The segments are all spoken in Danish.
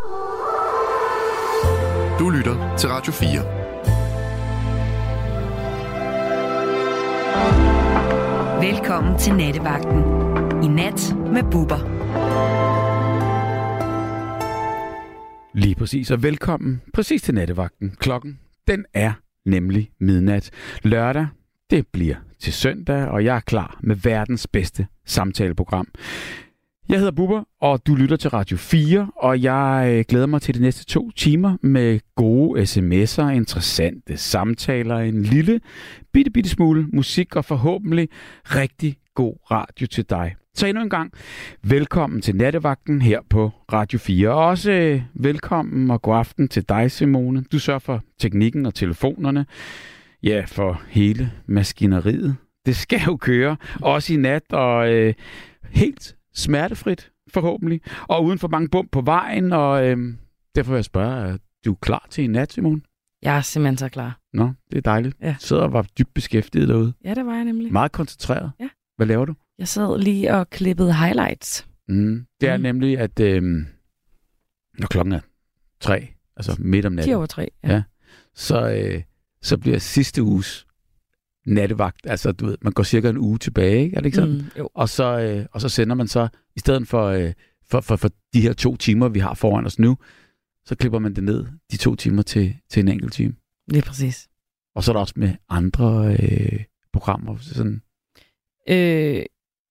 Du lytter til Radio 4. Velkommen til Nattevagten. I nat med Bubber. Lige præcis, og velkommen præcis til Nattevagten. Klokken, den er nemlig midnat. Lørdag, det bliver til søndag, og jeg er klar med verdens bedste samtaleprogram. Jeg hedder Bubber, og du lytter til Radio 4, og jeg øh, glæder mig til de næste to timer med gode sms'er, interessante samtaler, en lille bitte, bitte smule musik og forhåbentlig rigtig god radio til dig. Så endnu en gang, velkommen til nattevagten her på Radio 4. Og også øh, velkommen og god aften til dig, Simone. Du sørger for teknikken og telefonerne. Ja, for hele maskineriet. Det skal jo køre, også i nat, og øh, helt smertefrit, forhåbentlig. Og uden for mange bump på vejen, og øh, derfor vil jeg spørge, er du klar til en nat, Simone? Jeg er simpelthen så klar. Nå, det er dejligt. Ja. Sidder og var dybt beskæftiget derude. Ja, det var jeg nemlig. Meget koncentreret. Ja. Hvad laver du? Jeg sad lige og klippede highlights. Mm. Det er Mm. nemlig, at øh, når klokken er tre, altså midt om 10 natten, over 3. Ja. så, øh, så bliver sidste uges nattevagt, altså du ved, man går cirka en uge tilbage, ikke? er det ikke sådan? Mm, jo. Og, så, øh, og så sender man så, i stedet for, øh, for, for, for de her to timer, vi har foran os nu, så klipper man det ned, de to timer til, til en enkelt time. Lige præcis. Og så er der også med andre øh, programmer, sådan, Øh,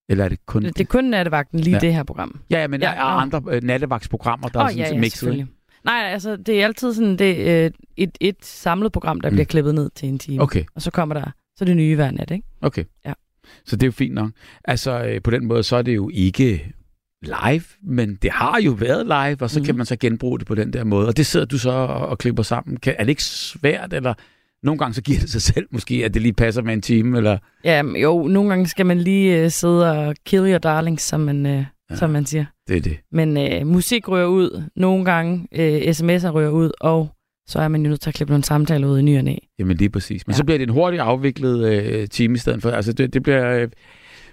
eller er det kun... det er kun nattevagten, lige Ja. det her program. Ja, ja, men der Ja, er nå. andre øh, nattevagtsprogrammer, der er Åh, sådan, ja, ja, mixet. Nej, altså, det er altid sådan, det er et, et samlet program, der Mm. bliver klippet ned til en time. Okay, Og så kommer der, så det nye hver nat, ikke? okay. Ja. Så det er jo fint nok. Altså, øh, på den måde, så er det jo ikke live, men det har jo været live, og så mm. Mhm. kan man så genbruge det på den der måde. Og det sidder du så og, og klipper sammen. Kan, er det ikke svært, eller nogle gange så giver det sig selv måske, at det lige passer med en time, eller... Ja, jo, nogle gange skal man lige uh, sidde og kill your darlings, som man, uh, Ja. som man siger. Det er det. Men uh, musik rører ud, nogle gange uh, sms'er rører ud, og så er man jo nødt til at klippe nogle samtaler ud i ny og næ. Jamen lige præcis. Men ja. Så bliver det en hurtigt afviklet øh, time i stedet for. Altså det, det bliver øh,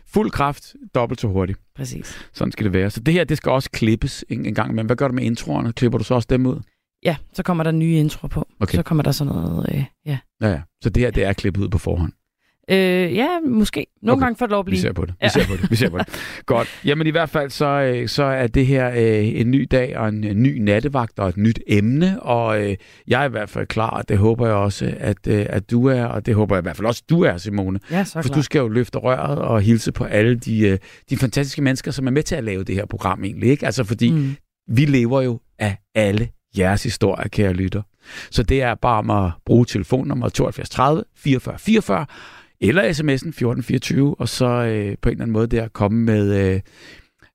fuld kraft, dobbelt så hurtigt. Præcis. Sådan skal det være. Så det her, det skal også klippes en, en gang. Men hvad gør du med introerne? Klipper du så også dem ud? Ja, så kommer der nye intro på. Okay. Så kommer der sådan noget, øh, ja. Ja, ja. Så det her, det er klippet ud på forhånd. Øh, ja, måske. Nogle Okay. gange får det lov at Vi blive. ser på det. Vi ser på det. Vi ser på det. Godt. Jamen i hvert fald, så, øh, så er det her øh, en ny dag og en ny nattevagt og et nyt emne. Og øh, jeg er i hvert fald klar, og det håber jeg også, at, øh, at du er. Og det håber jeg i hvert fald også, du er, Simone. Ja, så For klart. du skal jo løfte røret og hilse på alle de, øh, de fantastiske mennesker, som er med til at lave det her program egentlig. Ikke? Altså fordi. Mm. vi lever jo af alle jeres historier, kære lytter. Så det er bare om at bruge telefonnummer 72 30 44 44 eller sms'en 1424, og så øh, på en eller anden måde der komme med, øh,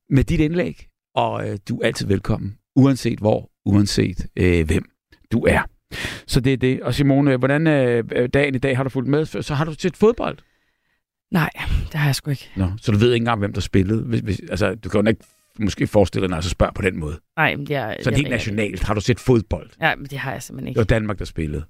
med dit indlæg. Og øh, du er altid velkommen, uanset hvor, uanset øh, hvem du er. Så det er det. Og Simone, hvordan øh, dagen i dag har du fulgt med? Så har du set fodbold? Nej, det har jeg sgu ikke. Nå, så du ved ikke engang, hvem der spillede? Hvis, hvis, altså, du kan jo ikke måske forestille dig, når jeg så spørger på den måde. Nej, men det er... Så helt nationalt har du set fodbold? Ja, men det har jeg simpelthen Det ikke. var Danmark, der spillede.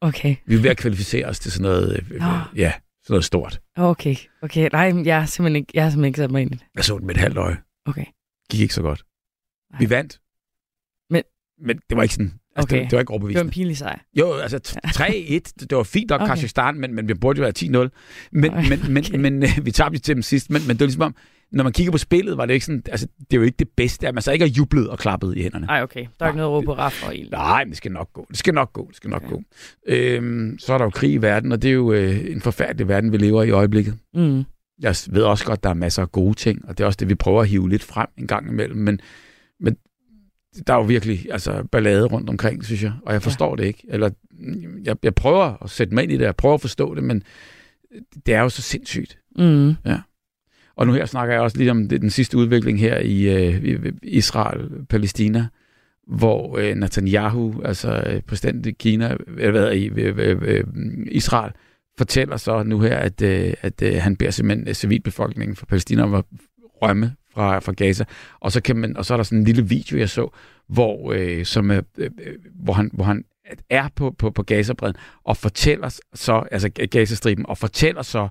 Okay, Vi er ved at kvalificere os til sådan noget, øh, ja, sådan noget stort. okay, okay. Nej, men jeg har simpelthen ikke, jeg har simpelthen ikke sat mig ind i det. Jeg så det med et halvt øje. Okay. Gik ikke så godt. Nej. Vi vandt. Men- men det var ikke sådan, altså, Okay. det, det var ikke Det var en overbevisende. pinlig sejr. Jo, altså t- 3-1, det var fint nok okay. Kazakhstan, men, men vi burde jo være 10-0. Men, Okay. men, men, Okay. men øh, vi tabte til dem sidst, men, men det var ligesom om, når man kigger på spillet, var det ikke sådan, altså det er jo ikke det bedste, at man så ikke har jublet og klappet i hænderne. Nej, okay. Der er ikke noget at råbe på raf og ild. Nej, men det skal nok gå. Det skal nok gå. Det skal nok Ja. gå. Øhm, så er der jo krig i verden, og det er jo øh, en forfærdelig verden, vi lever i i øjeblikket. Mm. Jeg ved også godt, der er masser af gode ting, og det er også det, vi prøver at hive lidt frem en gang imellem, men, men der er jo virkelig altså, ballade rundt omkring, synes jeg, og jeg forstår ja. det ikke. Eller, jeg, jeg prøver at sætte mig ind i det, jeg prøver at forstå det, men det er jo så sindssygt. Mm. Og nu her snakker jeg også lidt om det, den sidste udvikling her i øh, Israel-Palæstina, hvor øh, Netanyahu, altså præsidenten præsident i Kina, eller hvad i øh, øh, øh, Israel, fortæller så nu her, at, øh, at øh, han beder simpelthen civilbefolkningen fra Palæstina om at rømme fra, fra Gaza. Og så, kan man, og så er der sådan en lille video, jeg så, hvor, øh, som, er, øh, øh, hvor, han, hvor han er på, på, på Gazabredden og fortæller så, altså Gazastriben, og fortæller så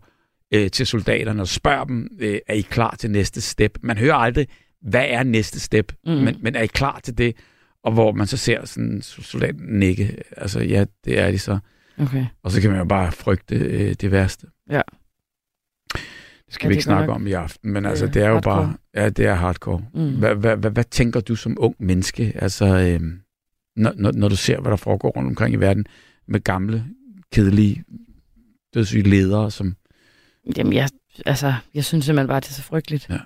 øh, til soldaterne og spørger dem, øh, er I klar til næste step? Man hører aldrig, hvad er næste step? Mm. Men, men er I klar til det? og hvor man så ser sådan en soldat nikke. Altså ja, det er de så. Okay. Og så kan man jo bare frygte øh, det værste. Ja. Det skal Ja, vi ikke snakke nok, om i aften, men altså det er jo hardcore. bare, ja, det er hardcore. Mm. Hvad, hvad, hvad, hvad tænker du som ung menneske, altså, øh, når, når, når du ser, hvad der foregår rundt omkring i verden med gamle, kedelige, dødssyge ledere, som... Jamen, jeg, altså, jeg synes simpelthen bare, det er så frygteligt. Ja.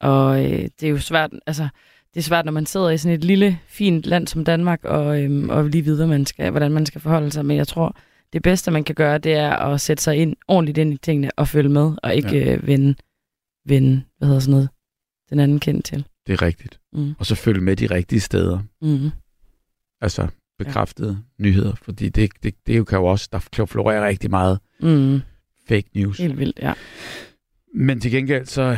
Og øh, det er jo svært, altså, det er svært, når man sidder i sådan et lille, fint land som Danmark, og, øhm, og lige videre, man skal, hvordan man skal forholde sig. Men jeg tror, det bedste, man kan gøre, det er at sætte sig ind ordentligt ind i tingene og følge med, og ikke Ja. øh, vende, vende, hvad hedder sådan noget, den anden kendt til. Det er rigtigt. Mm. Og så følge med de rigtige steder. Mm. Altså bekræftede ja. nyheder, fordi det, det, det jo kan jo også, der kan jo florere rigtig meget Mm. Fake news. Helt vildt, ja. Men til gengæld, så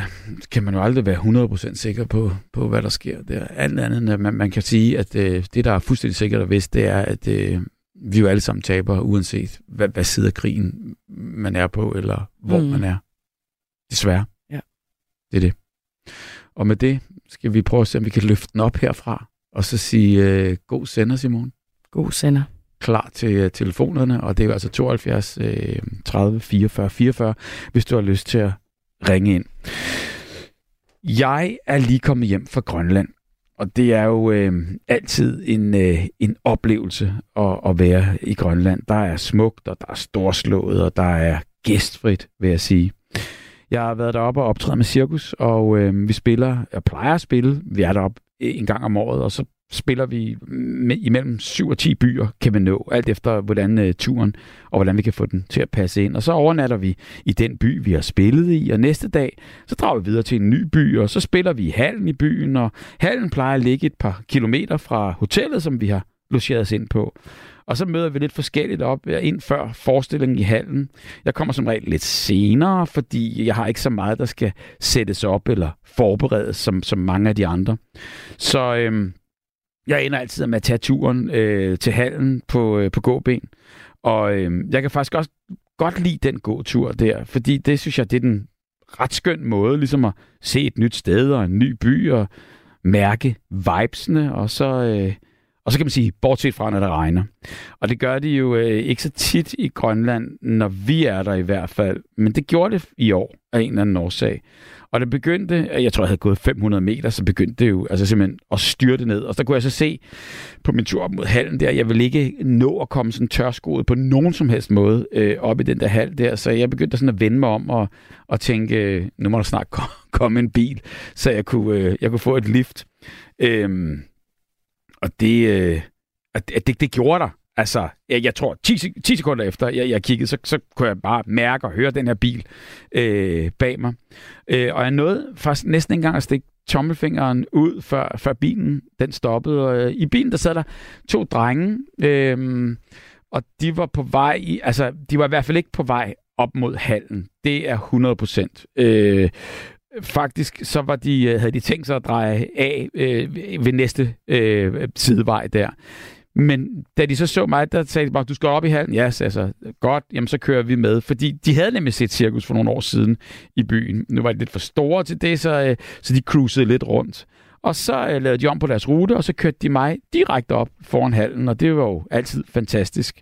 kan man jo aldrig være 100% sikker på, på hvad der sker der. Alt andet, end at man, man kan sige, at øh, det, der er fuldstændig sikkert og vist, det er, at øh, vi jo alle sammen taber, uanset hvad, hvad side af krigen man er på, eller hvor Mm. mm. man er. Desværre. Ja. Det er det. Og med det skal vi prøve at se, om vi kan løfte den op herfra, og så sige øh, god sender, Simon. God sender. Klar til øh, telefonerne, og det er jo altså 72 øh, 30 44 44, hvis du har lyst til at ringe ind. Jeg er lige kommet hjem fra Grønland, og det er jo øh, altid en, øh, en oplevelse at, at være i Grønland. Der er smukt, og der er storslået, og der er gæstfrit, vil jeg sige. Jeg har været deroppe og optræde med cirkus, og øh, vi spiller, jeg plejer at spille, vi er deroppe en gang om året, og så spiller vi med, imellem 7 og 10 byer, kan vi nå, alt efter hvordan øh, turen, og hvordan vi kan få den til at passe ind. Og så overnatter vi i den by, vi har spillet i, og næste dag, så drager vi videre til en ny by, og så spiller vi i hallen i byen, og hallen plejer at ligge et par kilometer fra hotellet, som vi har logeret os ind på. Og så møder vi lidt forskelligt op øh, ind før forestillingen i hallen. Jeg kommer som regel lidt senere, fordi jeg har ikke så meget, der skal sættes op eller forberedes som, som mange af de andre. Så øhm, jeg ender altid med at tage turen øh, til hallen på, øh, på gåben. Og øh, jeg kan faktisk også godt lide den gåtur der, fordi det synes jeg, det er den ret skøn måde, ligesom at se et nyt sted og en ny by og mærke vibesene, og så, øh, og så kan man sige, bortset fra, når det regner. Og det gør de jo øh, ikke så tit i Grønland, når vi er der i hvert fald. Men det gjorde det i år af en eller anden årsag. Og det begyndte, jeg tror, jeg havde gået 500 meter, så begyndte det jo altså simpelthen at styrte ned. Og så kunne jeg så se på min tur op mod hallen der, jeg ville ikke nå at komme sådan tørskoet på nogen som helst måde øh, op i den der hal der. Så jeg begyndte sådan at vende mig om og, og tænke, nu må der snart komme en bil, så jeg kunne, øh, jeg kunne få et lift. Øh, og det, øh, at det, det, gjorde der. Altså, jeg, jeg tror, 10, 10 sekunder efter jeg, jeg kiggede, så, så kunne jeg bare mærke og høre den her bil øh, bag mig. Øh, og jeg nåede faktisk næsten ikke engang at stikke tommelfingeren ud, før, før bilen den stoppede. Og, øh, I bilen, der sad der to drenge, øh, og de var på vej i, altså, de var i hvert fald ikke på vej op mod hallen. Det er 100 procent. Øh, faktisk så var de, øh, havde de tænkt sig at dreje af øh, ved næste øh, sidevej der. Men da de så så mig, der sagde de bare, du skal op i hallen. Ja, sagde så. Godt, jamen så kører vi med. Fordi de havde nemlig set cirkus for nogle år siden i byen. Nu var de lidt for store til det, så, øh, så de cruisede lidt rundt. Og så øh, lavede de om på deres rute, og så kørte de mig direkte op foran hallen, og det var jo altid fantastisk.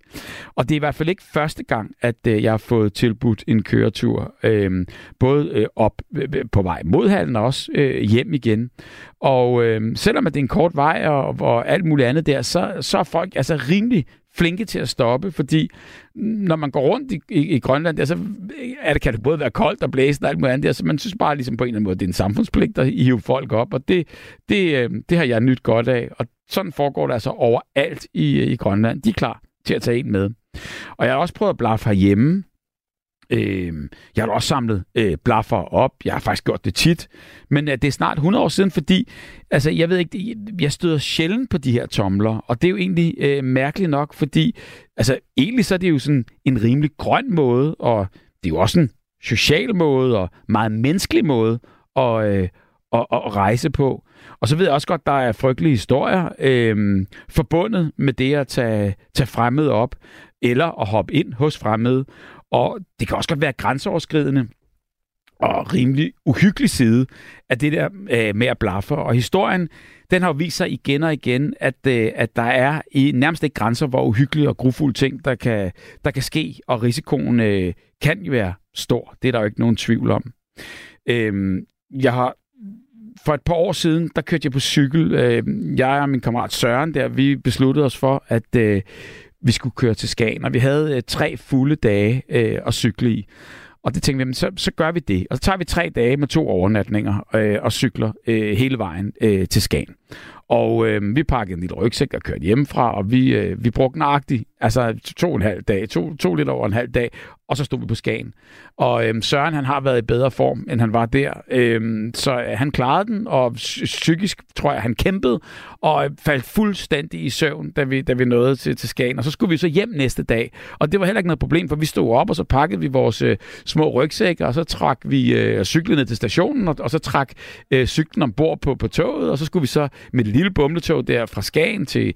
Og det er i hvert fald ikke første gang, at øh, jeg har fået tilbudt en køretur, øh, både øh, op øh, øh på vej mod hallen og også øh, hjem igen. Og øh, selvom at det er en kort vej og, og alt muligt andet der, så, så er folk altså rimelig flinke til at stoppe, fordi når man går rundt i, i, i Grønland, der, så er det, kan det både være koldt og blæsende og alt muligt andet der, så man synes bare ligesom på en eller anden måde, det er en samfundspligt at hive folk op, og det, det, øh, det har jeg nyt godt af, og sådan foregår det altså overalt i, i Grønland. De er klar til at tage en med. Og jeg har også prøvet at blaffe herhjemme, Øh, jeg har også samlet øh, blaffer op. Jeg har faktisk gjort det tit. Men øh, det er snart 100 år siden, fordi altså, jeg ved ikke, jeg støder sjældent på de her tomler. Og det er jo egentlig øh, mærkeligt nok, fordi altså, egentlig så er det jo sådan en rimelig grøn måde, og det er jo også en social måde og meget menneskelig måde at, øh, at, at rejse på. Og så ved jeg også godt, der er frygtelige historier øh, forbundet med det at tage, tage fremmede op, eller at hoppe ind hos fremmede. Og det kan også godt være grænseoverskridende. og rimelig uhyggelig side af det der øh, med at blaffe. Og historien, den har vist sig igen og igen, at, øh, at der er i nærmest ikke grænser, hvor uhyggelige og grufulde ting, der kan, der kan ske, og risikoen øh, kan jo være stor. Det er der jo ikke nogen tvivl om. Øh, jeg har for et par år siden, der kørte jeg på cykel. Øh, jeg og min kammerat Søren der, vi besluttede os for, at øh, vi skulle køre til Skagen, og vi havde øh, tre fulde dage øh, at cykle i. Og det tænkte vi, så, så gør vi det. Og så tager vi tre dage med to overnatninger øh, og cykler øh, hele vejen øh, til Skagen. Og øh, vi pakkede en lille rygsæk og kørte hjemmefra, og vi, øh, vi brugte nøjagtigt altså to og en halv dag, to, to lidt over en halv dag, og så stod vi på Skagen. Og øh, Søren, han har været i bedre form, end han var der. Øh, så øh, han klarede den, og psykisk tror jeg, han kæmpede, og øh, faldt fuldstændig i søvn, da vi, da vi nåede til, til Skagen. Og så skulle vi så hjem næste dag. Og det var heller ikke noget problem, for vi stod op, og så pakkede vi vores øh, små rygsæk, og så trak vi øh, cyklen ned til stationen, og, og så trak øh, cyklen ombord på, på toget, og så skulle vi så med lille bumletog der fra Skagen til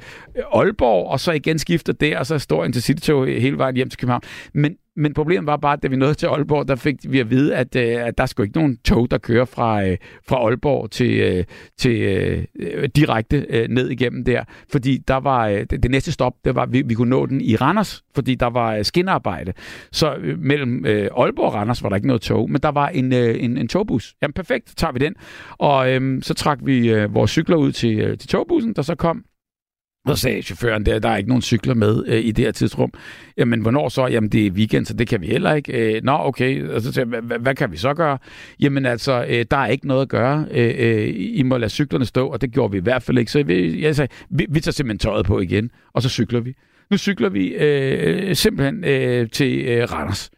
Aalborg, og så igen skifter der, og så står en til Citytog hele vejen hjem til København. Men men problemet var bare, at da vi nåede til Aalborg, der fik vi at vide, at, øh, at der skulle ikke nogen tog, der kører fra, øh, fra Aalborg til, øh, til øh, direkte øh, ned igennem der. Fordi der var øh, det, det næste stop, det var, at vi, vi kunne nå den i Randers, fordi der var øh, skinnearbejde. Så øh, mellem øh, Aalborg og Randers var der ikke noget tog, men der var en, øh, en, en togbus. Jamen perfekt, så tager vi den. Og øh, så trak vi øh, vores cykler ud til, øh, til togbussen, der så kom så sagde chaufføren, der, der er ikke nogen cykler med øh, i det her tidsrum. Jamen, hvornår så? Jamen, det er weekend, så det kan vi heller ikke. Øh, nå, okay. Og så sagde jeg, hvad kan vi så gøre? Jamen, altså, øh, der er ikke noget at gøre. Øh, øh, I må lade cyklerne stå, og det gjorde vi i hvert fald ikke. Så vi, jeg sagde, vi, vi tager simpelthen tøjet på igen, og så cykler vi. Nu cykler vi øh, øh simpelthen øh, til øh, Randers.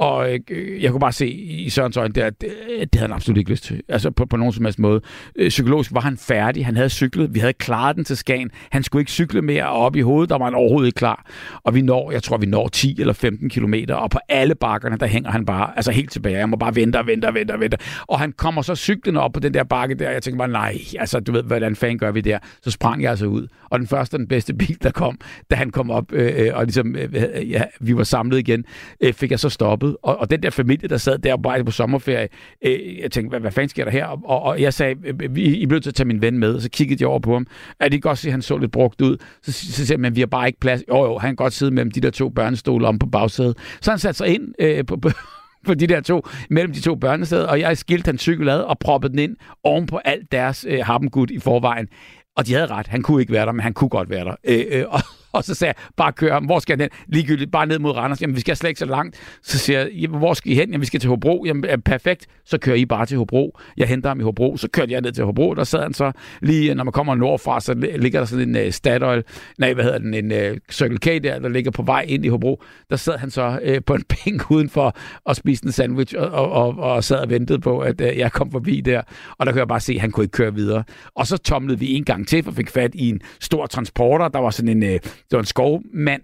Og øh, jeg kunne bare se i Sørens øjne, der, at det, det havde han absolut ikke lyst til. Altså på, på nogen som helst måde. Øh, psykologisk var han færdig. Han havde cyklet. Vi havde klaret den til Skagen. Han skulle ikke cykle mere op i hovedet. Der var han overhovedet ikke klar. Og vi når, jeg tror, vi når 10 eller 15 kilometer. Og på alle bakkerne, der hænger han bare altså helt tilbage. Jeg må bare vente og vente og vente og vente. Og han kommer så cyklende op på den der bakke der. Jeg tænkte bare, nej, altså du ved, hvordan fanden gør vi der? Så sprang jeg altså ud. Og den første og den bedste bil, der kom, da han kom op, øh, øh og ligesom, øh, ja, vi var samlet igen, øh, fik jeg så stoppet ud. Og, og den der familie, der sad der og bare på sommerferie, øh, jeg tænkte, hvad, hvad fanden sker der her? Og, og jeg sagde, øh, øh, vi, I blev til at tage min ven med, og så kiggede jeg over på ham. Er det godt se, at han så lidt brugt ud? Så, så siger jeg, men vi har bare ikke plads. Jo, jo, han kan godt sidde mellem de der to børnestole om på bagsædet. Så han satte sig ind øh, på, på på de der to, mellem de to børnesæder, og jeg skilte hans cykel ad og proppede den ind oven på alt deres øh, harpengud i forvejen. Og de havde ret. Han kunne ikke være der, men han kunne godt være der. Øh, øh, og, og så sagde jeg, bare kør ham. Hvor skal den? hen? Ligegyldigt, bare ned mod Randers. Jamen, vi skal slet ikke så langt. Så siger jeg, hvor skal I hen? Jamen, vi skal til Hobro. Jamen, perfekt. Så kører I bare til Hobro. Jeg henter ham i Hobro. Så kørte jeg ned til Hobro. Der sad han så lige, når man kommer nordfra, så ligger der sådan en uh, Statoil, nej, hvad hedder den, en uh, Circle K der, der ligger på vej ind i Hobro. Der sad han så uh, på en bænk udenfor og spiste en sandwich og, og, og, og sad og ventede på, at uh, jeg kom forbi der. Og der kunne jeg bare se, at han kunne ikke køre videre. Og så tomlede vi en gang til, for fik fat i en stor transporter. Der var sådan en, uh, det var en skovmand,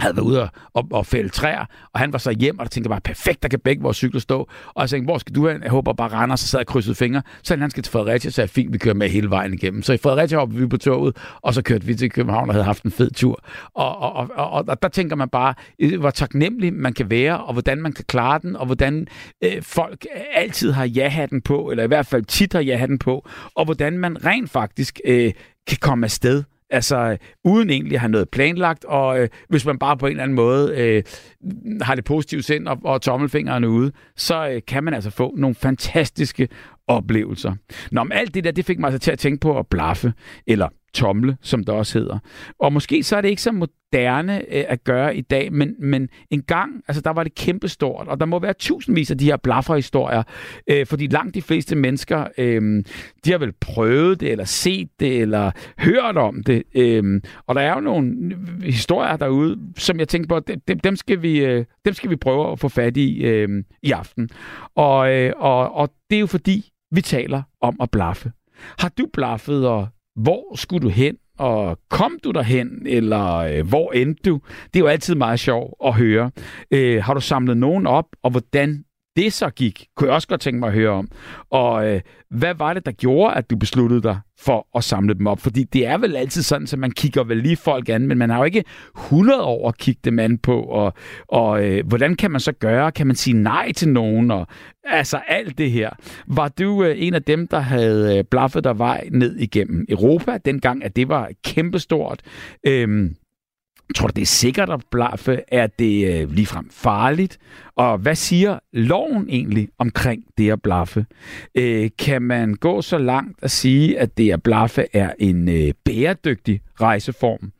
havde været ude og, og, og fælde træer, og han var så hjem, og der tænkte bare, perfekt, der kan begge vores cykler stå. Og jeg tænkte, hvor skal du hen? Jeg håber bare Randers, så sad jeg krydset fingre. Så han skal til Fredericia, så er fint, vi kører med hele vejen igennem. Så i Fredericia hoppede vi på toget, og så kørte vi til København og havde haft en fed tur. Og, og, og, og, og der tænker man bare, øh, hvor taknemmelig man kan være, og hvordan man kan klare den, og hvordan øh, folk altid har ja-hatten på, eller i hvert fald tit har ja-hatten på, og hvordan man rent faktisk øh, kan komme afsted Altså, uden egentlig at have noget planlagt, og øh, hvis man bare på en eller anden måde øh, har det positive sind og, og tommelfingrene ude, så øh, kan man altså få nogle fantastiske oplevelser. Nå, men alt det der, det fik mig altså til at tænke på at blaffe, eller tomle, som det også hedder. Og måske så er det ikke så moderne øh, at gøre i dag, men, men en gang, altså der var det kæmpestort, og der må være tusindvis af de her blafferhistorier, øh, fordi langt de fleste mennesker, øh, de har vel prøvet det, eller set det, eller hørt om det. Øh, og der er jo nogle historier derude, som jeg tænker på, dem, dem, skal, vi, øh, dem skal vi prøve at få fat i øh, i aften. Og, øh, og, og det er jo fordi, vi taler om at blaffe. Har du blaffet, og hvor skulle du hen, og kom du derhen, eller øh, hvor endte du? Det er jo altid meget sjovt at høre. Øh, har du samlet nogen op, og hvordan det så gik, kunne jeg også godt tænke mig at høre om. Og øh, hvad var det, der gjorde, at du besluttede dig for at samle dem op? Fordi det er vel altid sådan, at man kigger vel lige folk an, men man har jo ikke 100 år at kigge dem an på. Og, og øh, hvordan kan man så gøre? Kan man sige nej til nogen? Og, altså alt det her. Var du øh, en af dem, der havde øh, blaffet der vej ned igennem Europa, dengang at det var kæmpestort? Øh, Tror du, det er sikkert at blaffe? Er det øh, ligefrem farligt? Og hvad siger loven egentlig omkring det at blaffe? Øh, kan man gå så langt at sige, at det at blaffe er en øh, bæredygtig rejseform?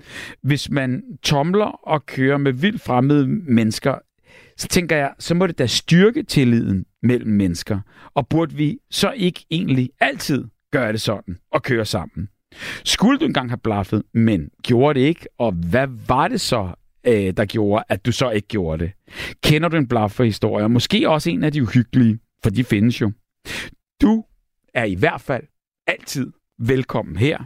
Hvis man tomler og kører med vildt fremmede mennesker, så tænker jeg, så må det da styrke tilliden mellem mennesker. Og burde vi så ikke egentlig altid gøre det sådan og køre sammen? Skulle du engang have blaffet, men gjorde det ikke? Og hvad var det så, øh, der gjorde, at du så ikke gjorde det? Kender du en blafferhistorie, og Måske også en af de uhyggelige, for de findes jo. Du er i hvert fald altid velkommen her.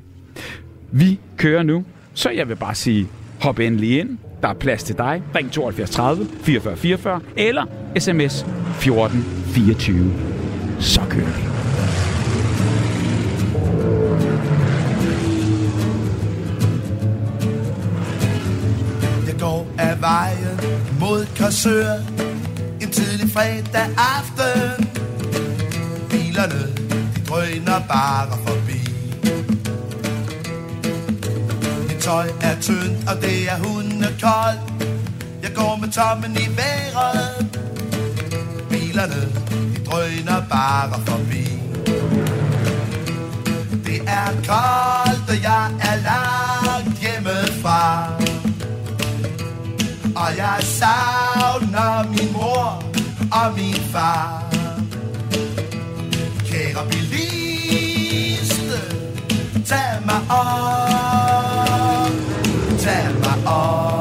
Vi kører nu, så jeg vil bare sige, hop endelig ind. Der er plads til dig. Ring 72 30 44 44 eller sms 14 24. Så kører vi. Mod Korsør. En tidlig fredag aften. Bilerne, de drøner bare forbi. Mit tøj er tyndt, og det er hundekoldt. Jeg går med tommen i vejret. Bilerne, de drøner bare forbi. Det er koldt, og jeg er langt og jeg savner min mor og min far Kære biliste Tag mig op Tag mig op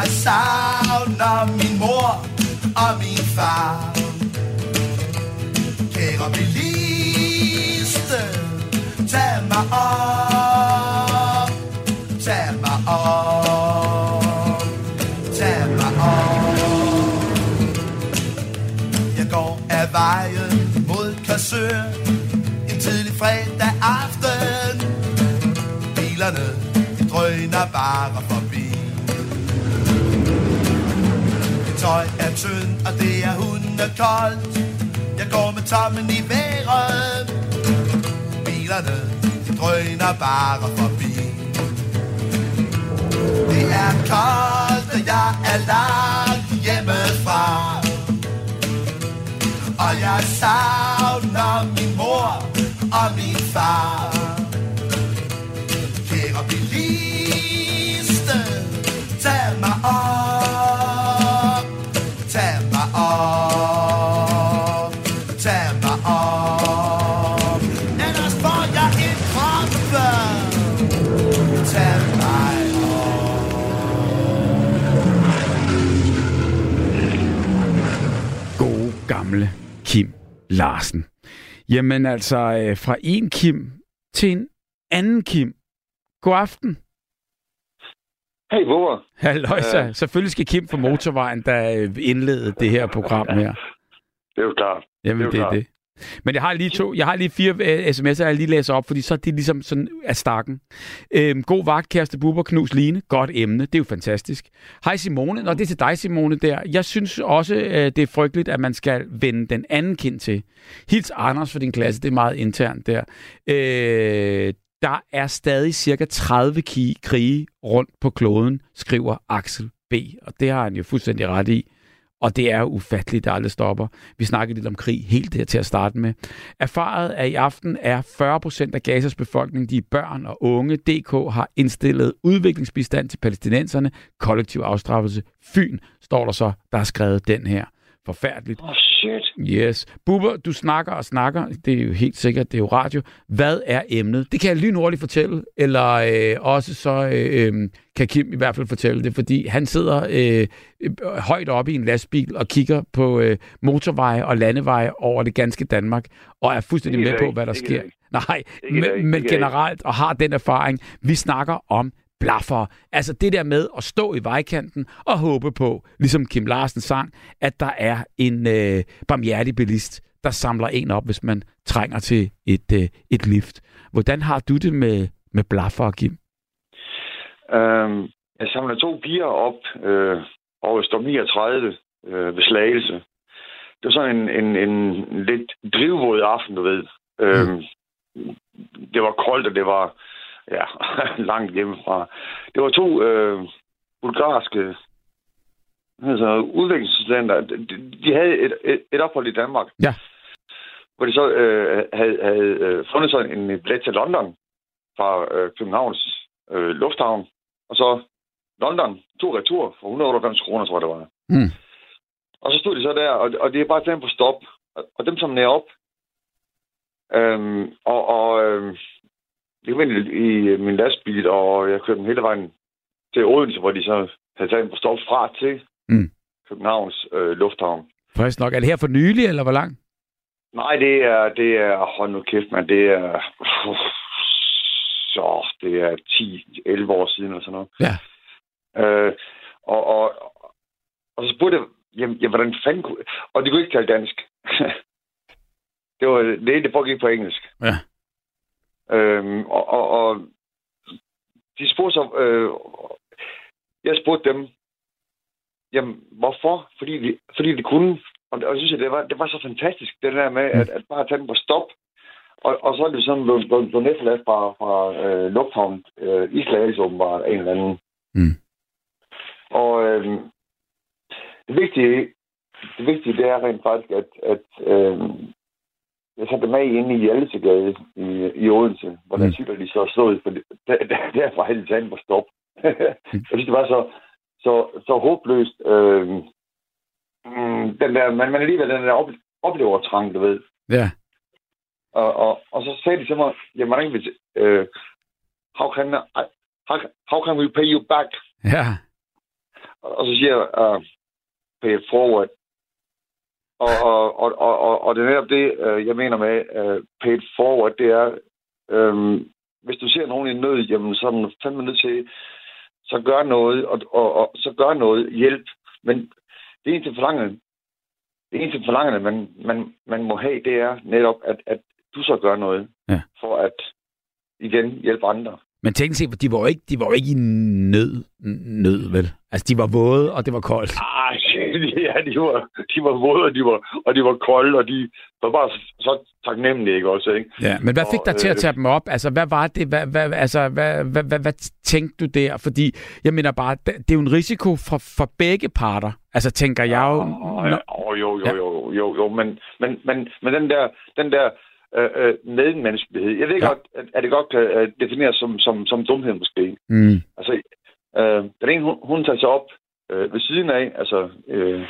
jeg savner min mor og min far. Kære biliste, tag mig op Tag mig op Tag mig op. Jeg går af vejen mod Kassør tøj tynd, og det er hundekoldt. Jeg går med tommen i vejret. Bilerne, de drøner bare forbi. Det er koldt, og jeg er langt hjemmefra. Og jeg savner min mor og min far Kære biliste, tag mig op, Larsen. Jamen altså, øh, fra en Kim til en anden Kim. God aften. Hej, hvor? Halløjsa. Uh, Selvfølgelig skal Kim fra Motorvejen, der øh, indlede det her program her. Det er jo klart. Jamen, det er det. Er det. Men jeg har lige to, jeg har lige fire uh, sms'er, jeg lige læser op, fordi så er det ligesom sådan af stakken. Øhm, god vagt, kæreste Bubber, knus Line. Godt emne, det er jo fantastisk. Hej Simone, og det er til dig Simone der. Jeg synes også, uh, det er frygteligt, at man skal vende den anden kind til. Hils Anders for din klasse, det er meget internt der. Øh, der er stadig cirka 30 krige rundt på kloden, skriver Axel B. Og det har han jo fuldstændig ret i. Og det er ufatteligt, der aldrig stopper. Vi snakkede lidt om krig helt der til at starte med. Erfaret er i aften er 40 procent af Gazas befolkning, de er børn og unge. DK har indstillet udviklingsbistand til palæstinenserne, kollektiv afstraffelse. Fyn står der så, der har skrevet den her. Forfærdeligt. Oh, shit. Yes. Bubber, du snakker og snakker. Det er jo helt sikkert, det er jo radio. Hvad er emnet? Det kan jeg lynhurtigt fortælle, eller øh, også så øh, øh, kan Kim i hvert fald fortælle det, fordi han sidder øh, øh, højt oppe i en lastbil og kigger på øh, motorveje og landeveje over det ganske Danmark, og er fuldstændig med på, hvad der sker. Nej, men, generelt, og har den erfaring. Vi snakker om blaffer. Altså det der med at stå i vejkanten og håbe på, ligesom Kim Larsen sang, at der er en øh, barmhjertig bilist, der samler en op, hvis man trænger til et, øh, et lift. Hvordan har du det med, med blaffer, Kim? Øhm, jeg samler to piger op øh, over Storm 39 øh, ved Slagelse. Det var sådan en, en, en lidt drivvåd aften, du ved. Øhm, det var koldt, og det var ja, langt hjemmefra. Det var to øh, bulgarske altså, udviklingsstudenter. De, de havde et, et, et ophold i Danmark. Ja. Hvor de så øh, havde, havde øh, fundet sig en billet til London fra øh, Københavns øh, lufthavn. Og så London, to retur for 198 kroner, tror jeg, det var. Mm. Og så stod de så der, og, og det er bare dem på stop. Og, og dem som nær op. Øhm, og og øhm, det var i, i min lastbil, og jeg kørte dem hele vejen til Odense, hvor de så havde taget på stop fra til Mm. Københavns øh, lufthavn. Frisk nok. Er det her for nylig, eller hvor lang? Nej, det er, det er, hold nu kæft, man, det er, så, det er 10-11 år siden eller sådan noget. Ja. Øh, og, og, og så spurgte jeg, jamen, jamen, hvordan fanden kunne... Og de kunne ikke tale dansk. det var det, det foregik på engelsk. Ja. Øhm, og, og, og de spurgte så... Øh, jeg spurgte dem, jamen, hvorfor? Fordi de, fordi de kunne. Og, og jeg synes, at det var, det var så fantastisk, det der med, at, at bare tage dem på stop. Og, og så er det sådan blevet, blevet, blevet efterladt fra, fra øh, lufthavnen øh, i Slagelse åbenbart en eller anden. Mm. Og øh, det vigtige, det vigtige, det er rent faktisk, at, at øh, jeg satte med inde i Hjaltesegade i, i Odense, hvor der Mm. cykler de så stod, for der, der, derfra havde de taget stop. jeg synes, det var så, så, så håbløst. Øh, mm, den der, man, man alligevel den der op, du ved. Ja. Og, og, og så sagde de til mig, jamen, hvordan kan vi, øh, how can, I, how, how can we pay you back? Ja. Og og så siger jeg, uh, pay it forward. Og, og, og, og, og, og det er netop det, uh, jeg mener med uh, pay it forward, det er, um, hvis du ser nogen i nød, jamen, så er man fandme nødt til, så gør noget, og, og, og så gør noget, hjælp. Men det eneste forlangende, det eneste forlangende, man, man, man må have, det er netop, at, at du så gør noget, Ja. for at igen hjælpe andre. Men teknisk set, de var jo ikke, de var jo ikke i nød, nød, vel? Altså, de var våde, og det var koldt. Ej, ja, de var, de var våde, og de var, og de var kolde, og de var bare så, taknemmelige, ikke også, ikke? Ja, men hvad fik dig til at øh, tage dem op? Altså, hvad var det? Hvad, hvad, altså, hvad, hvad, hvad, hvad tænkte du der? Fordi, jeg mener bare, det er jo en risiko for, for begge parter. Altså, tænker jeg jo... Åh, Nå- jo, jo, jo, Ja. jo, jo, jo, men, men, men, men den der, den der øh, øh, medmenneskelighed, jeg ved Ja. ja. godt, at, det godt kan øh, defineres som, som, som dumhed måske. Mm. Altså, øh, den ene, hun, hun tager sig op øh, ved siden af, altså øh,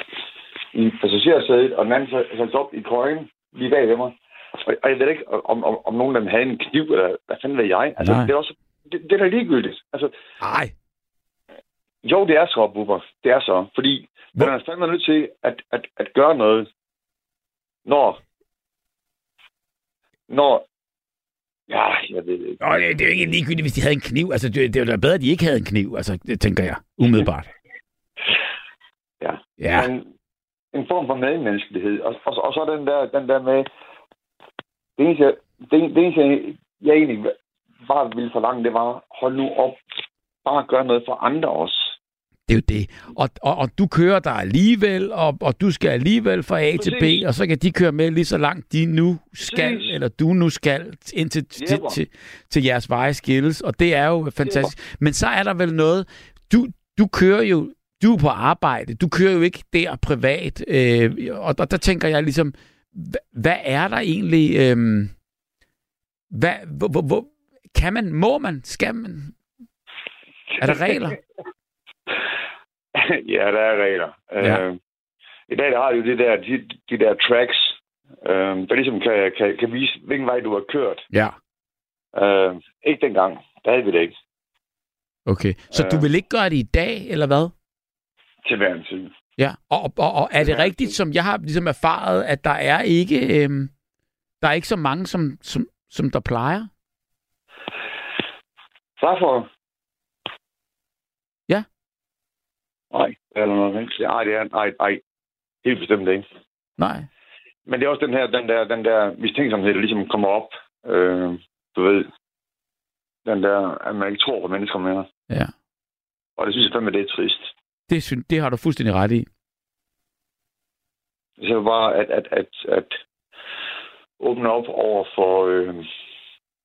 i passagersædet, og den anden sig op i køjen lige bag ved mig. Og, og jeg ved ikke, om, om, om nogen af dem havde en kniv, eller hvad fanden ved jeg. Altså, Nej. det er også, det, det er da ligegyldigt. Altså, Ej, jo, det er så, Bubber. Det er så. Fordi Hvor- man er fandme nødt til at, at, at gøre noget, når... Når... Ja, jeg ved ikke. Nå, det, det er jo ikke ligegyldigt, hvis de havde en kniv. Altså, det, det var da bedre, at de ikke havde en kniv, altså, det tænker jeg, umiddelbart. Ja. Men en form for medmenneskelighed. Og, og, og så den der, den der med... Det eneste, jeg- det, det eneste, jeg- jeg egentlig bare ville forlange, det var, hold nu op. Bare gør noget for andre også. det er jo det. Og, og, og du kører der alligevel, og, og du skal alligevel fra A til B, Præcis. og så kan de køre med lige så langt de nu skal, Præcis. eller du nu skal, indtil til, til, til jeres veje skilles. Og det er jo fantastisk. Men så er der vel noget, du, du kører jo du er på arbejde, du kører jo ikke der privat, øh, og der, der tænker jeg ligesom, hvad, er der egentlig, øh, hvad, hvor, hvor, hvor, kan man, må man, skal man, er der regler? ja, der er regler. Ja. Øh, I dag der har jo de der, de, de der tracks, øh, der ligesom kan, kan, kan vise, hvilken vej du har kørt. Ja, Øh, ikke dengang. Der havde vi det ikke okay. Så du Øh. vil ikke gøre det i dag, eller hvad? Til hver en tid. Ja, og, og, og er det rigtigt, som jeg har ligesom erfaret, at der er ikke, øhm, der er ikke så mange, som, som, som der plejer? Hvorfor? Ja. Nej, eller noget rigtigt. Nej, det er, nej, nej. Helt bestemt ikke. Nej. Men det er også den her, den der, den der mistænksomhed, der ligesom kommer op. Øh, du ved, den der, at man ikke tror på mennesker mere. Ja. Og det synes jeg fandme, det er trist. Det, synes, det har du fuldstændig ret i. Så er bare at, at, at, at åbne op over for øh,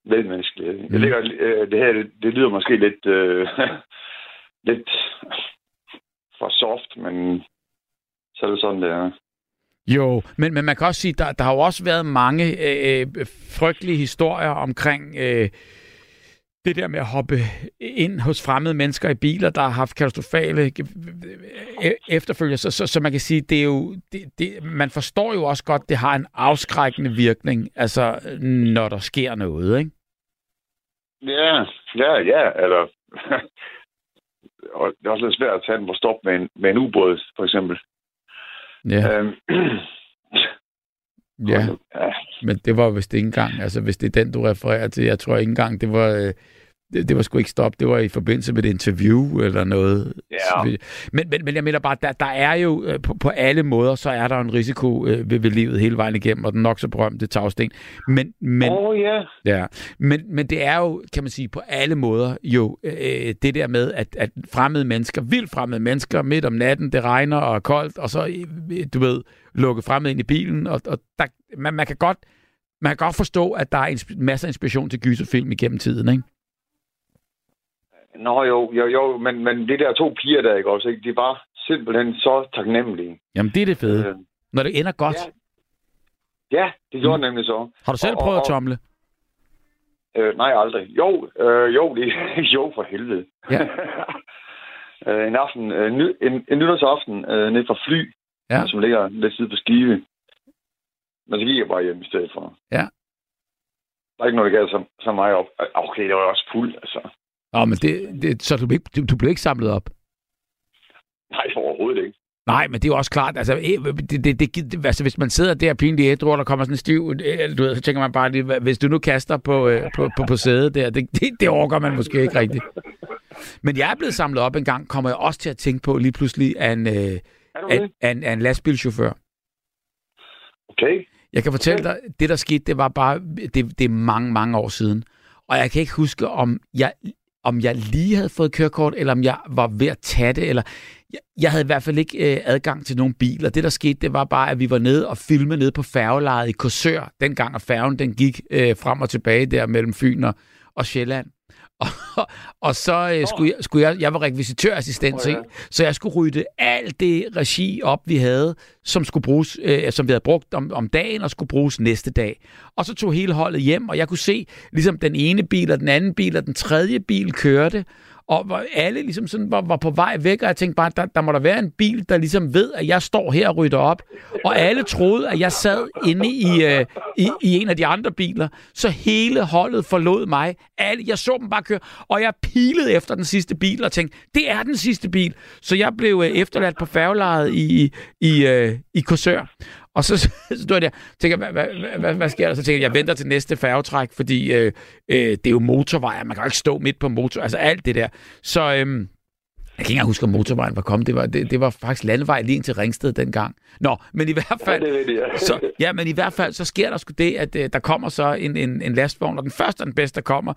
velmenneskelighed. Mm. Jeg ligger, øh, det her, det, lyder måske lidt, øh, lidt for soft, men så er det sådan, det er. Jo, men, men man kan også sige, der, der har jo også været mange øh, øh, frygtelige historier omkring øh, det der med at hoppe ind hos fremmede mennesker i biler, der har haft katastrofale øh, efterfølger. Så, så, så man kan sige, det er jo, det, det, man forstår jo også godt, det har en afskrækkende virkning, altså når der sker noget, ikke? Ja, ja, ja, eller... og det er også lidt svært at tage den på stop med en, med en ubåd, for eksempel. Ja, Øhm, ja, ja. men det var vist ikke engang, altså hvis det er den, du refererer til, jeg tror ikke engang, det var... Det, det var sgu ikke stop, det var i forbindelse med et interview eller noget. Ja. Men, men, men jeg mener bare, der, der er jo øh, på, på alle måder, så er der en risiko øh, ved, ved livet hele vejen igennem, og den nok så berømte tagsten. Men, men, oh, ja. ja. men, men det er jo, kan man sige, på alle måder jo øh, det der med, at, at fremmede mennesker, vildt fremmede mennesker, midt om natten, det regner og er koldt, og så, øh, du ved, lukke fremmede ind i bilen, og, og der, man, man kan godt man kan godt forstå, at der er masser af inspiration til gyserfilm igennem tiden, ikke? Nå jo, jo, jo, men, men de der to piger der, ikke også, ikke? de var simpelthen så taknemmelige. Jamen, det er det fede. Øh, Når det ender godt. Ja. ja, det gjorde mm. nemlig så. Har du selv Og- prøvet at og- tomle? Øh, nej, aldrig. Jo, øh, jo, det, jo for helvede. Ja. øh, en aften, øh, ny, en, en nytårsaften øh, ned fra fly, Ja. som ligger lidt side på skive. Men så gik jeg bare hjem i stedet for. Ja. Der er ikke noget, der gav så, så meget op. Øh, Okay, det var også fuld, altså. Nå, men det, det, så du, blev ikke- du, du blev ikke samlet op? Nej, overhovedet ikke. Nej, men det er jo også klart, altså, eh, det, det, det, altså hvis man sidder der pinlig ædru, og der kommer sådan en stiv, eh, du ved, så tænker man bare, det, hvis du nu kaster på, øh, på, på, på sædet der, det, det, det overgår man måske ikke rigtigt. Men jeg er blevet samlet op en gang, kommer jeg også til at tænke på lige pludselig af en, af, af, en, af en lastbilchauffør. Okay. Jeg kan fortælle dig, det der skete, det var bare, det, det er mange, mange år siden. Og jeg kan ikke huske, om jeg, om jeg lige havde fået kørekort, eller om jeg var ved at tage det, eller jeg, jeg havde i hvert fald ikke øh, adgang til nogen biler. Det der skete, det var bare, at vi var nede og filmede nede på færgelejet i Korsør, dengang at færgen den gik øh, frem og tilbage der mellem Fyn og, og Sjælland. Og, så øh, skulle, jeg, skulle jeg, jeg var rekvisitørassistent, oh, ja. så jeg skulle rydde alt det regi op, vi havde, som skulle bruges, øh, som vi havde brugt om, om dagen, og skulle bruges næste dag. Og så tog hele holdet hjem, og jeg kunne se, ligesom den ene bil, og den anden bil, og den tredje bil kørte, og alle ligesom sådan var, var på vej væk, og jeg tænkte bare, der, der må der være en bil, der ligesom ved, at jeg står her og rydder op. Og alle troede, at jeg sad inde i, øh, i, i en af de andre biler, så hele holdet forlod mig. Alle, jeg så dem bare køre, og jeg pilede efter den sidste bil og tænkte, det er den sidste bil. Så jeg blev øh, efterladt på færgelejet i, i, øh, i Korsør. Og så, så stod jeg der og tænker, hvad, hvad, hvad, hvad, sker der? Så tænker jeg, jeg venter til næste færgetræk, fordi øh, øh, det er jo motorvej, man kan jo ikke stå midt på motor, altså alt det der. Så Øh, jeg kan ikke engang huske, om motorvejen var kommet. Det var, det, det var faktisk landevej lige ind til Ringsted dengang. Nå, men i hvert fald... Ja, det ved jeg. Så, ja, men i hvert fald, så sker der sgu det, at øh, der kommer så en, en, en lastvogn, og den første og den bedste, der kommer,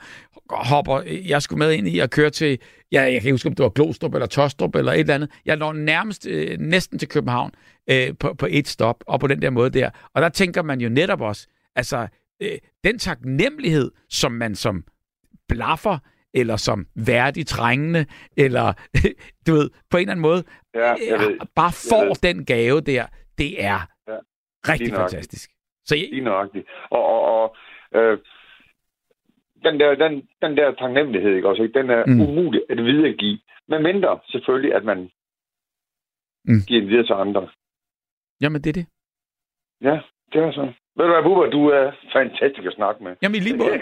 hopper jeg skulle med ind i og køre til, ja, jeg kan ikke huske, om det var Glostrup eller Tostrup eller et eller andet. Jeg når nærmest øh, næsten til København øh, på, på et stop, og på den der måde der. Og der tænker man jo netop også, altså, øh, den taknemmelighed, som man som blaffer eller som værdig trængende, eller du ved, på en eller anden måde, Ja, jeg ved. bare får den gave der, det er Ja, rigtig fantastisk. Så jeg, Lige nøjagtigt. Og, og, og øh, den, der, den, den der taknemmelighed, ikke også, ikke? den er Mm. umulig at videregive. Men mindre selvfølgelig, at man Mm. mm. giver den videre til andre. jamen, det er det. Ja, det er så. Ved du hvad, Bubber, du er fantastisk at snakke med. Jamen, i lige måde.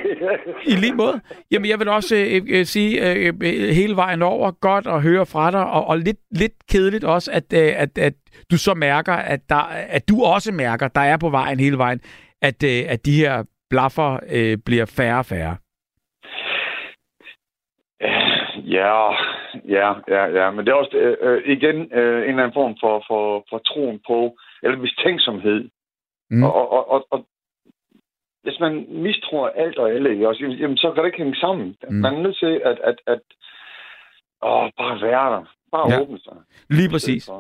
I lige måde. Jamen, jeg vil også øh, øh, sige øh, øh, hele vejen over, godt at høre fra dig, og, og lidt, lidt kedeligt også, at, øh, at, at du så mærker, at, der, at du også mærker, der er på vejen hele vejen, at, øh, at de her blaffer øh, bliver færre og færre. Ja, ja, ja, ja. Men det er også øh, øh, igen øh, en eller anden form for, for, for troen på, eller mistænksomhed. Mm. Og, og, og, og, hvis man mistror alt og alle, også, jamen, så kan det ikke hænge sammen. Mm. Man er nødt til at, at, at åh, bare være der. Bare Ja. åbne sig. Lige præcis.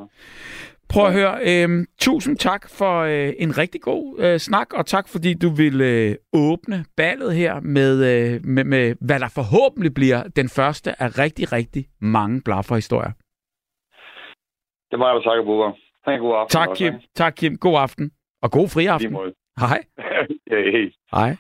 Prøv at høre. Øh, tusind tak for øh, en rigtig god øh, snak, og tak fordi du vil øh, åbne ballet her med, øh, med, med, hvad der forhåbentlig bliver den første af rigtig, rigtig mange blaffer-historier. Det er mig, der takker, Bubber. Ha' en god aften. Tak, Kim. Tak, Kim. God aften. Og god friaften. Hej. ja, hey. Hej.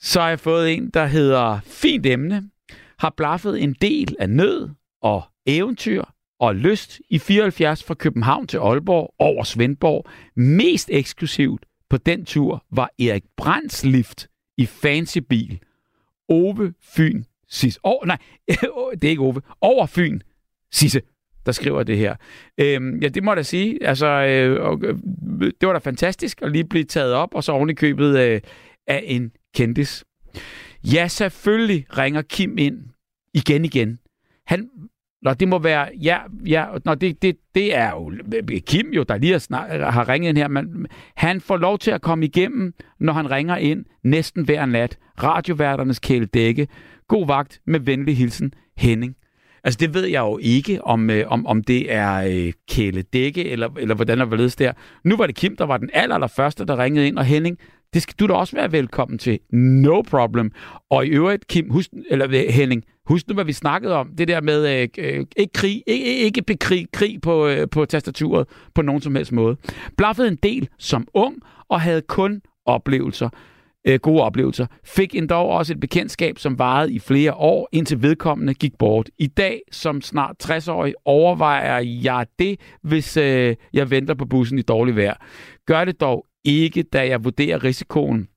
Så har jeg fået en, der hedder Fint emne. Har blaffet en del af nød og eventyr og lyst i 74 fra København til Aalborg over Svendborg. Mest eksklusivt på den tur var Erik Brands lift i fancy bil. Ove Fyn Sis. Oh, nej, det er ikke Ove. Over Fyn Sisse der skriver det her. Øhm, ja, det må jeg da sige. Altså, øh, og, øh, det var da fantastisk at lige blive taget op, og så oven i købet øh, af en kendis. Ja, selvfølgelig ringer Kim ind igen igen. Han, Nå, det må være, ja, ja nå, det, det, det er jo øh, Kim jo, der lige har, snak, har ringet ind her, men han får lov til at komme igennem, når han ringer ind næsten hver nat. Radioværternes kæledække. God vagt med venlig hilsen, Henning. Altså, det ved jeg jo ikke, om, øh, om, om det er øh, kæledække, eller, eller hvordan der hvorledes der. Nu var det Kim, der var den aller, aller første, der ringede ind, og Henning, det skal du da også være velkommen til. No problem. Og i øvrigt, Kim, husk, eller øh, Henning, husk nu, hvad vi snakkede om. Det der med øh, øh, ikke krig, ikke, ikke bekrig, krig på, øh, på tastaturet på nogen som helst måde. Blaffede en del som ung, og havde kun oplevelser øh, gode oplevelser. Fik endda også et bekendtskab, som varede i flere år, indtil vedkommende gik bort. I dag, som snart 60-årig, overvejer jeg det, hvis øh, jeg venter på bussen i dårlig vejr. Gør det dog ikke, da jeg vurderer risikoen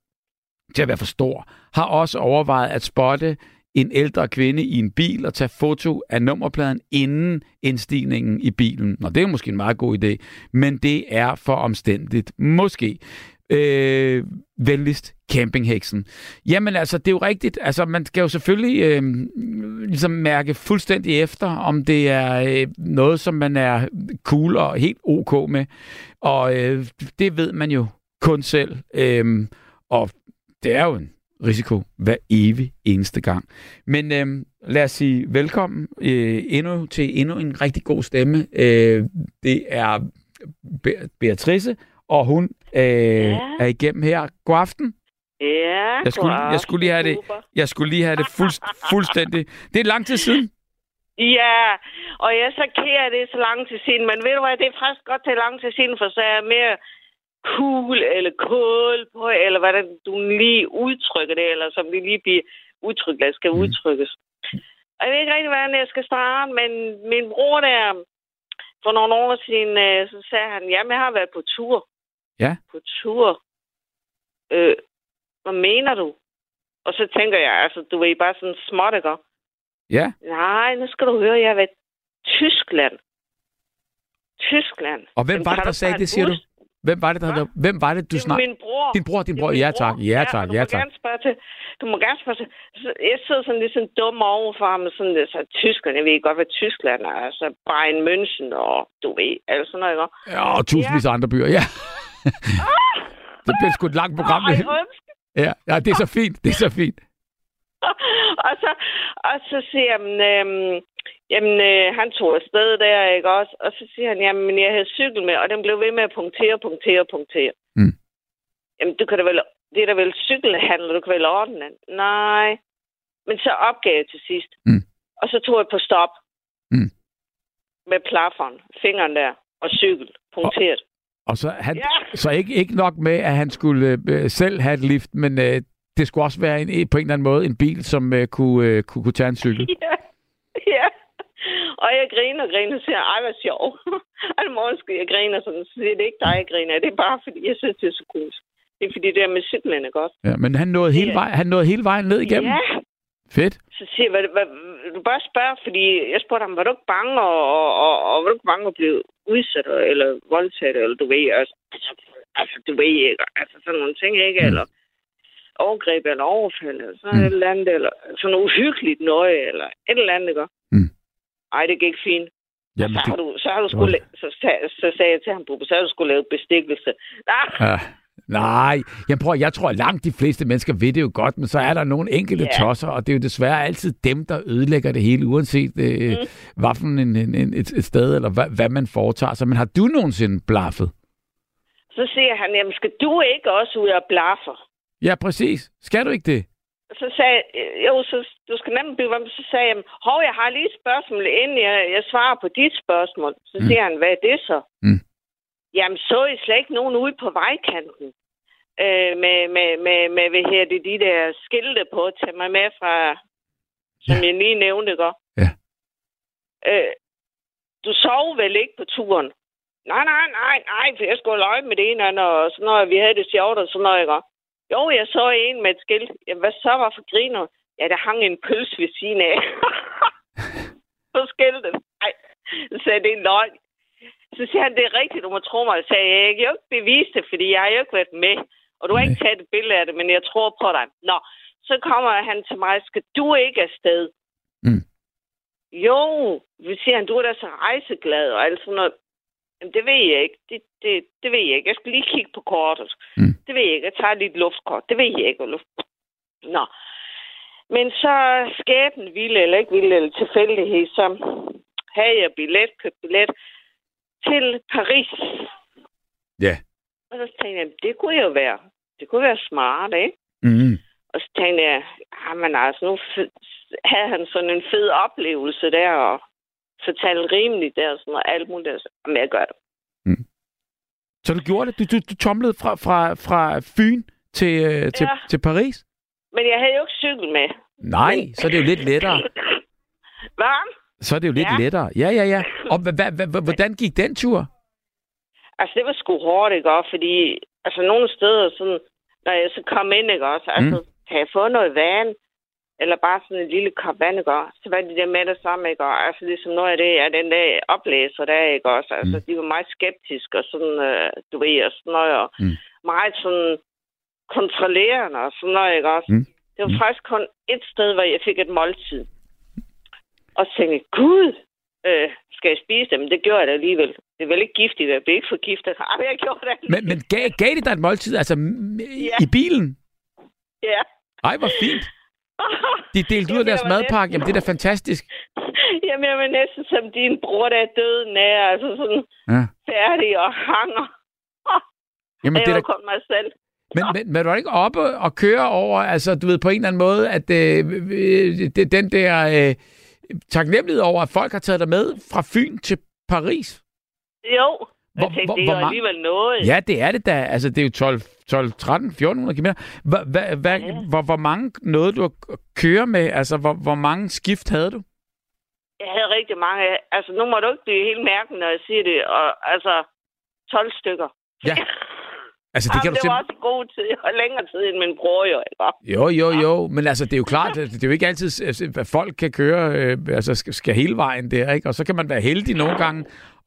til at være for stor. Har også overvejet at spotte en ældre kvinde i en bil og tage foto af nummerpladen inden indstigningen i bilen. Nå, det er måske en meget god idé, men det er for omstændigt. Måske. Øh, venligst campingheksen. Jamen altså, det er jo rigtigt. Altså, man skal jo selvfølgelig øh, ligesom mærke fuldstændig efter, om det er øh, noget, som man er cool og helt ok med. Og øh, det ved man jo kun selv. Øh, og det er jo en risiko hver evig eneste gang. Men øh, lad os sige velkommen øh, endnu til endnu en rigtig god stemme. Øh, det er Be- Beatrice, og hun øh, ja. er igennem her. God aften. Ja, Jeg skulle, jeg skulle lige have det, jeg skulle lige have det fuld, fuldstændig. Det er lang tid siden. Ja, og jeg så ked af det er så lang tid siden, men ved du hvad, det er faktisk godt til lang tid siden, for så er jeg mere cool eller kål på, eller hvordan du lige udtrykker det, eller som det lige bliver udtrykt, eller skal udtrykkes. Og jeg ved ikke rigtig, hvordan jeg skal starte, men min bror der, for nogle år siden, øh, så sagde han, jamen jeg har været på tur. Ja. På tur. Øh, hvad mener du? Og så tænker jeg, altså, du er bare sådan småt, ikke? Ja. Nej, nu skal du høre, jeg har været Tyskland. Tyskland. Og hvem Jamen, var det, der du sagde det, siger du? bus? Hvem var det, der havde... Hvem var det, du Det er snak... min bror. Din bror, din bror. Ja tak, ja og tak, du ja må tak. Gerne spørge til, du må gerne spørge til. Jeg sidder sådan lidt sådan dum overfor ham, sådan så Tyskland. Jeg ved godt, hvad Tyskland er. Altså Bayern München og du ved, alt sådan noget. ikke? Ja, og tusindvis af andre byer, ja. Det bliver sgu et langt program. Ej. Ja, ja, det er så fint, det er så fint. og, så, og så siger han, øhm, jamen, øh, han tog afsted der, ikke også? Og så siger han, jamen, jeg havde cykel med, og den blev ved med at punktere, punktere, punktere. Mm. Jamen, du kan da vel, det er da vel cykelhandler, du kan vel ordne den. Nej. Men så opgav jeg til sidst. Mm. Og så tog jeg på stop. Mm. Med plafferen, fingeren der, og cykel, punkteret. Og så, han, Ja. så ikke, ikke nok med, at han skulle øh, selv have et lift, men øh, det skulle også være en, på en eller anden måde en bil, som øh, kunne, øh, kunne, kunne tage en cykel. Ja. ja. Og jeg griner og griner og siger, ej, hvor sjov. Og morgen skal jeg griner sådan, så siger det er ikke dig, jeg griner. Det er bare, fordi jeg synes, det er så cool. Det er fordi, det der med cyklen er godt. Ja, men han nåede, hele Ja. vej, han nåede hele vejen ned igennem. Ja, Fedt. så siger jeg, hvad, du bare spørge, fordi jeg spurgte ham, var du ikke bange, og, og, og, og var du ikke bange at blive udsat, eller voldtaget, eller du ved, altså, altså, altså du ved ikke, altså sådan nogle ting, ikke, Mm. eller overgreb, eller overfald, eller sådan Mm. et eller andet, eller sådan uhyggeligt nøje, eller et eller andet, ikke? Mm. Ej, det gik fint. Jamen, så, har det, du, så har du skulle, så, så, så sagde jeg til ham, så har du skulle lave bestikkelse. Ah, ja. Nej, jeg, prøver, jeg tror, at langt de fleste mennesker ved det jo godt, men så er der nogle enkelte Ja. tosser, og det er jo desværre altid dem, der ødelægger det hele, uanset øh, Mm. hvad for en, en, en, et, et sted, eller hvad, hvad man foretager sig. Men har du nogensinde blaffet? så siger han, jamen skal du ikke også ud og blaffe? Ja, præcis. Skal du ikke det? så sagde jeg, jo, så, du skal nemlig blive med, så sagde jeg, hov, jeg har lige et spørgsmål, inden jeg, jeg svarer på dit spørgsmål. Så Mm. siger han, hvad er det så? Mm. Jamen, så I slet ikke nogen ude på vejkanten? Øh, med, med, med, med, hvad her det, de der skilte på, tag mig med fra, som Ja. jeg lige nævnte, ikke? Ja. Øh, du sov vel ikke på turen? Nej, nej, nej, nej, for jeg skulle løje med det ene og andet, og sådan noget, vi havde det sjovt og sådan noget, ikke? Jo, jeg så en med et skilt. Jamen, hvad så var for griner? Ja, der hang en pølse ved siden af. på skiltet. Nej, så det er løgn. Så siger han, det er rigtigt, du må tro mig. Så sagde jeg, jeg kan jo ikke bevise det, fordi jeg har jo ikke været med. Og du har ikke taget et billede af det, men jeg tror på dig. Nå, så kommer han til mig, skal du ikke afsted? Mm. Jo, vi siger han, du er da så rejseglad og alt sådan noget. Jamen, det ved jeg ikke. Det, det, det ved jeg ikke. Jeg skal lige kigge på kortet. Mm. Det ved jeg ikke. Jeg tager lige et luftkort. Det ved jeg ikke. hvad Luft... Nå. Men så skæbnen ville, eller ikke ville, eller tilfældighed, så havde jeg billet, købt billet til Paris. Ja. Og så tænkte jeg, det kunne jo være, det kunne være smart, ikke? Mm. Og så tænkte jeg, jamen altså, nu havde han sådan en fed oplevelse der, og fortalte rimeligt der, og sådan noget, alt muligt. der. Så, Jamen, jeg gør det. Så du gjorde det? Du, du, du tomlede fra, fra, fra Fyn til, øh, til, Ja. til Paris? Men jeg havde jo ikke cykel med. Nej, så er det jo lidt lettere. Hvad? Så er det jo lidt Ja. lettere. Ja, ja, ja. Og hvordan gik den tur? Altså, det var sgu hårdt, ikke også? Fordi, altså, nogle steder, sådan, når jeg så kom ind, ikke også? Altså, mm. kan jeg få noget vand? Eller bare sådan en lille kop vand, ikke også? Så var de der med det samme, ikke også? Altså, ligesom noget af det, er den der oplæser der, ikke også? Altså, Mm. de var meget skeptiske, og sådan, øh, du ved, og sådan noget, og Mm. meget sådan kontrollerende, og sådan noget, ikke også? Mm. Det var Mm. faktisk kun et sted, hvor jeg fik et måltid. Og så tænkte jeg, gud, øh, skal jeg spise det? Men det gjorde jeg da alligevel. Det er vel ikke giftigt, jeg blev ikke forgiftet. Ej, jeg gjorde det Men, alligevel. men gav, gav de dig et måltid, altså Ja. i bilen? Ja. Ej, hvor fint. De delte ud af deres var madpakke. Jamen, det er da fantastisk. Jamen, jeg var næsten som din bror, der er død nær. Altså sådan Ja. færdig og hanger. Jamen, jeg det er var da, mig selv. men, men, men er du ikke oppe og køre over, altså du ved, på en eller anden måde, at øh, øh, det, den der øh, taknemmelighed over, at folk har taget dig med fra Fyn til Paris? Jo. Hvor- Jeg tænkte, hvor- det er hvor mange- alligevel noget. Ja, det er det da. Altså, det er jo 12, 12 13, 1400 km. Hva, hva, hva, Ja. hvor, hvor mange nåede du at køre med? Altså, hvor, hvor mange skift havde du? Jeg havde rigtig mange. Altså, nu må du ikke blive helt mærken, når jeg siger det. Og, altså, 12 stykker. Ja. Altså, det Jamen, kan du det var simpelthen... også god tid, og længere tid end min bror, jo. Ikke? Jo, jo, jo. Men altså, det er jo klart, at det er jo ikke altid, altså, at folk kan køre, øh, altså skal, skal hele vejen der, ikke? Og så kan man være heldig nogle gange,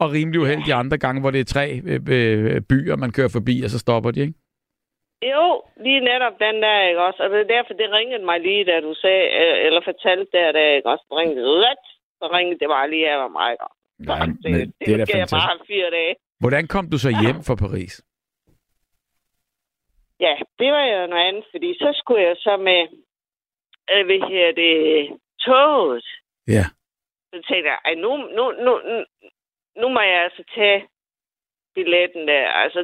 og rimelig uheldig andre gange, hvor det er tre øh, øh, byer, man kører forbi, og så stopper de, ikke? Jo, lige netop den der, ikke også? Og det er derfor, det ringede mig lige, da du sagde, øh, eller fortalte der, der, ikke også? Det ringede let. Så ringede det bare lige af mig, ikke? Så Ja, det, men det, det er da bare fantastisk. have fire dage. Hvordan kom du så hjem fra Paris? Ja, det var jo noget andet, fordi så skulle jeg så med, øh, hvad her det, toget. Ja. Så tænkte jeg, nu, nu, nu, nu, må jeg altså tage billetten der, altså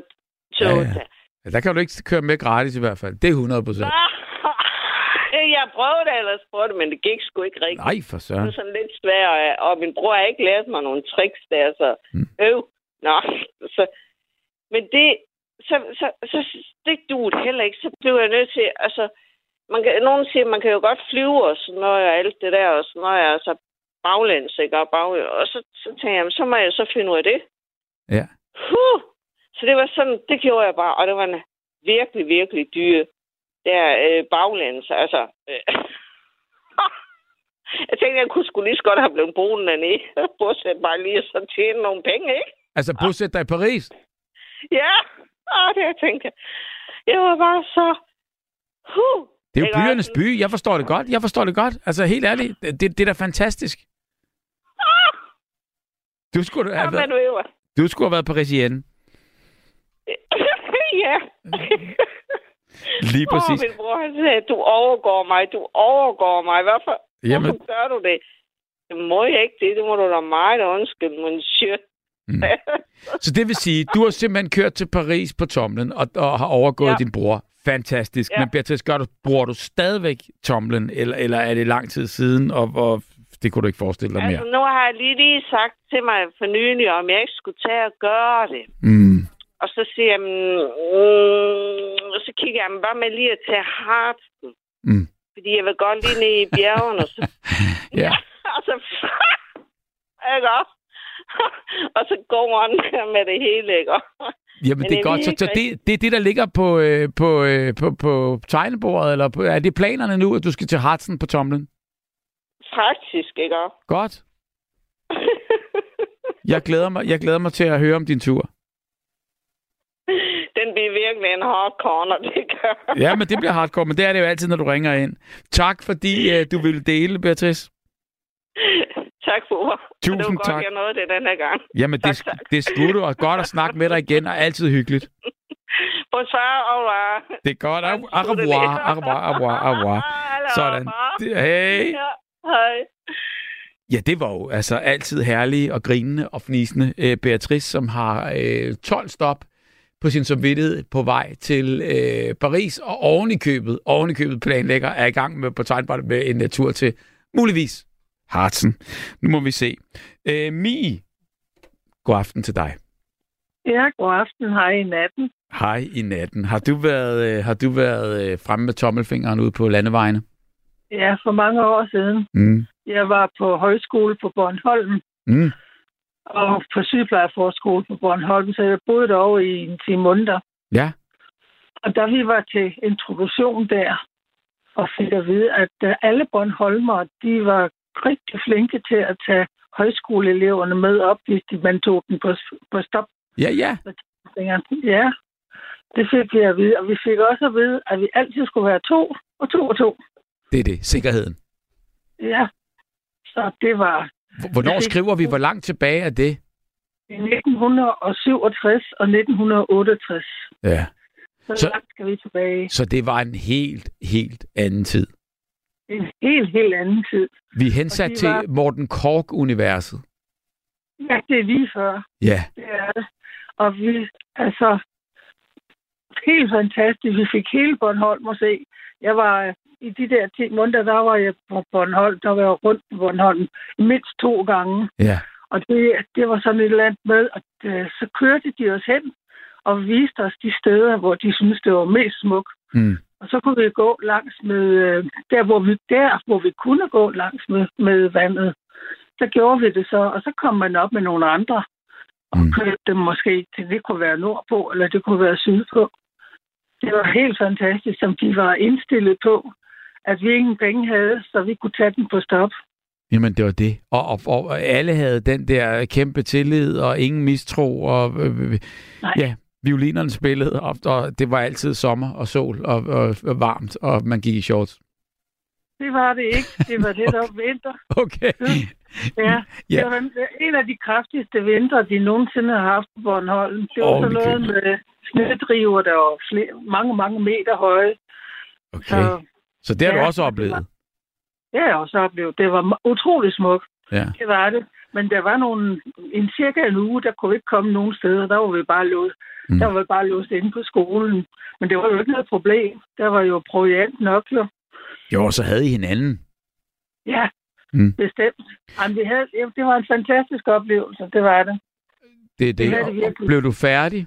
toget Ja, ja. der. Ja, Der kan du ikke køre med gratis i hvert fald. Det er 100 procent. jeg prøvede det ellers på det, men det gik sgu ikke rigtigt. Nej, for Det søren. er sådan lidt svært, og min bror har ikke lært mig nogle tricks der, så Mm. øv. Nå, så, men det, så, så, så, det duede heller ikke. Så blev jeg nødt til, altså, man kan, nogen siger, man kan jo godt flyve og sådan noget, og alt det der, og sådan noget, altså baglæns, ikke? Og, bag, og så, så tænkte jeg, så må jeg så finde ud af det. Ja. Huh. Så det var sådan, det gjorde jeg bare, og det var en virkelig, virkelig dyre der øh, baglæns, altså... Øh, jeg tænkte, jeg kunne sgu lige så godt have blevet boende dernede. Bortset bare lige og så tjene nogle penge, ikke? Altså, bosæt dig i Paris. Ja, og det jeg tænkte. Jeg var bare så... Huh. Det er jo byernes by. Jeg forstår det godt. Jeg forstår det godt. Altså, helt ærligt. Det, det er da fantastisk. Du skulle have været, du skulle have været parisienne. ja. Lige præcis. Åh, min bror, han sagde, du overgår mig, du overgår mig. Hvorfor, Jamen, Hvorfor gør du det? Det må jeg ikke det. Det må du da meget undskylde, monsieur. Mm. så det vil sige, du har simpelthen kørt til Paris på tomlen og, og har overgået Ja. din bror. Fantastisk. Ja. Men Beatrice, gør du, bruger du stadigvæk tomlen, eller, eller er det lang tid siden, og, og det kunne du ikke forestille dig mere? Altså, nu har jeg lige, lige sagt til mig for nylig, om jeg ikke skulle tage og gøre det. Mm. Og så siger jeg, mm, og så kigger jeg, "Men hvad med lige at tage harten? Mm. Fordi jeg vil godt lige ned i bjergene. Og så, Ja. og så, ikke også? og så går man med det hele, ikke? Jamen, Men det er godt. Så, så det, det er det, der ligger på, øh, på, øh, på, på tegnebordet, eller på, er det planerne nu, at du skal til Hartsen på tomlen? Faktisk, ikke? Godt. Jeg glæder mig, jeg glæder mig til at høre om din tur. Den bliver virkelig en hard corner, det gør. Ja, men det bliver hardcore, men det er det jo altid, når du ringer ind. Tak, fordi øh, du ville dele, Beatrice. Tak for. Tusind det var godt, tak. jeg nåede det den her gang. Jamen, det, Tak, tak. det skulle du, og godt at snakke med dig igen, og altid hyggeligt. Bonsoir, au revoir. Det er godt. Au revoir, au revoir, au revoir, au revoir. Sådan. Hey. Ja, hej. Ja, det var jo altså altid herlige og grinende og fnisende øh, Beatrice, som har øh, 12 stop på sin samvittighed på vej til øh, Paris, og oven i købet, oven i købet planlægger er i gang med på tegnbrættet med en uh, tur til muligvis Hartsen. Nu må vi se. Øh, Mi, god aften til dig. Ja, god aften. Hej i natten. Hej i natten. Har du været, øh, har du været øh, fremme med tommelfingeren ude på landevejene? Ja, for mange år siden. Mm. Jeg var på højskole på Bornholm Mm. og på sygeplejerforskole på Bornholm, så jeg boede derovre i en 10 måneder. Ja. Og da vi var til introduktion der, og fik at vide, at øh, alle Bornholmere, de var rigtig flinke til at tage højskoleeleverne med op, hvis de, man tog dem på, på stop. Ja, ja. Ja, det fik vi at vide. Og vi fik også at vide, at vi altid skulle være to og to og to. Det er det. Sikkerheden. Ja, så det var Hvornår fik- skriver vi, hvor langt tilbage er det? i 1967 og 1968. Ja. Så- så langt skal vi tilbage. Så det var en helt, helt anden tid. En helt, helt anden tid. Vi er hensat til var- Morten Kork-universet. Ja, det er lige før. Ja. Det er det. Og vi, altså, helt fantastisk. Vi fik hele Bornholm at se. Jeg var øh, i de der 10 måneder, der var jeg på Bornholm. Der var jeg rundt på Bornholm mindst to gange. Ja. Og det, det var sådan et eller andet med, at øh, så kørte de os hen og viste os de steder, hvor de syntes, det var mest smukt. Mm. Og så kunne vi gå langs med, øh, der hvor vi, der, hvor vi kunne gå langs med, med vandet. Så gjorde vi det så, og så kom man op med nogle andre og Mm. mm. kørte dem måske til, det kunne være nordpå, eller det kunne være sydpå. Det var helt fantastisk, som de var indstillet på, at vi ingen penge havde, så vi kunne tage den på stop. Jamen, det var det. Og, og, og alle havde den der kæmpe tillid og ingen mistro. Og, øh, øh, Nej. ja, violinerne spillede, og, og det var altid sommer og sol og, og, og varmt, og man gik i shorts. Det var det ikke. Det var det, der var vinter. Okay. Ja, Ja. det var en, en af de kraftigste vintre, de nogensinde har haft på Bornholm. Det var Åh, sådan noget med snedriver, der var flere, mange, mange meter høje. Okay. Så det har du Ja, også det oplevet? Det har jeg også oplevet. Det var utrolig smukt. Ja. Det var det. Men der var nogle, en cirka en uge, der kunne ikke komme nogen steder. Der var vi bare låst. Mm. Der var vi bare låst inde på skolen. Men det var jo ikke noget problem. Der var jo proviant nok jo. Jo, og så havde I hinanden. Ja, Mm. bestemt. Jamen, vi havde, ja, det var en fantastisk oplevelse, det var det. Det det. Det det. Blev du færdig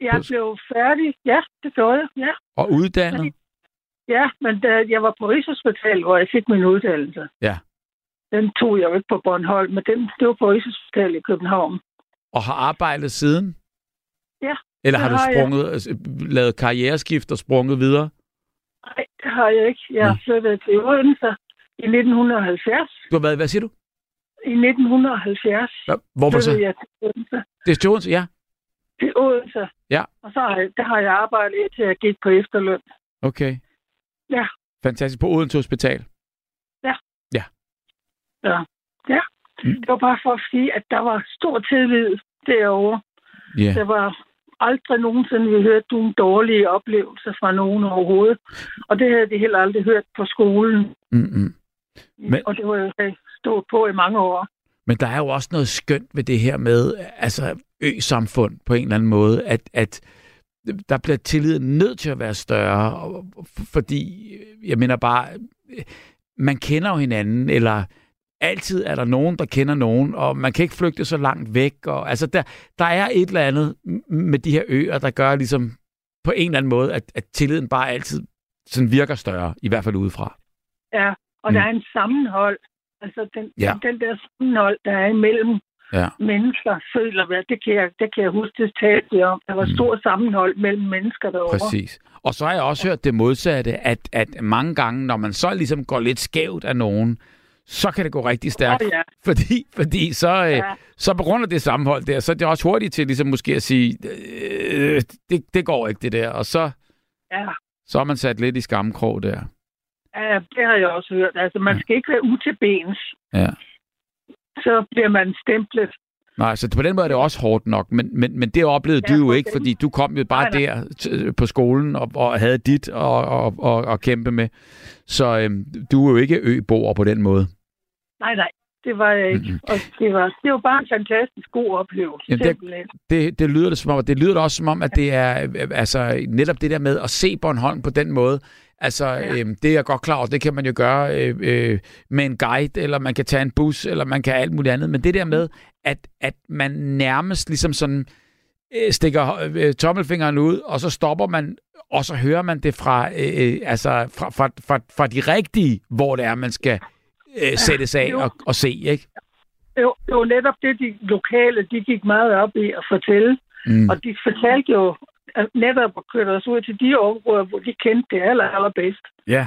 Jeg blev færdig. Ja, det gjorde jeg. Ja, og uddannet? ja men da jeg var på Rigshospitalet, hvor jeg fik min uddannelse. Ja. Den tog jeg jo ikke på Bornholm, men den, det var på Rigshospitalet i København. Og har arbejdet siden? Ja, Eller har du har jeg. sprunget, altså, lavet karriereskift og sprunget videre? Nej, det har jeg ikke. Jeg Nå. flyttede til Odense i 1970. Du har været, hvad siger du? I 1970 Hva- Hvorfor så? jeg til Odense. Det er Stjorens, ja. Til Odense. Ja. Og så har jeg, der har jeg arbejdet indtil jeg gik på efterløn. Okay. Ja. Fantastisk. På Odense Hospital. Ja. ja. Mm. Det var bare for at sige, at der var stor tillid derovre. Ja. Der var aldrig nogensinde, vi hørte nogen dårlige oplevelser fra nogen overhovedet. Og det havde de heller aldrig hørt på skolen. Mm-mm. Men- Og det var jo stået på i mange år. Men der er jo også noget skønt ved det her med, altså ø-samfund på en eller anden måde, at, at der bliver tilliden nødt til at være større, fordi, jeg mener bare, man kender jo hinanden, eller altid er der nogen, der kender nogen, og man kan ikke flygte så langt væk. Og, altså, der, der er et eller andet med de her øer, der gør ligesom på en eller anden måde, at, at tilliden bare altid sådan virker større, i hvert fald udefra. Ja, og Mm. der er en sammenhold. Altså den, Ja. den der sammenhold, der er imellem Ja. mennesker, føler vi, det kan jeg, det kan jeg huske, det talte om. Der var Mm. stor sammenhold mellem mennesker derovre. Præcis. Og så har jeg også hørt det modsatte, at, at mange gange, når man så ligesom går lidt skævt af nogen, så kan det gå rigtig stærkt. Åh, ja. Fordi, fordi så, øh, Ja. så på grund af det sammenhold der, så er det også hurtigt til ligesom måske at sige, øh, det, det går ikke det der. Og så, Ja. så er man sat lidt i skamkrog der. ja, det har jeg også hørt. Altså, man skal ikke være utilbens. Ja. Så bliver man stemplet. Nej, så på den måde er det også hårdt nok, men, men, men det oplevede Ja, du jo ikke, fordi du kom jo bare Nej, nej. der på skolen og, og havde dit og, og, og, og kæmpe med. Så øhm, du er jo ikke øboer på den måde. Nej, nej, det var jeg ikke. Mhm. Og det var, det var bare en fantastisk god oplevelse. Jamen, det-. Det, det lyder det som om, det lyder da også som om, at det er altså netop det der med at se Bornholm på den måde. Altså, ja. øhm, det er jeg godt klar over, det kan man jo gøre øh, øh, med en guide, eller man kan tage en bus, eller man kan alt muligt andet. Men det der med, at, at man nærmest ligesom sådan øh, stikker øh, tommelfingeren ud, og så stopper man, og så hører man det fra, øh, øh, altså fra, fra, fra, fra de rigtige, hvor det er, man skal øh, sættes af jo. og, og se, ikke? Det var, det var netop det, de lokale, de gik meget op i at fortælle. Mm. Og de fortalte jo netop at køre os ud til de områder, hvor de kendte det aller, allerbedst. Ja.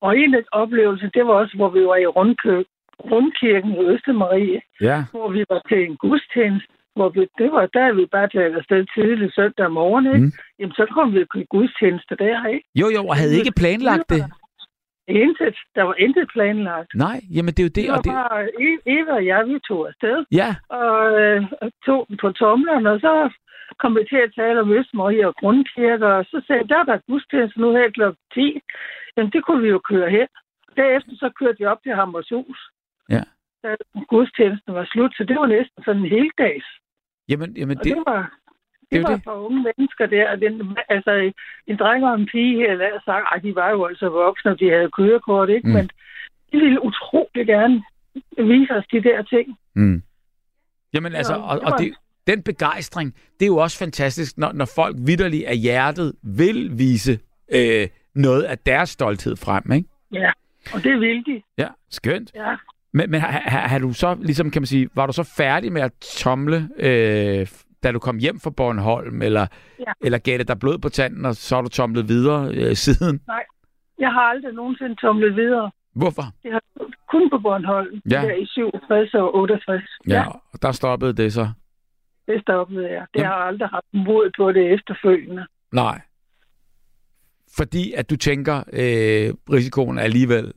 Og en af oplevelserne, det var også, hvor vi var i rundkø, rundkirken i Østermarie, Ja. hvor vi var til en gudstjeneste, hvor vi, det var der, vi bare talte afsted tidligt søndag morgen, ikke? Mm. Jamen, så kom vi til gudstjeneste der, ikke? Jo, jo, og havde ikke planlagt det. Intet. Der var intet planlagt. Nej, jamen det er jo det, Det var og det... bare Eva og jeg, vi tog afsted. Ja, og øh, tog den på tomlerne, og så kom vi til at tale om Østmarie og Grundkirker, og så sagde jeg, der er der gudstjeneste nu her kl. 10. Jamen, det kunne vi jo køre hen. Derefter så kørte vi op til Hammershus. Ja. Da gudstjenesten var slut, så det var næsten sådan en hel dags. jamen, jamen Og det, det, var, det er var det. for unge mennesker der. Og den, altså, en dreng og en pige her, der sagt, ej, de var jo altså voksne, og de havde kørekort, ikke? Mm. Men de ville utrolig gerne vise os de der ting. Mm. Jamen altså, Ja, og, det og det, den begejstring, det er jo også fantastisk, når, når folk vidderligt af hjertet vil vise øh, noget af deres stolthed frem, ikke? Ja, og det ville de. Ja, skønt. Ja. Men, men har, har, har du så, ligesom kan man sige, var du så færdig med at tomle, øh, da du kom hjem fra Bornholm, eller, Ja. eller gav det dig blod på tanden, og så har du tomlet videre øh, siden? Jeg har aldrig nogensinde tumlet videre. Hvorfor? Det har kun på Bornholm, Ja. ja. der i 67 og 68. Ja, og der stoppede det så. det stoppede jeg. Det Jamen. har aldrig haft mod på det efterfølgende. Nej. Fordi at du tænker, øh, risikoen er alligevel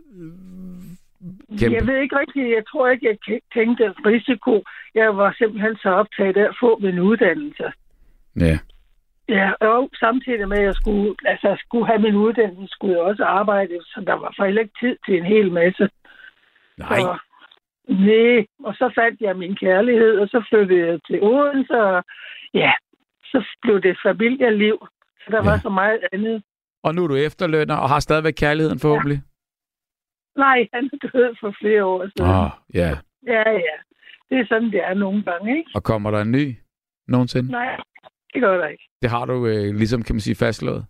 kæmpe. Jeg ved ikke rigtigt, jeg tror ikke, jeg tænkte risiko. Jeg var simpelthen så optaget af at få min uddannelse. Ja. Ja, og samtidig med, at jeg skulle, altså, skulle have min uddannelse, skulle jeg også arbejde, så der var for heller ikke tid til en hel masse. Nej. Så, nej, og så fandt jeg min kærlighed, og så flyttede jeg til Odense, og ja, så blev det familieliv. Så der Ja. ja. var så meget andet Og nu er du efterlønner og har stadigvæk kærligheden forhåbentlig. Nej, han er død for flere år siden. Oh, ja. Ja, ja. Det er sådan, det er nogle gange, ikke? Og kommer der en ny nogensinde? Nej, det gør der ikke. Det har du øh, ligesom, kan man sige, fastslået.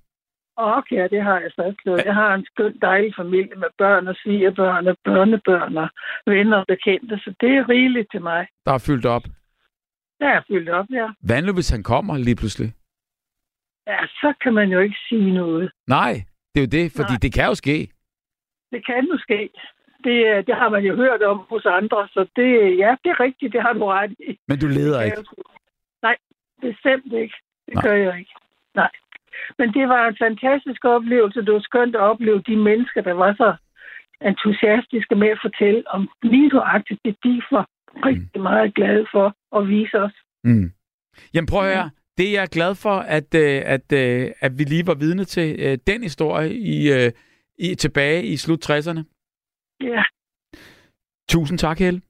Okay, det har jeg fastslået. Jeg har en skøn, dejlig familie med børn og svigerbørn og børnebørn og venner og bekendte, så det er rigeligt til mig. Der er fyldt op. Der er fyldt op, ja. Hvad nu, hvis han kommer lige pludselig? Ja, så kan man jo ikke sige noget. Nej, det er jo det, fordi Nej. det kan jo ske. Det kan jo ske. Det, øh, det har man jo hørt om hos andre, så det, ja, det er rigtigt, det har du ret i. Men du leder ikke. jeg- Nej, bestemt ikke. Det Nej. Gør jeg ikke. Nej. Men det var en fantastisk oplevelse. Det var skønt at opleve de mennesker, der var så entusiastiske med at fortælle om lige nøjagtigt det, de var rigtig meget glade for at vise os. Mm. Jamen prøv at høre. Det jeg er glad for, at, øh, at, øh, at vi lige var vidne til øh, den historie i, øh, i, tilbage i slut 60'erne. Ja, Tusind tak, Helle.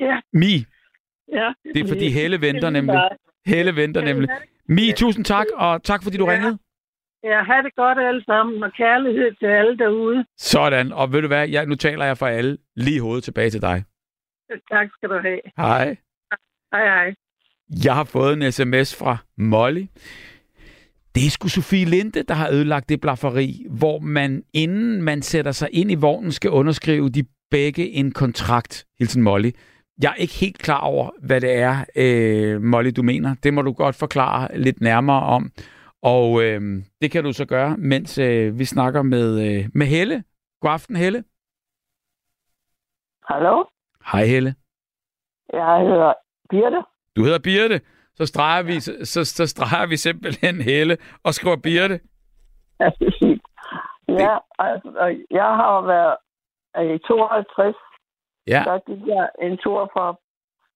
ja, Mi, ja. det er fordi Helle venter nemlig. Helle venter nemlig. Mi, tusind tak, og tak fordi du Ja. ringede. Ja, have det godt alle sammen, og kærlighed til alle derude. Sådan, og ved du hvad, jeg, nu taler jeg for alle lige hovedet tilbage til dig. Tak skal du have. Hej. Hej, hej. Jeg har fået en sms fra Molly. Det er sgu Sofie Linde, der har ødelagt det blafferi, hvor man, inden man sætter sig ind i vognen, skal underskrive de begge en kontrakt. Hilsen Molly. Jeg er ikke helt klar over, hvad det er, øh, Molly, du mener. Det må du godt forklare lidt nærmere om. Og øh, det kan du så gøre, mens øh, vi snakker med, øh, med Helle. God aften, Helle. Hallo? Hej, Helle. Jeg hedder Birte. Du hedder Birte. Så streger, vi, så, så, streger vi simpelthen Helle og skriver Birte. Ja, det fint. Ja, altså, og jeg har været i 52, Ja. der gik jeg en tur fra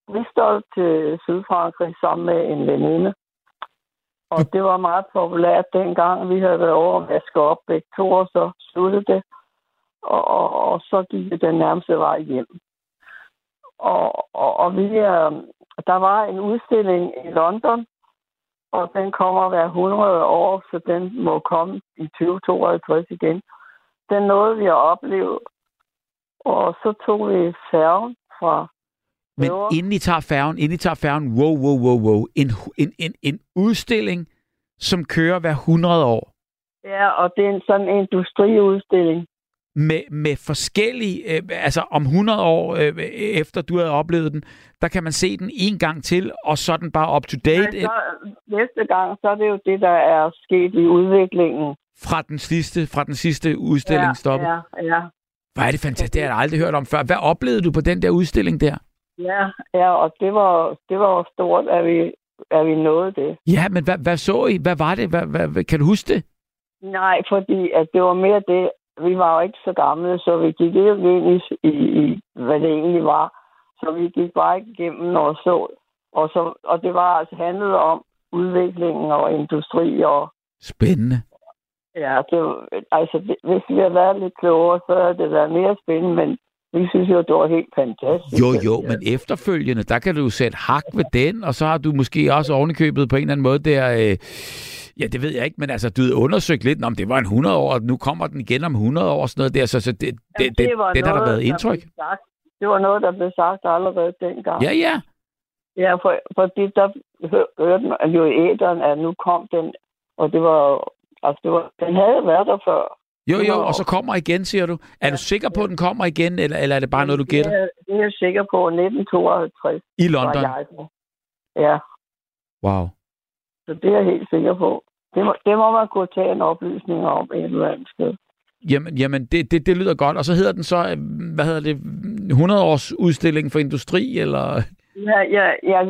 Bristol til Sydfrankrig sammen med en veninde. Og det var meget populært dengang. Vi havde været over at vaske op begge to, og så sluttede det. Og, og, og så gik det den nærmeste vej hjem. Og, og, og vi, øh, der var en udstilling i London, og den kommer hver 100 år, så den må komme i 2052 igen. Den nåede vi at opleve, og så tog vi færgen fra Men Jo. inden I tager færgen, inden I tager færgen, wow, wow, wow, wow, en, en, en, en udstilling, som kører hver 100 år, Ja, og det er en sådan industriudstilling. Med, med forskellige, øh, altså om 100 år øh, efter du havde oplevet den, der kan man se den en gang til, og så den bare up to date Nej, så, næste gang, så er det jo det, der er sket i udviklingen. fra den sidste, fra den sidste udstilling ja, stoppet. Ja, ja, Hvor er det fantastisk, det har jeg aldrig hørt om før. Hvad oplevede du på den der udstilling der? ja, ja, og det var, det var stort, at vi, at vi nåede det. Ja, men hvad, hvad så I? Hvad var det? Hvad, hvad, hvad, kan du huske det? Nej, fordi at det var mere det, vi var jo ikke så gamle, så vi gik ikke ind i, i, i hvad det egentlig var. Så vi gik bare igennem og så. Og, så, og det var altså handlet om udviklingen og industri og Spændende. Ja, det, altså, det, hvis vi havde været lidt klogere, så havde det været mere spændende, men vi synes jo, det var helt fantastisk. Jo, jo, men efterfølgende, der kan du sætte hak ved den, og så har du måske også ovenikøbet på en eller anden måde der, øh, ja, det ved jeg ikke, men altså, du havde undersøgt lidt, om det var en 100 år, og nu kommer den igen om 100 år og sådan noget der, så, så det, det, Jamen, det, var det, der har noget, været indtryk. sagt. Det var noget, der blev sagt allerede dengang. Ja, ja. Ja, for, fordi der hør- hørte man jo i æderen, at nu kom den, og det var, altså, det var, den havde været der før. Jo, Det jo, og så kommer igen, siger du. Er du sikker på, at den kommer igen, eller, eller er det bare noget, du gætter? Det er, det er jeg sikker på, 1952 I London? der. Ja, Wow. Så det er jeg helt sikker på. Det må, det må man kunne tage en oplysning om et eller andet sted. Jamen, jamen det, det, det lyder godt. Og så hedder den så, øh, hvad hedder det, 100 års udstilling for industri, eller? Ja, ja, ja,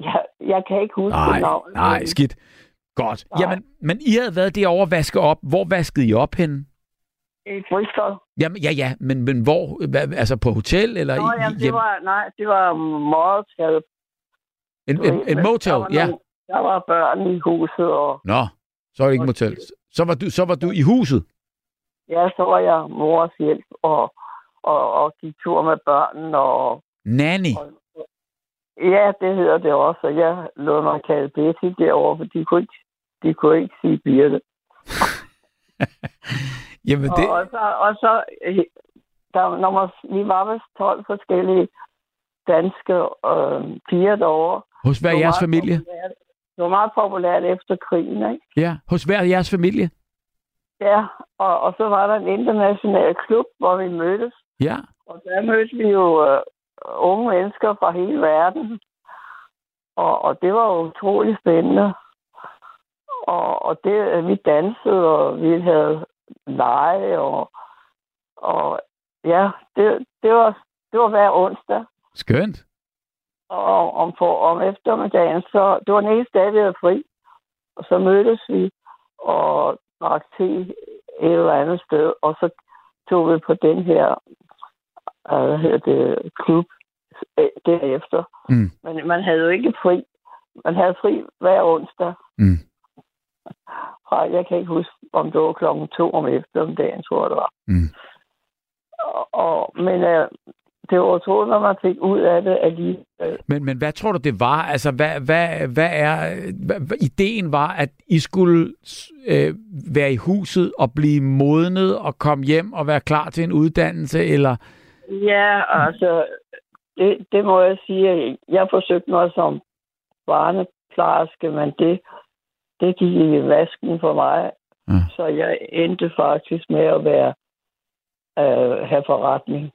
ja, jeg kan ikke huske Nej, det navn. nej, skidt. Godt. Nej. Jamen, men I havde været derovre og vaske op. Hvor vaskede I op henne? I Bristol. Jamen, ja, ja, men, men hvor? Hvad, altså på hotel, eller Nå, i, jamen, det var, nej, det var motel. En, en, en motel, ja. nogle- Der var børn i huset, og Nå, så er det ikke motel. Så var, du, så var du i huset? ja, så var jeg mors hjælp, og, og, og gik tur med børnene, og Nanny? ja, det hedder det også, og jeg lod mig kalde Betty derovre, for de kunne ikke, de kunne ikke sige Birte. Jamen, det... Og, og så, og så der, når man, vi var vist 12 forskellige danske øh, piger derovre. Hos hver var jeres meget familie? populært. Det var meget populært efter krigen, ikke? Ja, hos hver jeres familie? Ja, og, og så var der en international klub, hvor vi mødtes. Ja. Og der mødte vi jo øh, unge mennesker fra hele verden. Og, og det var jo utrolig spændende. Og, og det, vi dansede, og vi havde lege, og, og ja, det, det, var, det var hver onsdag. Skønt. Og om, for, om eftermiddagen, så det var den eneste dag, vi havde fri. Og så mødtes vi og drak te et eller andet sted, og så tog vi på den her øh, hvad hedder det, klub øh, derefter. Mm. Men man havde jo ikke fri. Man havde fri hver onsdag. Mm. Fra, jeg kan ikke huske, om det var klokken to om eftermiddagen, tror jeg det var. Mm. Og, og, men øh, det når man fik ud af det alligevel. Men, men hvad tror du, det var? Altså, hvad, hvad, hvad er... Hvad, ideen var, at I skulle øh, være i huset og blive modnet og komme hjem og være klar til en uddannelse, eller... Ja, altså, det, det må jeg sige. Jeg forsøgte mig som barneplejerske, men det, det gik i vasken for mig. Ja. Så jeg endte faktisk med at være øh, have forretning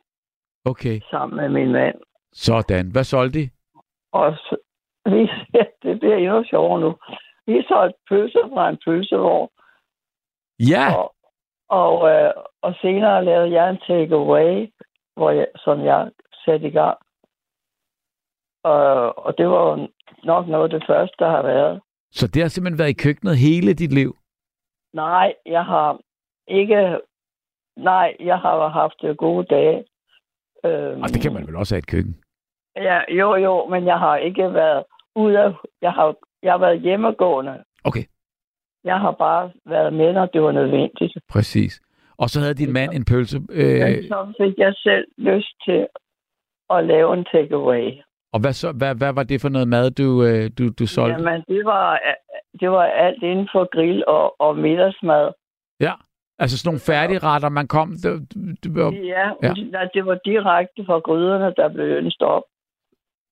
Okay, sammen med min mand. sådan. Hvad solgte I? Og så, vi, det bliver endnu sjovere nu. Vi solgte pølser fra en pølsevogn, Ja, og, og, øh, og senere lavede jeg en takeaway, hvor jeg, som jeg satte i gang. Og, og det var nok noget af det første, der har været. så det har simpelthen været i køkkenet hele dit liv? Nej, jeg har ikke... Nej, jeg har haft gode dage. Øhm, Og det kan man vel også have i et køkken? Ja, jo, jo, men jeg har ikke været ude af... Jeg har, jeg har været hjemmegående. Okay, Jeg har bare været med, når det var nødvendigt. præcis. Og så havde din mand en pølse... Øh, Men så fik jeg selv lyst til at lave en takeaway. og hvad, så, hvad, hvad var det for noget mad, du, øh, du, du solgte? Jamen, det var, det var alt inden for grill og, og middagsmad. Ja, altså sådan nogle færdigretter, man kom... Det, det var Ja, Ja. det var direkte fra gryderne, der blev ønsket op.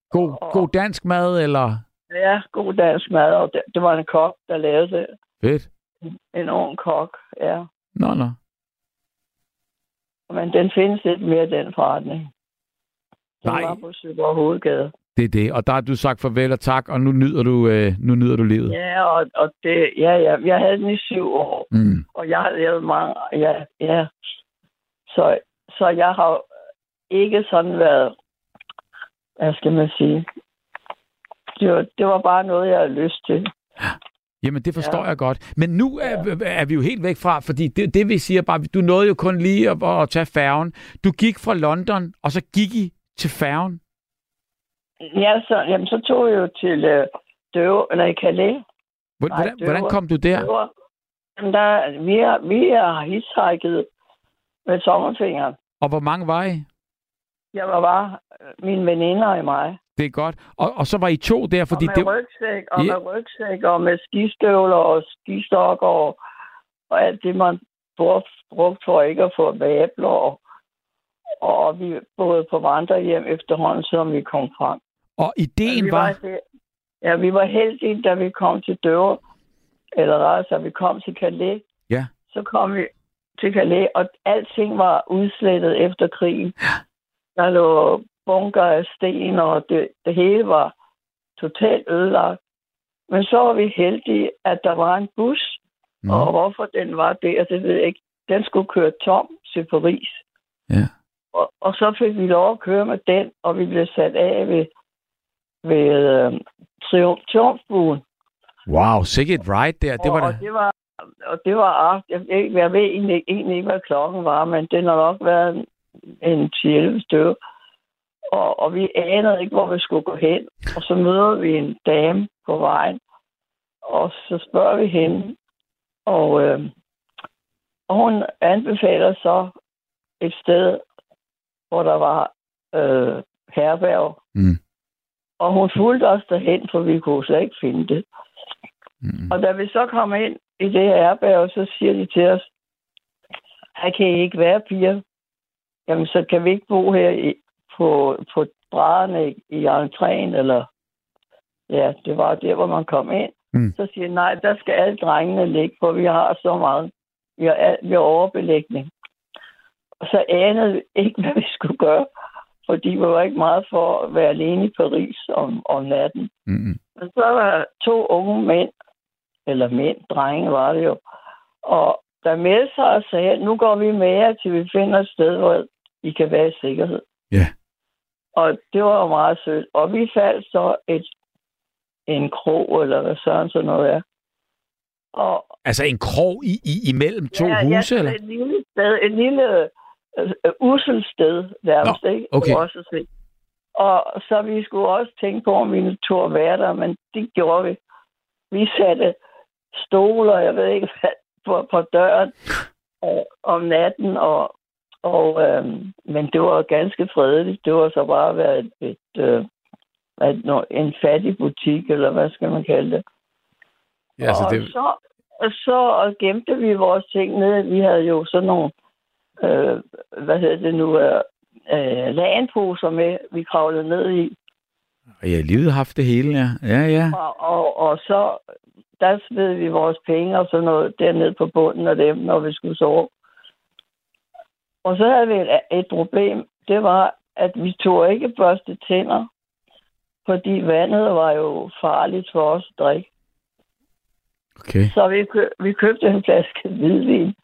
god, god dansk mad, eller... Ja, god dansk mad, og det, det var en kok, der lavede det. Fedt. En ung kok, ja. Nå, nå. Men den findes lidt mere, den forretning. Den Nej. var på Søborg Hovedgade. Det er det. Og der har du sagt farvel og tak, og nu nyder du, øh, nu nyder du livet. Ja, og, og det, ja, ja, jeg havde den i syv år, Mm. og jeg har lavet mange, ja, ja. Så, så jeg har ikke sådan været, hvad skal man sige, det var, det var bare noget, jeg havde lyst til. Jamen, det forstår Ja. ja. jeg godt. Men nu er, er vi jo helt væk fra, fordi det, det vi siger bare, du nåede jo kun lige at, at tage færgen. Du gik fra London, og så gik I til færgen. Ja, så, jamen, så tog jeg jo til øh, Døve, eller i Calais. Hvordan, Nej, det hvordan kom du der? Jamen, der, vi, har, vi har hitchhiket med sommerfingeren. Og hvor mange var I? Jeg var bare øh, mine veninder og mig. Det er godt. Og, og så var I to der, fordi og med det... rygsæk, og Ja. med rygsæk, og med skistøvler og skistokker, og, og alt det, man brugte brugt for ikke at få vabler. Og, og vi boede på vandrehjem efterhånden, som vi kom frem. Og ideen vi var... var ja, vi var heldige, da vi kom til Døver, eller altså, vi kom til Calais. Ja. Så kom vi til Calais, og alting var udslettet efter krigen. Der lå bunker af sten, og det, det hele var totalt ødelagt. Men så var vi heldige, at der var en bus, Nå, og hvorfor den var der, det ved jeg ikke. Den skulle køre tom til Paris. Ja. Og, og så fik vi lov at køre med den, og vi blev sat af ved, ved øh, triumf, triumfbuen. Wow, sikke et ride der. Det var og, da... og det var, og det var aften. Jeg, ved ikke- jeg ved egentlig, egentlig ikke, hvad klokken var, men det har nok været en, en 10 stykke. Og, og vi anede ikke, hvor vi skulle gå hen. Og så møder vi en dame på vejen, og så spørger vi hende. Og, øh, og hun anbefaler så et sted, hvor der var øh, herberg. Mm. Og hun fulgte os derhen, for vi kunne slet ikke finde det. Mm. Og da vi så kom ind i det herberg, så siger de til os, her kan I ikke være piger. Jamen, så kan vi ikke bo her i, på, på brædderne i, i entréen, eller... Ja, det var der, hvor man kom ind. Mm. Så siger jeg, nej, der skal alle drengene ligge, for vi har så meget. Vi har, vi har overbelægning. Og så anede vi ikke, hvad vi skulle gøre, fordi vi var ikke meget for at være alene i Paris om, om natten. Mm-mm. Men så var der to unge mænd, eller mænd, drenge var det jo, og der meldte sig og sagde, nu går vi med jer, til vi finder et sted, hvor I kan være i sikkerhed. Ja. Og det var jo meget sødt. Og vi faldt så et, en krog, eller hvad sådan sådan noget er. Og Altså en krog i, i, imellem to ja, huse, ja, eller? Et lille sted, et lille øh, øh, usselt sted, nærmest, ikke? okay. Også at. Og så vi skulle også tænke på, om vi nu tog at være der, men det gjorde vi. Vi satte stoler, jeg ved ikke hvad, på, på døren øh, om natten, og, og øh, men det var ganske fredeligt. Det var så bare været et, et, øh, et, en fattig butik, eller hvad skal man kalde det. Ja, altså, og det, så, så gemte vi vores ting ned. Vi havde jo sådan nogle, øh, hvad hedder det nu, øh, øh, lagenposer med, vi kravlede ned i. og jeg har livet haft det hele, ja. Ja, ja. Og, og, og så, der smed vi vores penge og sådan noget dernede på bunden af dem, når vi skulle sove. Og så havde vi et, et problem. Det var, at vi tog ikke børste tænder, fordi vandet var jo farligt for os at drikke. Okay. Så vi, kø- vi købte en flaske hvidvin.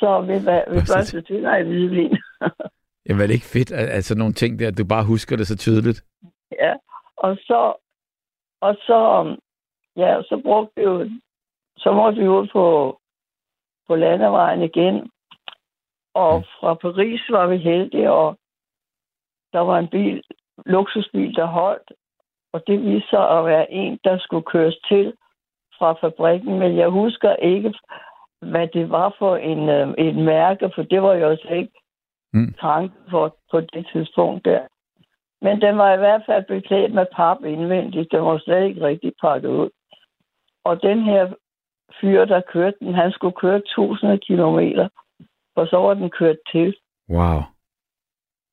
Så vi, va- vi Børste børste tænder i hvidvin. Jamen, er det ikke fedt, at, at sådan nogle ting der, at du bare husker det så tydeligt? ja. Og så, og så, um, ja, så brugte vi jo, så måtte vi ud på, på landevejen igen. Og Mm. fra Paris var vi heldige, og der var en bil, luksusbil, der holdt. Og det viste sig at være en, der skulle køres til fra fabrikken. Men jeg husker ikke, hvad det var for en, øh, et mærke, for det var jo altså ikke Mm. tanke for på det tidspunkt der. Men den var i hvert fald beklædt med pap indvendigt. Den var slet ikke rigtig pakket ud. Og den her fyr, der kørte den, han skulle køre 1000 kilometer, og så var den kørt til. Wow.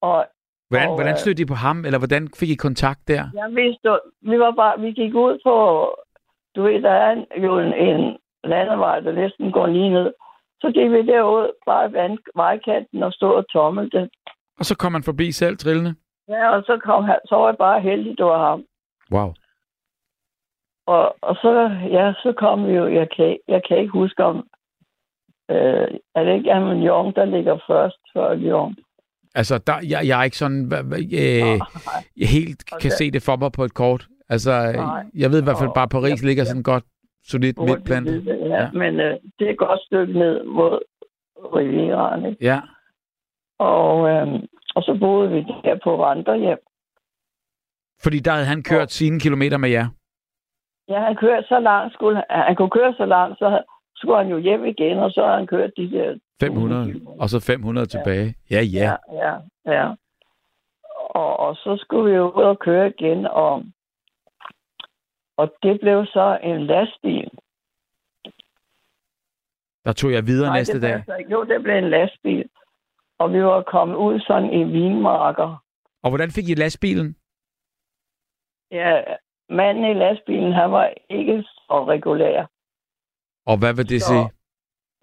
Og Hvordan, Og, hvordan øh, stødte I på ham, eller hvordan fik I kontakt der? jeg vidste, vi var bare, vi gik ud på, du ved, der er en, jo en, en landevej, der næsten går lige ned. Så gik vi derud, bare vand, vejkanten og stod og tommelte. Og så kom han forbi selv trillende? Ja, og så kom han, så var jeg bare heldig, det var ham. Wow. Og, og så, ja, så kom vi jo, jeg kan, jeg kan ikke huske om, øh, er det ikke Avignon, der ligger først før Lyon? Altså, der, jeg, jeg er ikke sådan hva- hva- øh, jeg helt kan Okay. se det for mig på et kort. Altså, Nej. jeg ved i hvert fald bare, at Paris ja, ligger ja. sådan godt solidt midtplantet. Ja, Ja. ja. men øh, det er et godt stykke ned mod Rivieraen, ikke? Ja. Og, øh, og så boede vi der på vandrehjem. Fordi der havde han kørt sine kilometer med jer. Ja, han kørte så langt, skulle, han han kunne køre så langt, så skulle han jo hjem igen, og så har han kørt de der... 500, og så 500 tilbage. Ja, ja. Ja, ja, ja. Og, og så skulle vi jo ud og køre igen, og, og det blev så en lastbil. Der tog jeg videre Nej, næste det dag. ikke. Jo, det blev en lastbil. Og vi var kommet ud sådan i vinmarker. Og hvordan fik I lastbilen? Ja, manden i lastbilen, han var ikke så regulær. Og hvad vil det Så- sige?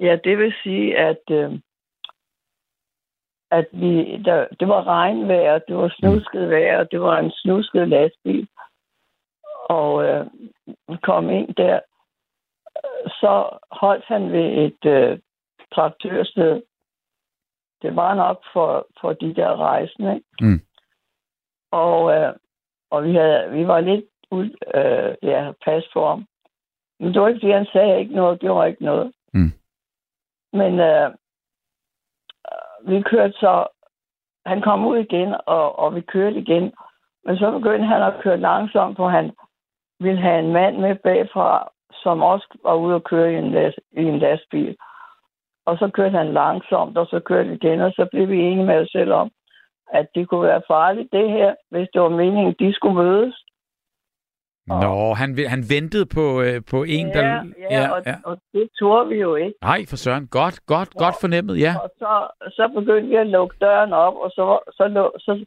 Ja, det vil sige, at, øh, at vi, der, det var regnvejr, det var snusket vejr, det var en snusket lastbil. Og øh, kom ind der, så holdt han ved et øh, traktørsted. Det var nok for, for de der rejsende. ikke? Mm. Og, øh, og vi, havde, vi var lidt ud, øh, ja, pas på ham. Men det var ikke, fordi han sagde ikke noget, gjorde ikke noget. Mm. Men øh, vi kørte så, han kom ud igen, og, og vi kørte igen. Men så begyndte han at køre langsomt, for han ville have en mand med bagfra, som også var ude og køre i en, las, i en lastbil. Og så kørte han langsomt, og så kørte igen, og så blev vi enige med os selv om, at det kunne være farligt, det her, hvis det var meningen, de skulle mødes. Nå, han, han ventede på, øh, på en, der... ja, ja, og, og det turde vi jo ikke. Nej, for søren. Godt, godt, godt fornemmet, ja. Og så, så begyndte vi at lukke døren op, og så, så, lå- så,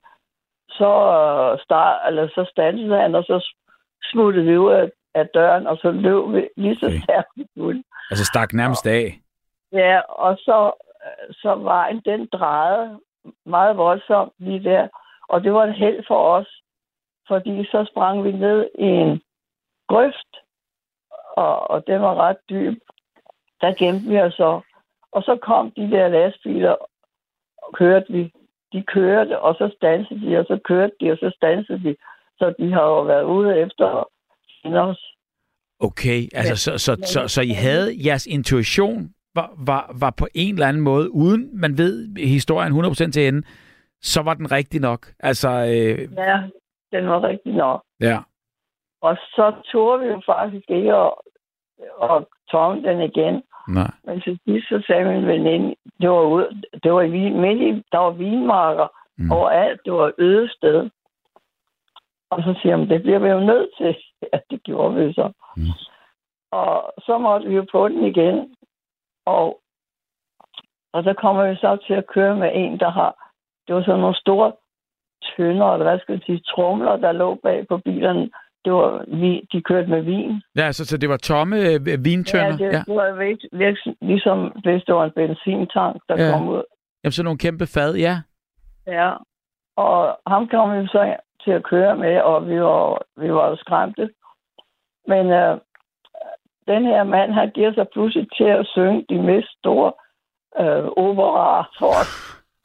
så, øh, start, eller så standede han, og så smuttede vi ud af, af døren, og så løb vi lige så Okay. stærkt vi kunne. Altså stak nærmest af. Ja, og så, så vejen, den drejede meget voldsomt lige der. Og det var et held for os, fordi så sprang vi ned i en grøft, og, og den var ret dyb. Der gemte vi os så. Og så kom de der lastbiler, og kørte vi. De kørte, og så stansede de, og så kørte de, og så stansede de. Så de har jo været ude efter os. Okay, altså så, så, så, så I havde jeres intuition var, var, var på en eller anden måde, uden man ved historien 100% til ende, så var den rigtig nok. Altså, øh, Ja, den var rigtig nok. ja. Og så turde vi jo faktisk ikke at, at tomme den igen. Nej. Men til sidst så sagde min veninde, det var, ude, det var i, midt i, der var vinmarker mm. overalt, det var et øde sted. Og så siger hun, det bliver vi jo nødt til. Ja, det gjorde vi så. Mm. Og så måtte vi jo på den igen. Og, og så kommer vi så til at køre med en, der har, det var sådan nogle store tønder, eller hvad skal jeg sige, trumler, der lå bag på bilerne. Det var, vi, de kørte med vin. Ja, så, så det var tomme øh, vintønder? Ja, det, ja. det var virke, virke, ligesom hvis det var en benzintank, der Ja. kom ud. Jamen, sådan nogle kæmpe fad, ja. Ja. Og ham kom vi så til at køre med, og vi var, vi var jo skræmte. Men øh, den her mand, han giver sig pludselig til at synge de mest store øh, operaer for os.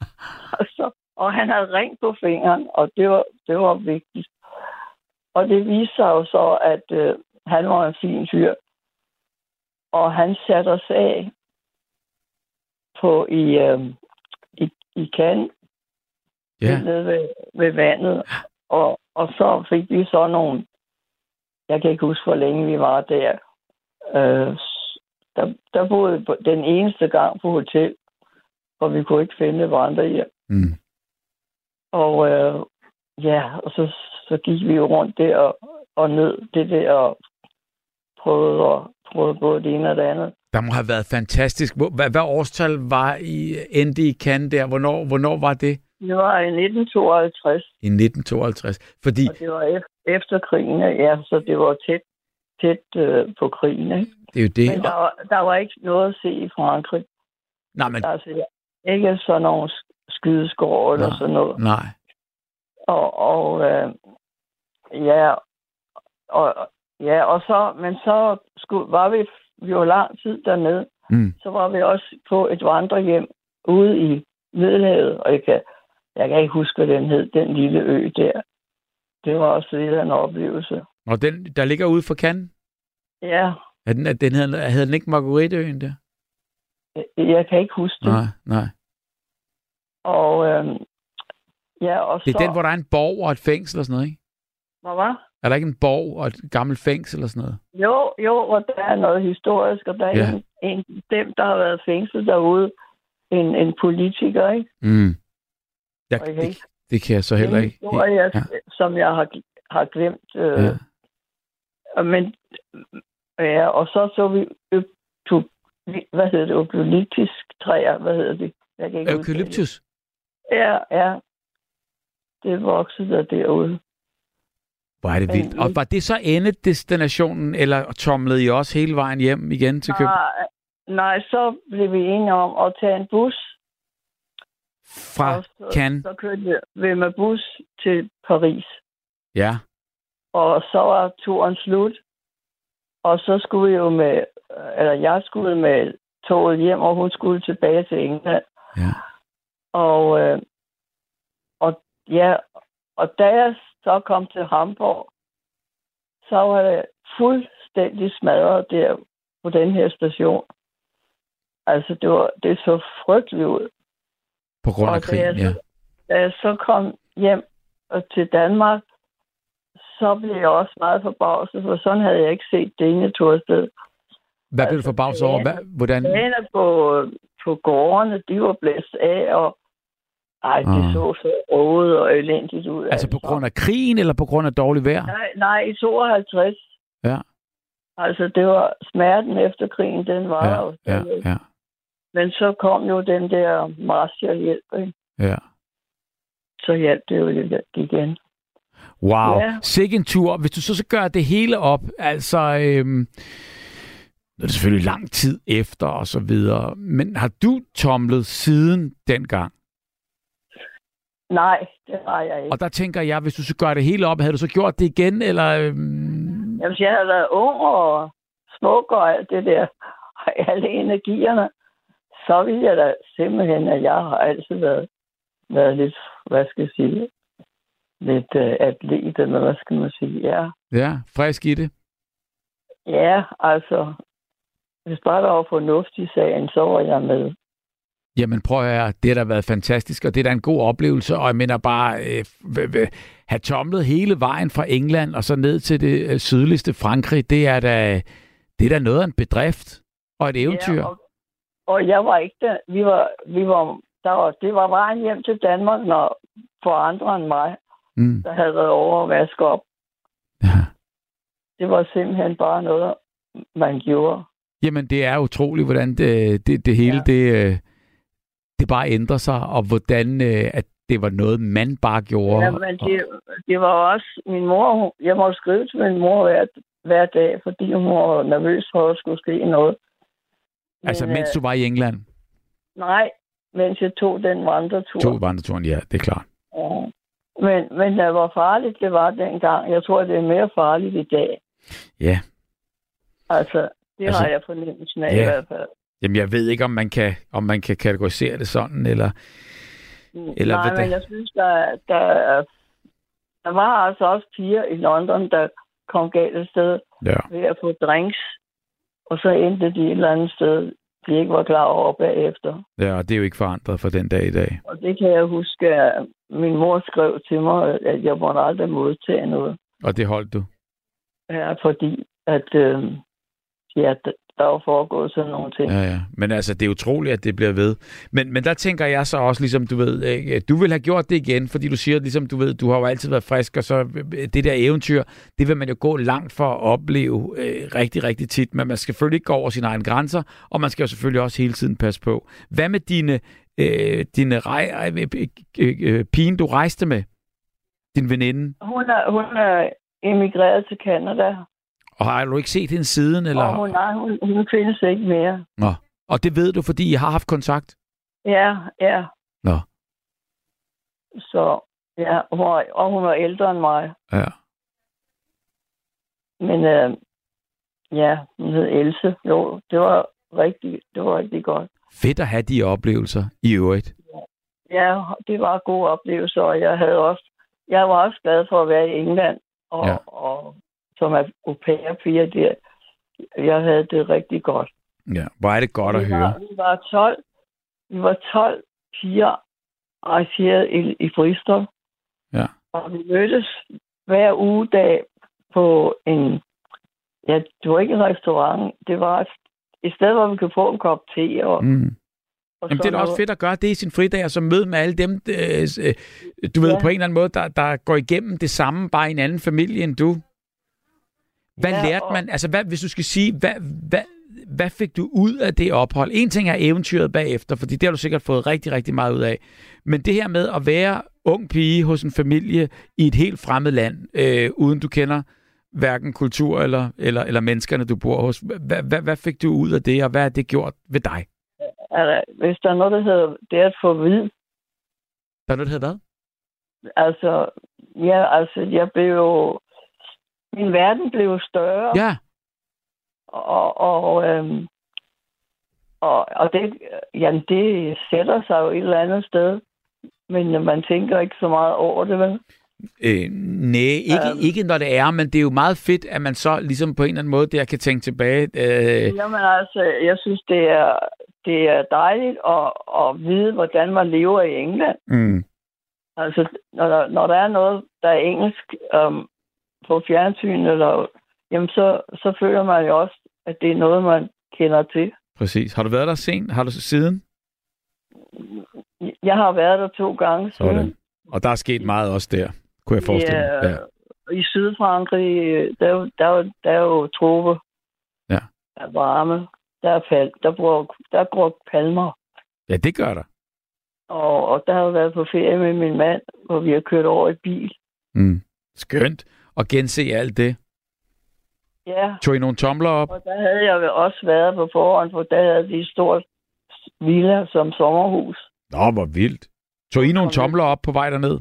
altså, og han havde ring på fingeren, og det var, det var vigtigt. Og det viste sig jo så, at øh, han var en fin fyr. Og han satte os af på i, øh, i, i Cannes, Ja. nede ved, ved vandet. Og, og så fik vi så nogle... Jeg kan ikke huske, hvor længe vi var der. Øh, der, der boede den eneste gang på hotel, hvor vi kunne ikke finde vandrehjem. Mm. Og øh, ja, og så, så gik vi jo rundt der og, og ned det der og prøvede, at, prøvede både det ene og det andet. Der må have været fantastisk. Hvad, hvad årstal var I endte i Cannes der? Hvornår, hvornår var det? Det var i 1952, I 1952. Fordi og det var ef- efter krigen, ja, så det var tæt, tæt øh, på krigen. Ikke? det er jo det. Men der var, der var ikke noget at se i Frankrig. Nej, men Altså, ikke sådan nogle sk- skydeskår eller Nej. sådan noget. nej. Og, og øh, ja, og, ja, og så, men så skulle, var vi, vi var lang tid dernede, Mm. så var vi også på et vandrehjem ude i Middelhavet, og jeg kan, jeg kan ikke huske, hvad den hed, den lille ø der. Det var også lidt af en oplevelse. Og den, der ligger ude for Cannes, Ja, er den, er den hedder, hedder den ikke Margueriteøen der? jeg kan ikke huske det. Nej, nej. Og øh, ja, og Det så... er den, hvor der er en borg og et fængsel og sådan noget, ikke? Hvad var? Er der ikke en borg og et gammelt fængsel og sådan noget? Jo, jo, og der er noget historisk, og der er Ja. en, en dem, der har været fængslet derude, en, en politiker, ikke? Mm. Jeg kan det, det kan jeg så heller en ikke. historie, Ja. som jeg har, har glemt. Øh, Ja. Men, ja, og så så vi, øpto, hvad hedder det, eukalyptisk træer, hvad hedder det? Jeg kan ikke. Eukalyptus? Ja, ja. Det voksede der derude. Hvor er det vildt. Og var det så endedestinationen, eller tomlede I også hele vejen hjem igen til København? Nej, nej, så blev vi enige om at tage en bus. Fra og så, Cannes? Så kørte vi- med bus til Paris. Ja. Og så var turen slut. Og så skulle vi jo med, eller jeg skulle med toget hjem, og hun skulle tilbage til England. Ja. Og, øh, og ja, og da jeg så kom til Hamburg, så var det fuldstændig smadret der på den her station. Altså, det, var, det så frygteligt ud. På grund af Og det krigen, er ja. så- Da jeg så kom hjem til Danmark, så blev jeg også meget forbavset, for sådan havde jeg ikke set det i Torsted. Hvad blev du altså, forbavset over? Hvad, hvordan? Dagene på, på gårdene, de var blæst af, og Ej, det Ah. så så rodet og elendigt ud. Altså på grund af krigen, eller på grund af dårligt vejr? Nej, nej, i 52. Ja. Altså, det var smerten efter krigen, den var Ja, jo ja, ja, Men så kom jo den der Marshall-hjælp, ikke? ja. Så hjalp det jo lidt igen. Wow. Ja. Sikke en tur. Hvis du så, så gør det hele op, altså... Øhm, det er selvfølgelig lang tid efter og så videre. Men har du tomlet siden dengang? Nej, det har jeg ikke. Og der tænker jeg, hvis du så gør det hele op, havde du så gjort det igen, eller... Øhm, Jamen, jeg havde været ung og smuk og alt det der, og alle energierne, så ville jeg da simpelthen, at jeg har altid været, været lidt, hvad skal jeg sige, lidt uh, atlet, eller hvad skal man sige, ja. ja, frisk i det. Ja, altså, hvis bare der var fornuft i sagen, så var jeg med. Jamen prøv at høre, det har da været fantastisk, og det er da en god oplevelse, og jeg mener bare, øh, have tomlet hele vejen fra England og så ned til det øh, sydligste Frankrig, det er da, det er da noget af en bedrift og et eventyr. Ja, og, og jeg var ikke der. Vi var, vi var, der var, det var vejen hjem til Danmark, når for andre end mig, Mm. der havde været over at vaske op. Ja. Det var simpelthen bare noget, man gjorde. Jamen det er utroligt, hvordan det, det, det hele, ja. det, øh, det bare ændrer sig, og hvordan øh, at det var noget, man bare gjorde. Ja, men det, det var også min mor. Jeg måtte skrive til min mor hver, hver dag, fordi hun var nervøs for, at skulle ske noget. Altså men, mens øh, du var i England, Nej, mens jeg tog den vandretur. tog vandreturen, ja, det er klart. Ja. Men, men det var farligt, det var dengang. Jeg tror, det er mere farligt i dag. Ja, Altså, det Altså, altså, har jeg fornemmelsen af ja. i hvert fald. jamen jeg ved ikke, om man kan, om man kan kategorisere det sådan, eller... Eller Nej, hvad men jeg synes, der, der, der var altså også piger i London, der kom galt sted Ja. ved at få drinks. Og så endte de et eller andet sted, de ikke var klar over bagefter. ja, og det er jo ikke forandret for den dag i dag. Og det kan jeg huske, at min mor skrev til mig, at jeg måtte aldrig modtage noget. Og det holdt du. Ja, fordi at øh, ja, der var foregået sådan nogle ting. Ja, ja. Men altså, det er utroligt, at det bliver ved. Men, men der tænker jeg så også, ligesom du ved, ikke, du vil have gjort det igen, fordi du siger, ligesom du ved, du har jo altid været frisk, og så øh, det der eventyr, det vil man jo gå langt for at opleve øh, rigtig, rigtig tit. Men man skal selvfølgelig ikke gå over sine egne grænser, og man skal jo selvfølgelig også hele tiden passe på. Hvad med dine, øh, dine rej, øh, øh, øh, pigen, du rejste med? Din veninde? Hun er, hun er emigreret til Canada, Og har du ikke set hende siden? Eller? og hun, nej, hun, hun findes ikke mere. Nå. Og det ved du, fordi I har haft kontakt? Ja, ja. Nå. Så, ja, hun er, og hun er ældre end mig. Ja. Men øh, ja, hun hed Else. Jo, det var rigtig, det var rigtig godt. Fedt at have de oplevelser i øvrigt. Ja, det var gode oplevelser, og jeg havde også, jeg var også glad for at være i England, og, Ja. ja. og som er au pair piger der. Jeg havde det rigtig godt. Ja, hvor er det godt at vi høre. Var, vi var 12, vi var 12 piger arrangeret i, i Bristol. Ja. Og vi mødtes hver ugedag på en, ja, det var ikke en restaurant, det var et, et sted, hvor vi kunne få en kop te. Og, Mm. og Jamen, det er da også fedt at gøre det i sin fridag, og så møde med alle dem, øh, øh, du ved, Ja. på en eller anden måde, der, der går igennem det samme, bare i en anden familie end du. Hvad Ja, lærte og- man, altså hvad, hvis du skal sige, hvad, hvad, hvad fik du ud af det ophold? En ting er eventyret bagefter, fordi det har du sikkert fået rigtig, rigtig meget ud af. Men det her med at være ung pige hos en familie i et helt fremmed land, øh, uden du kender hverken kultur eller, eller, eller menneskerne, du bor hos. Hvad, hvad, hvad fik du ud af det, og hvad har det gjort ved dig? Altså, hvis der er noget, der hedder det at få vid, Der er noget, der hedder hvad? altså, ja, altså, jeg blev jo, min verden blev større, Ja, og, og, øhm, og, og det, jamen, det sætter sig jo et eller andet sted, men man tænker ikke så meget over det, vel? Øh, nej, ikke, Øhm. ikke når det er, men det er jo meget fedt, at man så ligesom på en eller anden måde der kan tænke tilbage. Øh, Jamen altså, jeg synes, det er, det er dejligt at, at vide, hvordan man lever i England. mm, Altså, når der, når der er noget, der er engelsk um, på fjernsyn, eller, jamen så, så føler man jo også, at det er noget, man kender til. præcis. Har du været der sent? Har du siden? Jeg har været der to gange siden. Sådan. Og der er sket meget også der, kunne jeg forestille mig. Ja, Ja. I Sydfrankrig, der, er der, er jo- der er jo trope. Ja. Der er varme. Der er fald. Der, bruger, der går palmer. ja, det gør der. Og, og der har jeg været på ferie med min mand, hvor vi har kørt over i bil. Mm. Skønt at gense alt det. Ja, Tog I nogle tomler op? og der havde jeg også været på forhånd, for der havde de et stort villa som sommerhus. Nå, hvor vildt. Tog I nogle tomler op på vej derned?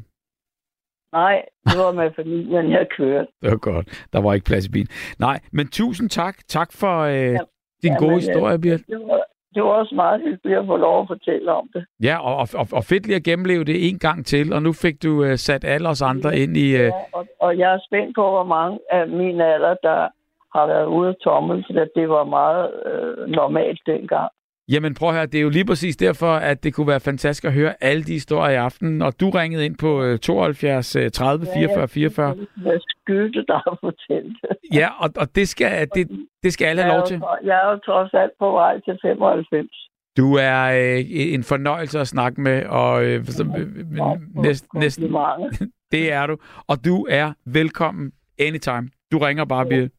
Nej, det var med familien, jeg kørte. Det var godt. Der var ikke plads i bilen. Nej, men tusind tak. Tak for øh, din Jamen, gode øh, historie, Birte. Det var, det var også meget hyggeligt at få lov at fortælle om det. Ja, og, og, og- fedt lige at gennemleve det en gang til, og nu fik du øh, sat alle os andre ind i... Ja, og, og jeg er spændt på, hvor mange af min alder, der har været ude af tommel, for det var meget øh, normalt dengang. Jamen prøv at høre, det er jo lige præcis derfor, at det kunne være fantastisk at høre alle de historier i aften, og du ringede ind på øh, 72 øh, 30 44 44. Jeg skyldte dig at fortælle det. Ja, og, og det, skal, det, det skal alle have lov til. Jeg er jo trods alt på vej til 95. Du er øh, en fornøjelse at snakke med, og øh, så, øh, næst, næsten, det er du. Og du er velkommen anytime. Du ringer bare, Birte.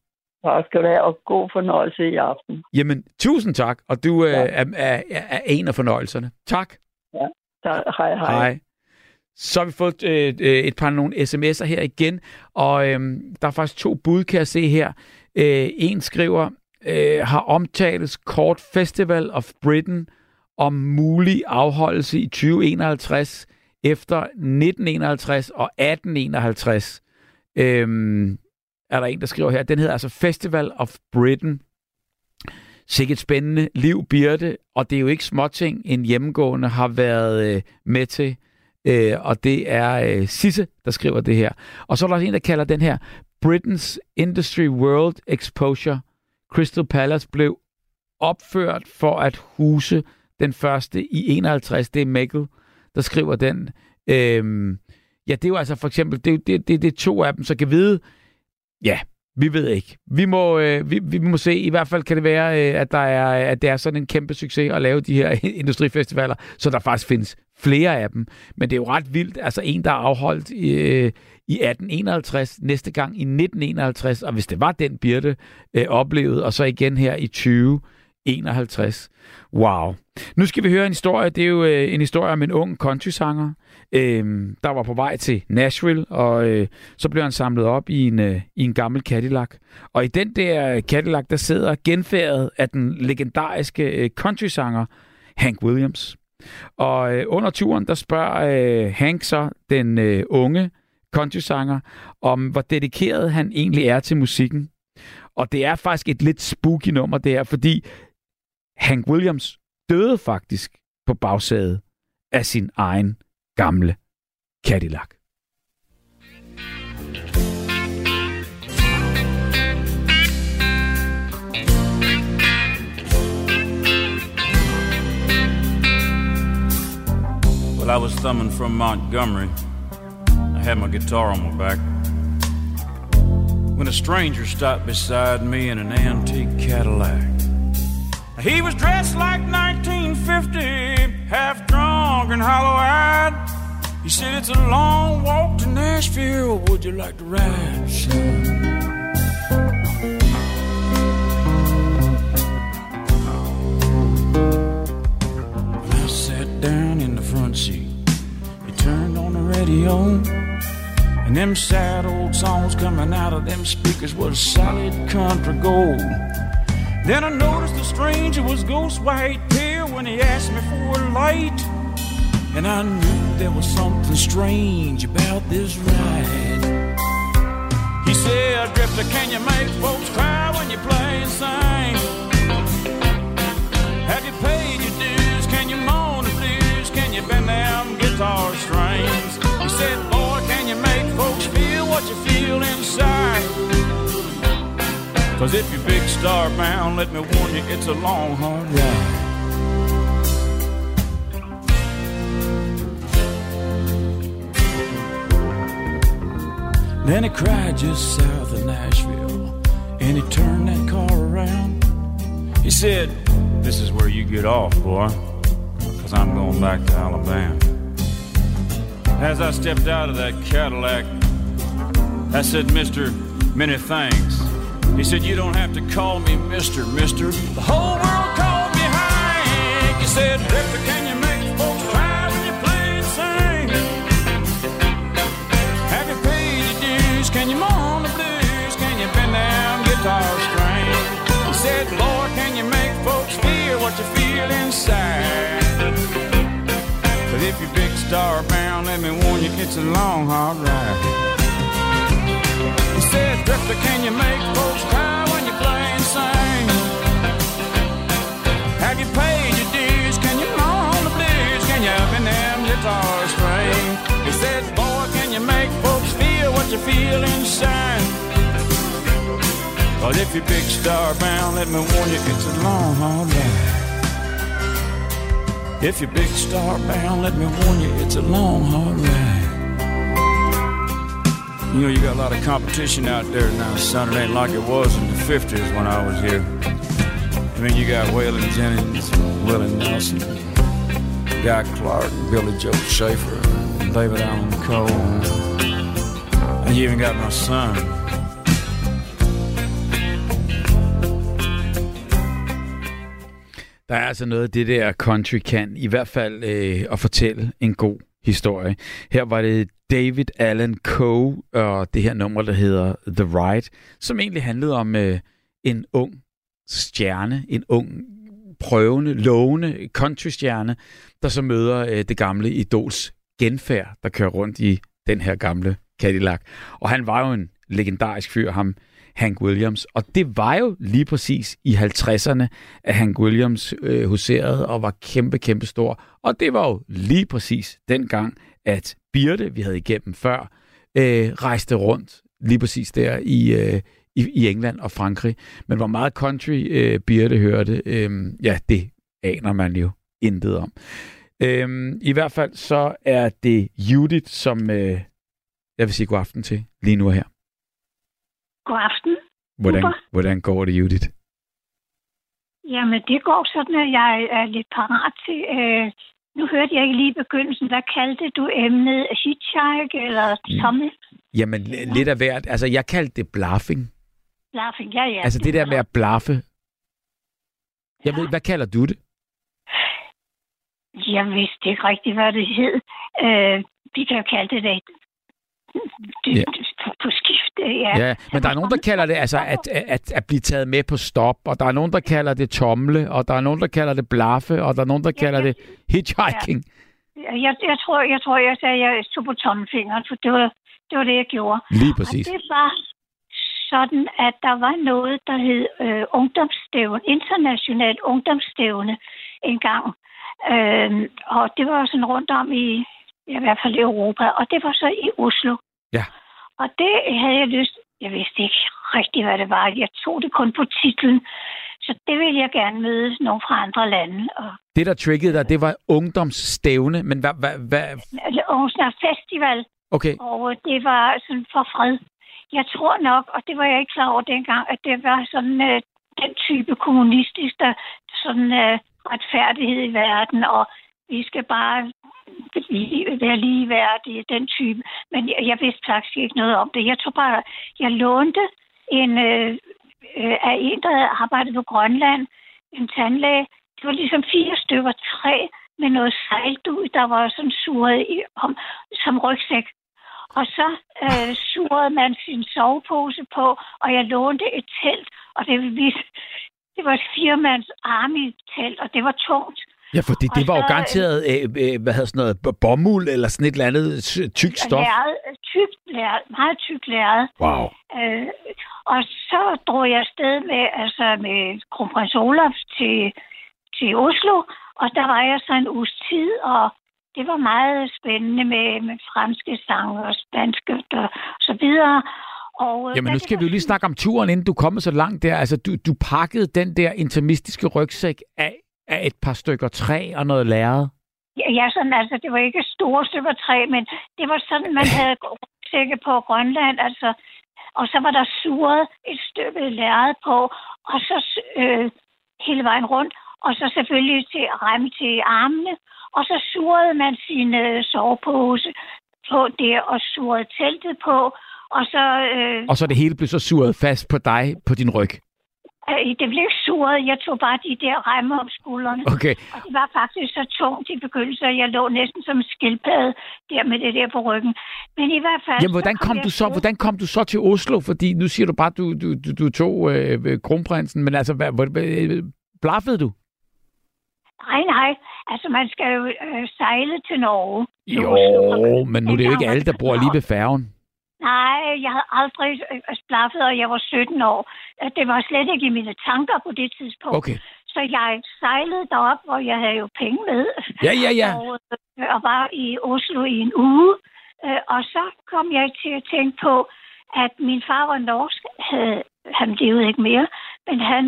Tak skal du have, og god fornøjelse i aften. Jamen, tusind tak, og du øh, Ja. er, er, er en af fornøjelserne. Tak. Tak, hej, hej. Hej. Så har vi fået øh, øh, et par nogle sms'er her igen, og øh, der er faktisk to bud, kan jeg se her. Øh, en skriver, øh, har omtales Kort Festival of Britain om mulig afholdelse i 2051 efter 1951 og 1851. Øhm, er der en, der skriver her. Den hedder altså Festival of Britain. Sikkert spændende liv, Birte, og det er jo ikke småting, en hjemmegående har været øh, med til, øh, og det er øh, Sisse, der skriver det her. Og så er der også en, der kalder den her Britain's Industry World Exposure. Crystal Palace blev opført for at huse den første i 51. Det er Mikkel, der skriver den. Øhm, ja, det er jo altså for eksempel, det, er det, det, det er to af dem, så kan vide, ja, vi ved ikke. Vi må, øh, vi, vi må se. I hvert fald kan det være, øh, at, der er, at det er sådan en kæmpe succes at lave de her industrifestivaler, så der faktisk findes flere af dem. Men det er jo ret vildt. Altså en, der er afholdt øh, i 1851, næste gang i 1951, og hvis det var den Birte øh, oplevede, og så igen her i 2051. Wow. Nu skal vi høre en historie. Det er jo øh, en historie om en ung countrysanger, øh, der var på vej til Nashville, og øh, så blev han samlet op i en, øh, i en gammel Cadillac. Og i den der Cadillac, der sidder genfærdet af den legendariske øh, countrysanger Hank Williams. Og øh, under turen, der spørger øh, Hank så den øh, unge countrysanger, om hvor dedikeret han egentlig er til musikken. Og det er faktisk et lidt spooky nummer, det her, fordi Hank Williams døde faktisk på bagsædet af sin egen gamle Cadillac. Well, I was thumbing from Montgomery. I had my guitar on my back. When a stranger stopped beside me in an antique Cadillac. He was dressed like 1950, half drunk and hollow eyed. He said, It's a long walk to Nashville. Would you like to ride, son? I sat down in the front seat, he turned on the radio. And them sad old songs coming out of them speakers was solid country gold. Then I noticed the stranger was ghost white pale when he asked me for a light. And I knew there was something strange about this ride. He said, Drifter, can you make folks cry when you play and sing? Have you paid your dues? Can you moan the blues? Can you bend them guitar strings? He said, Boy, can you make folks feel what you feel inside? Cause if you're big star bound, let me warn you, it's a long, hard ride. Then he cried just south of Nashville, and he turned that car around. He said, This is where you get off, boy. cause I'm going back to Alabama. As I stepped out of that Cadillac, I said, Mr. Many Thanks. He said, You don't have to call me Mr. Mister. The whole world called me Hank. He said, Drifter, can you make folks cry when you play and sing? Have you paid your dues? Can you mourn the blues? Can you bend down guitar strings? He said, Lord, can you make folks feel what you feel inside? But if you're big star bound, let me warn you, it's a long, hard ride. Drifter, can you make folks cry when you play and sing? Have you paid your dues? Can you mourn the blues? Can you up in them guitar strings? He said, Boy, can you make folks feel what you feel inside? But if you're big star bound, let me warn you, it's a long, hard ride. If you're big star bound, let me warn you, it's a long, hard ride. You know, you got a lot of competition out there now, son. It ain't like it was in the 50s when I was here. I mean, you got Waylon Jennings, Willie Nelson, Guy Clark, Billy Joe Schaefer, David Allen Cole. And you even got my son. Der er altså noget af det der country kan, i hvert fald øh, at fortælle en god historie. Her var det David Allen Coe og det her nummer, der hedder The Ride, som egentlig handlede om øh, en ung stjerne, en ung prøvende, lovende countrystjerne, der så møder øh, det gamle idols genfærd, der kører rundt i den her gamle Cadillac. Og han var jo en legendarisk fyr, ham Hank Williams. Og det var jo lige præcis i 50'erne, at Hank Williams øh, huserede og var kæmpe, kæmpe stor. Og det var jo lige præcis dengang, at Birte, vi havde igennem før, øh, rejste rundt lige præcis der i, øh, i, i England og Frankrig. Men hvor meget country øh, Birte hørte, øh, ja, det aner man jo intet om. Øh, I hvert fald så er det Judith, som øh, jeg vil sige god aften til lige nu her. God aften. Hvordan, Super. hvordan går det, Judith? Jamen, det går sådan, at jeg er lidt parat til... Øh, nu hørte jeg ikke lige i begyndelsen. Hvad kaldte du emnet? Hitchhike eller tommel? Jamen, l- lidt af hvert. Altså, jeg kaldte det bluffing. Laughing, ja, ja. Altså, det der med at blaffe. Jeg ved, hvad kalder du det? Jeg vidste ikke rigtigt, hvad det hed. Øh, vi kan jo kalde det det. Ja. på, på skift, ja. Ja, men der er nogen, der kalder det altså at, at, at blive taget med på stop, og der er nogen, der kalder det tomle, og der er nogen, der kalder det blaffe, og der er nogen, der kalder det hitchhiking. Jeg, jeg, tror, jeg tror, jeg sagde, at jeg stod på tommelfingeren, for det var, det var det, jeg gjorde. Lige præcis. Og det var sådan, at der var noget, der hed øh, ungdomsstævne, internationalt ungdomsstævne engang. Øh, og det var sådan rundt om i, i hvert fald i Europa, og det var så i Oslo. Ja. Og det havde jeg lyst, jeg vidste ikke rigtigt, hvad det var. Jeg tog det kun på titlen. Så det ville jeg gerne møde nogen fra andre lande. Og Det, der triggede dig, det var ungdomsstævne, men hvad... hvad, hvad eller Aarhus Festival, okay, og det var sådan for fred. Jeg tror nok, og det var jeg ikke klar over dengang, at det var sådan øh, den type kommunistisk, der sådan øh, retfærdighed i verden, og vi skal bare være ligeværdige, den type. Men jeg, jeg vidste faktisk ikke noget om det. Jeg tror bare, jeg lånte en øh, øh, af en, der arbejdede på Grønland, en tandlæge. Det var ligesom fire stykker træ med noget sejldud, der var sådan suret i, om, som rygsæk. Og så øh, surede man sin sovepose på, og jeg lånte et telt, og det, vise, det var et firmands army-telt, og det var tungt ja, for det, det var jo øh, garanteret, øh, øh, hvad hedder sådan noget, bomuld eller sådan et eller andet ty- tykt stof. Lærred, tykt lærred, meget tykt lærred. Wow. Øh, og så drog jeg afsted med, altså med kronprins Olaf til, til Oslo, og der var jeg så en uges tid, og det var meget spændende med, med franske sange og spanske og så videre. Og, øh, Jamen, nu skal vi jo lige snakke om turen, inden du kommer så langt der. Altså, du, du pakkede den der intimistiske rygsæk af, af et par stykker træ og noget lærred. Ja, ja, sådan, altså, det var ikke store stykker træ, men det var sådan, man havde rygsække på Grønland, altså, og så var der suret et stykke lærred på, og så øh, hele vejen rundt, og så selvfølgelig til remme til armene, Og så surede man sin øh, sovepose på der, og surede teltet på, og så... Øh, Og så det hele blev så suret fast på dig, på din ryg. Øh, det blev suret, jeg tog bare de der remmer om skuldrene. Okay. Og det var faktisk så tungt i begyndelsen, at jeg lå næsten som en skildpadde der med det der på ryggen. Men i hvert fald... Jamen, hvordan kom jeg du så, hvordan kom du så til Oslo? Fordi nu siger du bare, du, du, du, du tog øh, kronprinsen, men altså, hvad, hvad, hvad, blaffede du? Nej, nej. Altså, man skal jo øh, sejle til Norge. Jo, Oslo. men nu er det jo ikke alle, der det lige ved færgen. Nej, jeg havde aldrig øh, blaffet, og jeg var 17 år. Øh, Det var slet ikke i mine tanker på det tidspunkt. Okay. Så jeg sejlede derop, hvor jeg havde jo penge med. Ja, ja, ja. Og, øh, og var i Oslo i en uge. Øh, Og så kom jeg til at tænke på, at min far var norsk. Havde, han levede ikke mere, men han,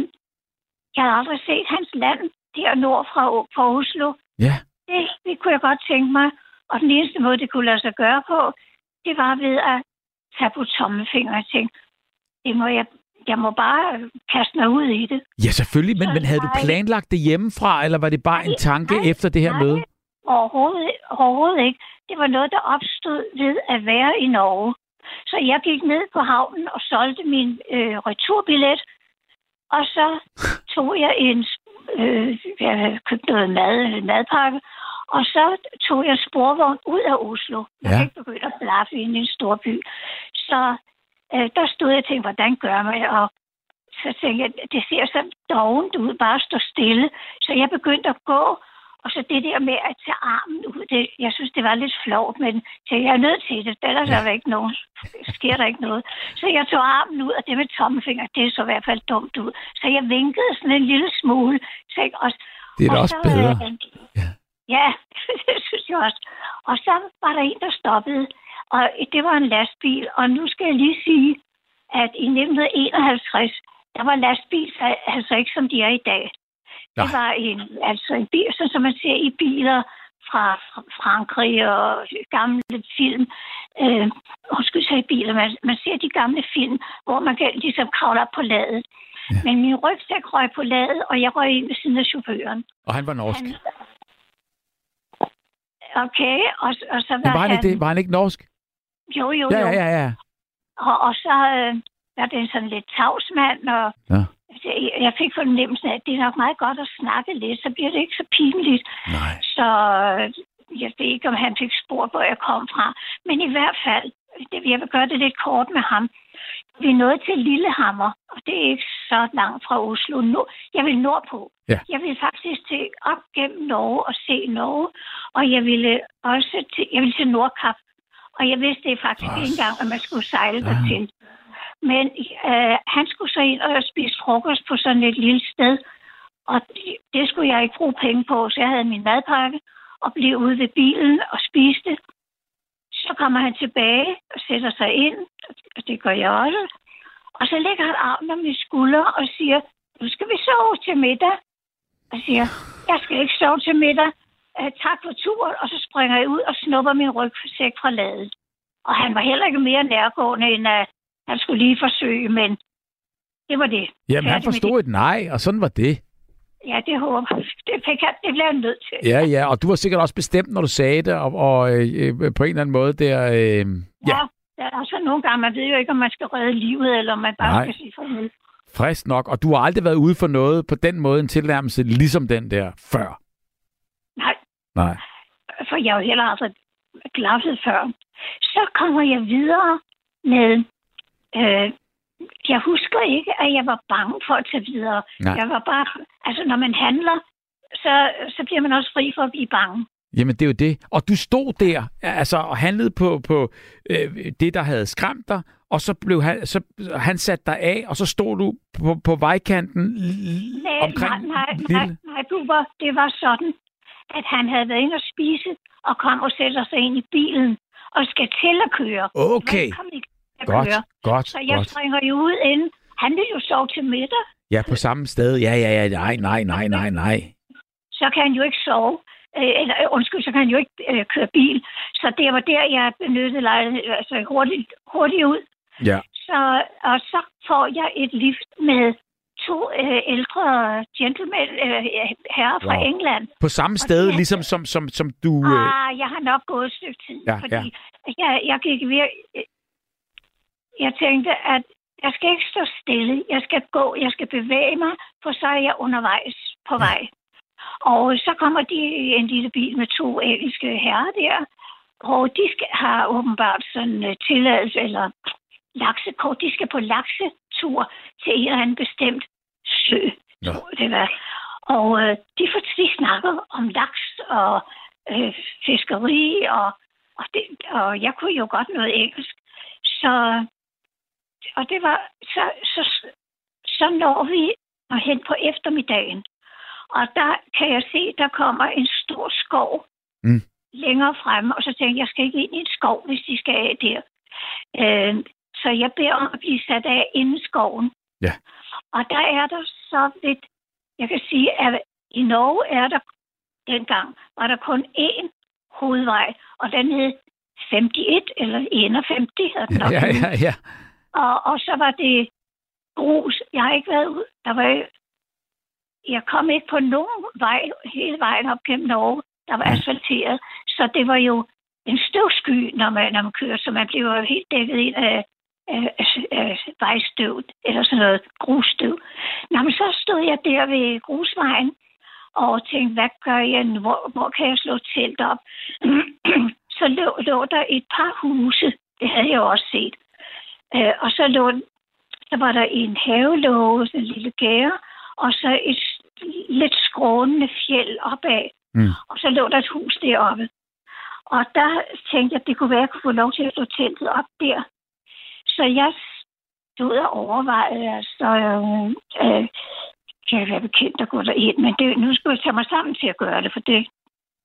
jeg havde aldrig set hans land der nord fra, fra Oslo. Ja. Det, det kunne jeg godt tænke mig. Og den eneste måde, det kunne lade sig gøre på, det var ved at tage på tommelfinger og tænke, det må jeg, jeg må bare kaste mig ud i det. Ja, selvfølgelig, men, Så men havde du planlagt det hjemmefra, eller var det bare en tanke nej, efter det her nej. møde? Overhovedet, overhovedet ikke. Det var noget, der opstod ved at være i Norge. Så jeg gik ned på havnen og solgte min øh, returbillet, og så tog jeg en, øh, jeg købte noget mad, en madpakke, og så tog jeg sporvogn ud af Oslo. Jeg Ja. kan ikke begynde at blaffe ind i en stor by. Så øh, der stod jeg og tænkte, hvordan gør man? Og så tænkte jeg, det ser så dovent ud, bare stå stille. Så jeg begyndte at gå, og så det der med at tage armen ud, det, jeg synes, det var lidt flovt, men så jeg er nødt til det, ellers ja. er der ikke nogen, sker der ikke noget. Så jeg tog armen ud, og det med tommelfinger, det så i hvert fald dumt ud. Så jeg vinkede sådan en lille smule. Jeg også, Det er da og også så, bedre. øh, Ja, det synes jeg også. Og så var der en, der stoppede, og det var en lastbil. Og nu skal jeg lige sige, at i 1951, der var lastbil altså ikke, som de er i dag. Nej. Det var en, altså en bil, sådan som man ser i biler fra fra Frankrig og gamle film. Øh, undskyld, så i biler. Man, man ser de gamle film, hvor man kan ligesom kravle op på ladet. Ja. Men min rygsæk røg på ladet, og jeg røg ind ved siden af chaufføren. Og han var norsk. Han, okay, og, og så var, var han ikke det? Var han ikke norsk? Jo, jo, jo. ja, ja, ja. Og, og så øh, var det sådan lidt tavsmand, og Ja. jeg, jeg fik fornemmelsen af, at det er nok meget godt at snakke lidt, så bliver det ikke så pinligt. Nej. Så øh, jeg ved ikke, om han fik spurgt, hvor jeg kom fra. Men i hvert fald, jeg vil gøre det lidt kort med ham. Vi er nået til Lillehammer, og det er ikke så langt fra Oslo. Nu, jeg vil nordpå. Ja. Jeg vil faktisk til op gennem Norge og se Norge, og jeg ville også til, jeg ville til Nordkap. Og jeg vidste det faktisk ikke engang, at man skulle sejle dertil. Men øh, han skulle så ind og spise frokost på sådan et lille sted. Og det, det skulle jeg ikke bruge penge på, så jeg havde min madpakke og blev ude ved bilen og spiste. Så kommer han tilbage og sætter sig ind, og det gør jeg også. Og så lægger han armen om min skulder og siger, nu skal vi sove til middag. Og siger, jeg skal ikke sove til middag. Uh, tak for turen. Og så springer jeg ud og snupper min rygsæk fra ladet. Og han var heller ikke mere nærgående, end at han skulle lige forsøge, men det var det. Jamen, han Færdig forstod et nej, og sådan var det. Ja, det håber jeg. Det, fik han, det blev jeg nødt til. Ja, ja, og du var sikkert også bestemt, når du sagde det, og, og øh, øh, på en eller anden måde der... Øh, ja, ja. Der er også nogle gange, man ved jo ikke, om man skal redde livet, eller om man bare Nej. skal sige farvel. frisk nok. Og du har aldrig været ude for noget på den måde, en tilnærmelse, ligesom den der før. Nej, Nej. for jeg har jo heller aldrig glaffet før. Så kommer jeg videre med... Øh, jeg husker ikke, at jeg var bange for at tage videre. Nej. Jeg var bare... Altså, når man handler, så, så bliver man også fri for at blive bange. Jamen, det er jo det. Og du stod der, altså, og handlede på, på øh, det, der havde skræmt dig, og så blev han, så, han sat dig af, og så stod du på, på vejkanten Nej, omkring nej, nej, lille... nej, du var, det var sådan, at han havde været inde og spise, og kom og sætter sig ind i bilen, og skal til at køre. Okay. Han kom ikke Godt, godt, Så jeg godt. springer jo ud inden. Han vil jo sove til middag, Ja, på samme sted. Ja, ja, ja. Nej, nej, nej, nej, nej. så kan han jo ikke sove. Øh, eller øh, undskyld, så kan han jo ikke øh, køre bil. Så det var der, jeg benyttede lejligheden, altså hurtigt, hurtigt ud. Ja. Så, og så får jeg et lift med to øh, ældre gentlemen, øh, herrer fra Wow. England. På samme Og sted, de- ligesom som, som, som du... Øh, Ah, jeg har nok gået et stykke tid, Ja, fordi jeg, jeg gik. Jeg tænkte, at jeg skal ikke stå stille. Jeg skal gå, jeg skal bevæge mig, for så er jeg undervejs på vej. Og så kommer de i en lille bil med to engelske herrer der, og de skal, har åbenbart sådan uh, tilladelse eller laksekort. De skal på laksetur til en eller anden bestemt sø, jeg det var. Og øh, de, for, de snakker om laks og øh, fiskeri, og, og, det, og jeg kunne jo godt noget engelsk. Så, og det var, så, så, så når vi hen på eftermiddagen, og der kan jeg se, der kommer en stor skov Mm. længere fremme, og så tænkte jeg, jeg skal ikke ind i en skov, hvis de skal af der. Øh, så jeg beder om at blive sat af inden skoven. Ja. Og der er der så lidt, jeg kan sige, at i Norge er der dengang, var der kun én hovedvej, og den hed 51 eller 51, hed den nok. ja, ja, ja. Og, og så var det grus. Jeg har ikke været ud. Der var, jeg kom ikke på nogen vej hele vejen op gennem Norge, der var asfalteret. Så det var jo en støvsky, når man, når man kører, så man blev jo helt dækket ind af, af, af, af vejstøv, eller sådan noget grusstøv. Nå, men så stod jeg der ved grusvejen, og tænkte, hvad gør jeg nu? Hvor, hvor kan jeg slå telt op? så lå, lå der et par huse. Det havde jeg også set. Øh, og så lå så var der en havelåge, en lille gære, og så et lidt skrånende fjeld opad. Mm. Og så lå der et hus deroppe. Og der tænkte jeg, at det kunne være, at jeg kunne få lov til at slå teltet op der. Så jeg stod og overvejede, altså, øh, øh, kan jeg være bekendt at gå derind, men det, nu skulle jeg tage mig sammen til at gøre det, for det,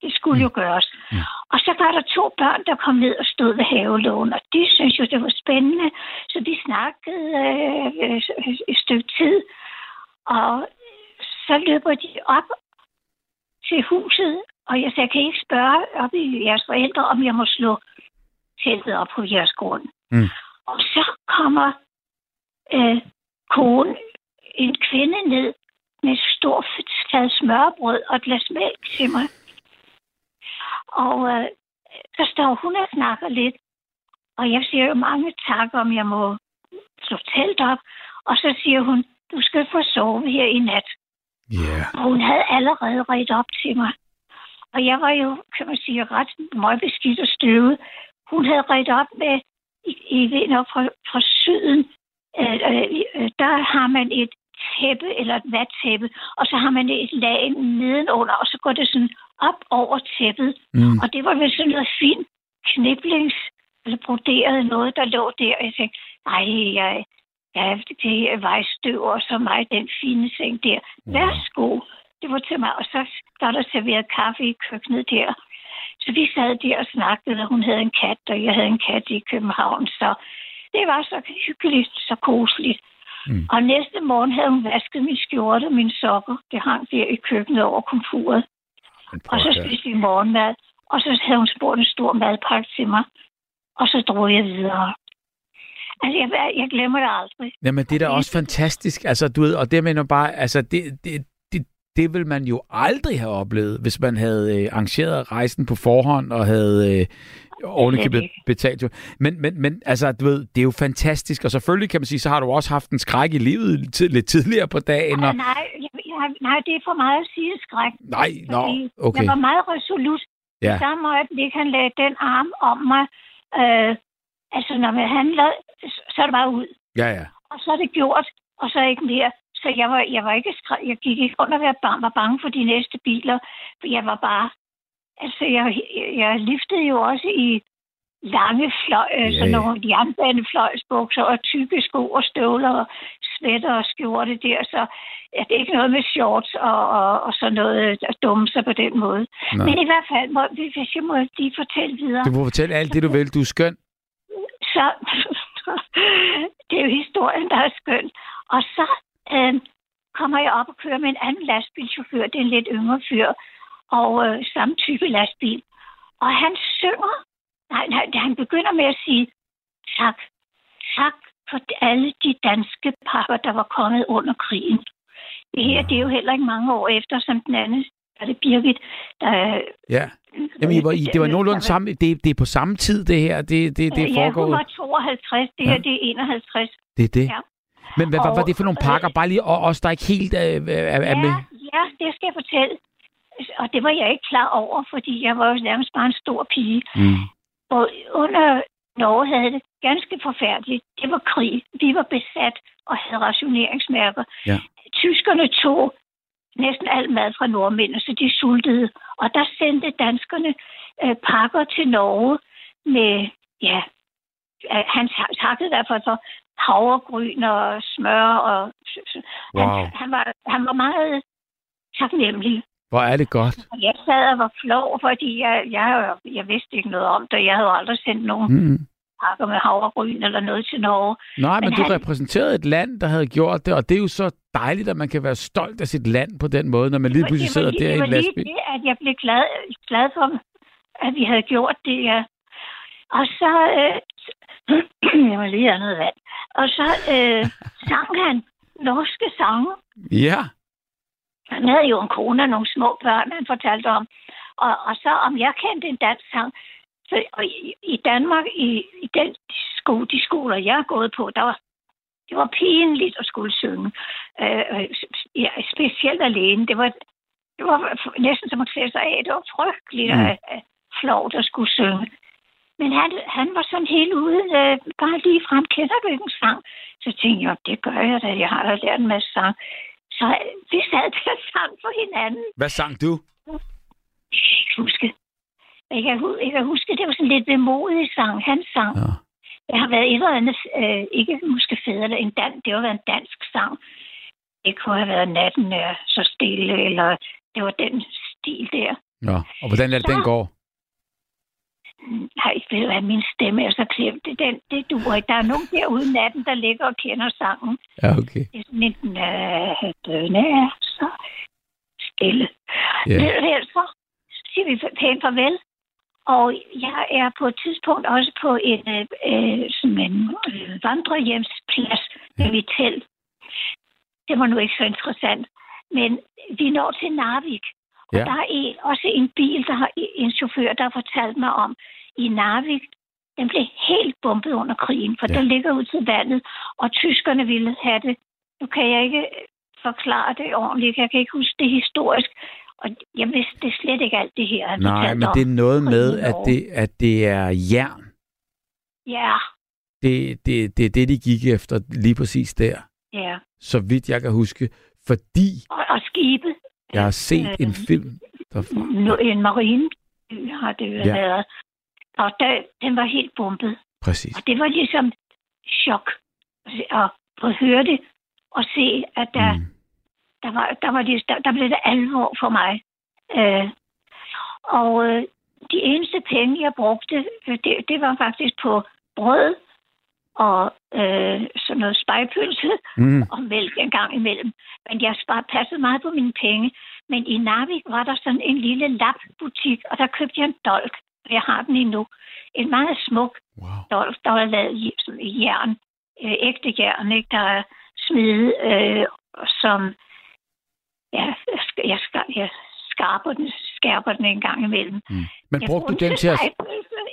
det skulle jo gøres. Mm. Og så var der to børn, der kom ned og stod ved havelågen, og de syntes jo, det var spændende, så de snakkede øh, et stykke tid. Og så løber de op til huset, og jeg sagde, kan I ikke spørge op i jeres forældre, om jeg må slå teltet op på jeres grund? Mm. Og så kommer øh, konen, en kvinde ned med et stort fad smørbrød og et glas mælk til mig. Og øh, så står hun og snakker lidt, og jeg siger jo mange tak, om jeg må slå telt op. Og så siger hun, du skal få sove her i nat. Yeah. Og hun havde allerede ret op til mig. Og jeg var jo, kan man sige, ret møgbeskidt og støvet. Hun havde ret op med, i, i nok fra, fra syden, øh, øh, der har man et tæppe eller et vattæppe, og så har man et lag nedenunder, og så går det sådan op over tæppet. Mm. Og det var vel sådan noget fint kniblings eller broderet noget, der lå der. Og jeg tænkte, ej, jeg, ja, det er vejstøv og så mig, den fine seng der. Værsgo. Det var til mig, og så var der serveret kaffe i køkkenet der. Så vi sad der og snakkede, og hun havde en kat, og jeg havde en kat i København. Så det var så hyggeligt, så koseligt. Mm. Og næste morgen havde hun vasket min skjorte og mine sokker. Det hang der i køkkenet over komfuret. Og så spiste vi morgenmad. Og så havde hun spurgt en stor madpakke til mig. Og så drog jeg videre. Altså, jeg, jeg glemmer det aldrig. Jamen, det er da også fantastisk. Altså, du ved, og det mener bare, altså, det, det, det, det vil man jo aldrig have oplevet, hvis man havde øh, arrangeret rejsen på forhånd og havde øh, ikke. betalt. Men, men, men altså, du ved, det er jo fantastisk. Og selvfølgelig kan man sige, så har du også haft en skræk i livet tid, lidt tidligere på dagen. Og... Nej, jeg, nej, det er for meget at sige skræk. Nej, nå, okay. Jeg var meget resolut. Ja. I samme øjeblik, han lagde den arm om mig. Øh, altså, når man handler, så er det bare ud. Ja, ja. Og så er det gjort, og så ikke mere. Så jeg var, jeg var ikke skræk. Jeg gik ikke under at være bange, var bange for de næste biler. For jeg var bare... Altså, jeg, jeg, jeg liftede jo også i lange fløj, yeah. sådan ja. nogle jernbanefløjsbukser og tykke sko og støvler og sweater og skjorte der. Så ja, det er ikke noget med shorts og, og, og sådan noget at dumme sig på den måde. Nej. Men i hvert fald, må, hvis jeg må lige fortælle videre Du må fortælle alt det, du vil. Du er skøn. så det er jo historien, der er skøn. Og så øh, kommer jeg op og kører med en anden lastbilchauffør. Det er en lidt yngre fyr. Og øh, samme type lastbil. Og han synger. Nej, nej, han begynder med at sige tak. Tak for alle de danske pakker, der var kommet under krigen. Det her, det er jo heller ikke mange år efter, som den anden, er det Birgit, der... Ja. Jamen, I var, I, det var nogenlunde samme... Det, det er på samme tid, det her. Det, det, det er Ja, hun var 52, det her, Ja. det er 51. Det er det. Ja. Men hvad, hvad var Og, det for nogle pakker? Bare lige og os, der ikke helt øh, er, er med. Ja, ja, det skal jeg fortælle. Og det var jeg ikke klar over, fordi jeg var jo nærmest bare en stor pige. Mm. Og under Norge havde det ganske forfærdeligt. Det var krig. Vi var besat og havde rationeringsmærker. Ja. Tyskerne tog næsten al mad fra nordmændene, så de sultede. Og der sendte danskerne øh, pakker til Norge med, ja, øh, han takkede derfor for havregryn og smør. Og, Wow. han, han, var, han var meget taknemmelig. Hvor er det godt. Og jeg sad og var flov, fordi jeg, jeg, jeg vidste ikke noget om det. Jeg havde aldrig sendt nogen Mm. pakker med havregryn eller noget til Norge. Nej, men, Men du han- repræsenterede et land, der havde gjort det, og det er jo så dejligt, at man kan være stolt af sit land på den måde, når man lige pludselig det sidder var, der i det var en lastbil. det, at jeg blev glad, glad for, at vi havde gjort det, ja. Og så... Øh, jeg må lige have noget vand. Og så øh, sang han norske sange. Ja. Han havde jo en kone og nogle små børn, han fortalte om. Og, og så om jeg kendte en dansk sang. Så, og i, i Danmark, i, i den skole, de skoler, jeg er gået på, der var, det var pinligt at skulle synge. Øh, øh, ja, specielt alene. Det var, det var næsten som at klæde sig af. Det var frygteligt Mm. at, at flot at skulle synge. Men han, han var sådan helt ude, øh, bare lige frem, kender du ikke en sang? Så tænkte jeg, det gør jeg da, jeg har da lært en masse sang. Så øh, vi sad der sang for hinanden. Hvad sang du? Jeg kan ikke huske. Jeg kan, jeg kan huske, det var sådan lidt vemodig sang. Han sang. Ja. Det har været et eller andet, øh, ikke måske fædre, en dan, det har været en dansk sang. Det kunne have været natten er så stille, eller det var den stil der. Nå, og hvordan er det, den går? Nej, ved du hvad, min stemme er så klemt. Det, den, det duer ikke. Der er nogen derude natten, der ligger og kender sangen. Ja, okay. Det er sådan lidt, natten er så stille. Ja. Ved du hvad, så siger vi pænt farvel. Og jeg er på et tidspunkt også på en, øh, øh, sådan en øh, vandrehjemsplads med mit telt. Det var nu ikke så interessant. Men vi når til Narvik. Og Ja. der er en, også en bil, der har en chauffør, der har fortalt mig om, i Narvik, den blev helt bumpet under krigen, for Ja. den ligger ud til vandet, og tyskerne ville have det. Nu kan jeg ikke forklare det ordentligt, jeg kan ikke huske det historisk, og jeg vidste det slet ikke alt det her, Nej, men det er noget med, at det, at det er jern. Ja, Det, det, det er det, de gik efter lige præcis der. ja. Så vidt jeg kan huske. Fordi Og, og skibet, jeg har set Øh, en film derfra. nu, en marine har det jo Ja. været, og der, den var helt bumpet. Præcis. Og det var ligesom chok at, at høre det og se, at der, Mm. mm. der, var, der, var det, der, der blev det alvor for mig. Øh, og øh, de eneste penge, jeg brugte, øh, det, det var faktisk på brød og øh, sådan noget spejpølse Mm. og mælk en gang imellem. Men jeg spar, passede meget på mine penge. Men i Narvik var der sådan en lille lapbutik, og der købte jeg en dolk. Og jeg har den endnu. En meget smuk Wow. dolk, der var lavet i, i jern. Øh, ægte jern, ikke? Der er smidet, øh, som... Ja, jeg, jeg, sk- jeg skarper den, skærper den en gang imellem. Mm. Men Jeg brugte du den til at...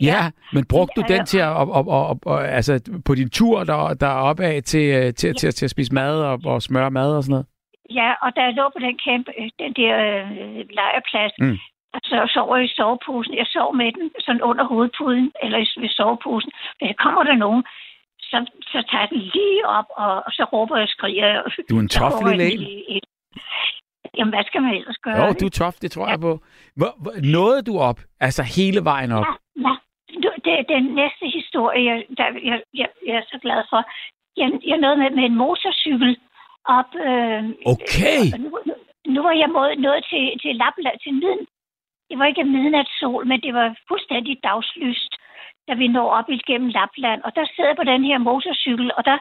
Ja, men brugte du Ja, den til at, op, op, op, op, altså på din tur der, der er opad til, øh, til, til, til at spise mad og, og smøre mad og sådan noget? Ja, og da jeg lå på den kæmpe, øh, den der øh, lejerplads, Mm. så sov jeg i soveposen. Jeg sov med den sådan under hovedpuden, eller i- ved soveposen. Kommer der nogen, så, så tager jeg den lige op, og, og så råber jeg og skriger. Du er en tof lille en. i- i- Jamen, hvad skal man ellers gøre? Jo, du er tof, det tror jeg på. Nåede du op? Altså hele vejen op? Ja, Du, det den næste historie, jeg, der, jeg, jeg, jeg er så glad for. Jeg, jeg nåede med, med en motorcykel op. Øh, Okay. Nu, nu, nu var jeg måde, nået til, til Lapland til midten. Det var ikke midnatssol, men det var fuldstændig dagslyst, da vi når op igennem Lapland. Og der sidder jeg på den her motorcykel, og der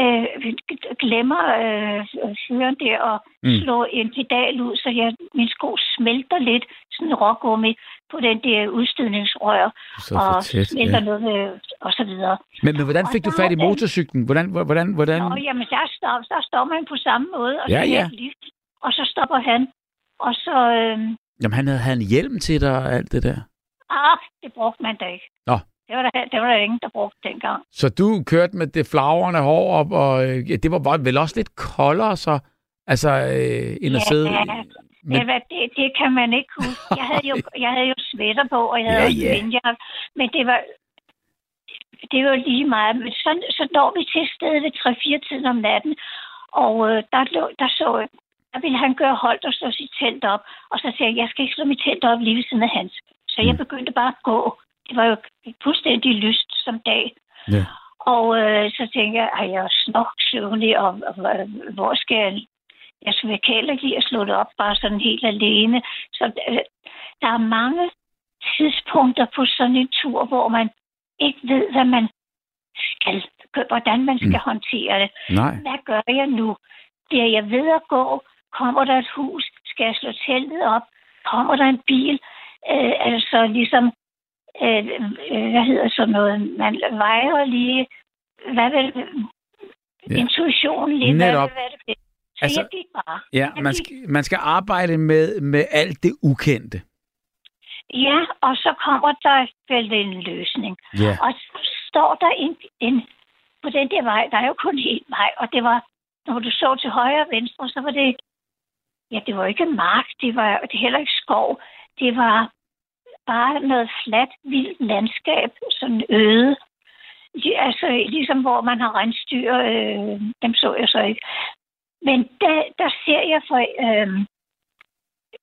øh, glemmer øh, fyren der og Mm. slå en pedal ud, så jeg, min sko smelter lidt, sådan en rågummi, på den der udstødningsrør, Så og tæt, smelter ja. noget, øh, og så videre. Men, men hvordan Og fik du der fat i motorcyklen? Hvordan, hvordan, hvordan? Nå, jamen, der står, der står man på samme måde, og Ja, så ja. lift, og så stopper han, og så... Øh, Jamen, han havde, havde en hjelm til dig og alt det der. ah, det brugte man da ikke. Nå. Det var der, det var der ingen, der brugte dengang. Så du kørte med det flagrende hår op, og øh, ja, det var bare- vel også lidt koldere så, altså, øh, end at Ja, sidde... Men... Men, Det, det, kan man ikke huske. Jeg havde jo, jeg havde jo sweater på, og jeg havde Ja, også ja. Men det var, det var lige meget. Men så, så når vi til stedet ved 3-4 tiden om natten, og øh, der, lå, der så jeg, der ville han gøre holdt og slå sit telt op. Og så sagde jeg, jeg skal ikke slå mit telt op lige ved siden af hans. Så jeg Mm. begyndte bare at gå. Det var jo fuldstændig lyst som dag. ja. Og øh, så tænkte jeg, at jeg er snok søvnlig, og, og, og hvor skal jeg... Jeg skal heller ikke lide at slå det op bare sådan helt alene. Så øh, der er mange tidspunkter på sådan en tur, hvor man ikke ved, hvad man skal, hvordan man skal mm. håndtere det. Nej. Hvad gør jeg nu? Bliver jeg ved at gå? Kommer der et hus? Skal jeg slå teltet op? Kommer der en bil? Øh, altså ligesom, øh, øh, hvad hedder sådan noget? Man vejer lige, hvad vil Ja. intuitionen lige, Netop. hvad, hvad det. Så Altså- jeg gik bare. Ja, man skal, man skal arbejde med, med alt det ukendte. Ja, og så kommer der vel en løsning. Ja. Og så står der en, en, på den der vej, der er jo kun en vej, og det var, når du så til højre og venstre, så var det, ja, det var ikke mark, det var det er heller ikke skov, det var bare noget fladt, vildt landskab, sådan øde. De- Altså, ligesom hvor man har rensdyr, øh, dem så jeg så ikke. Men der, der ser jeg for, øh,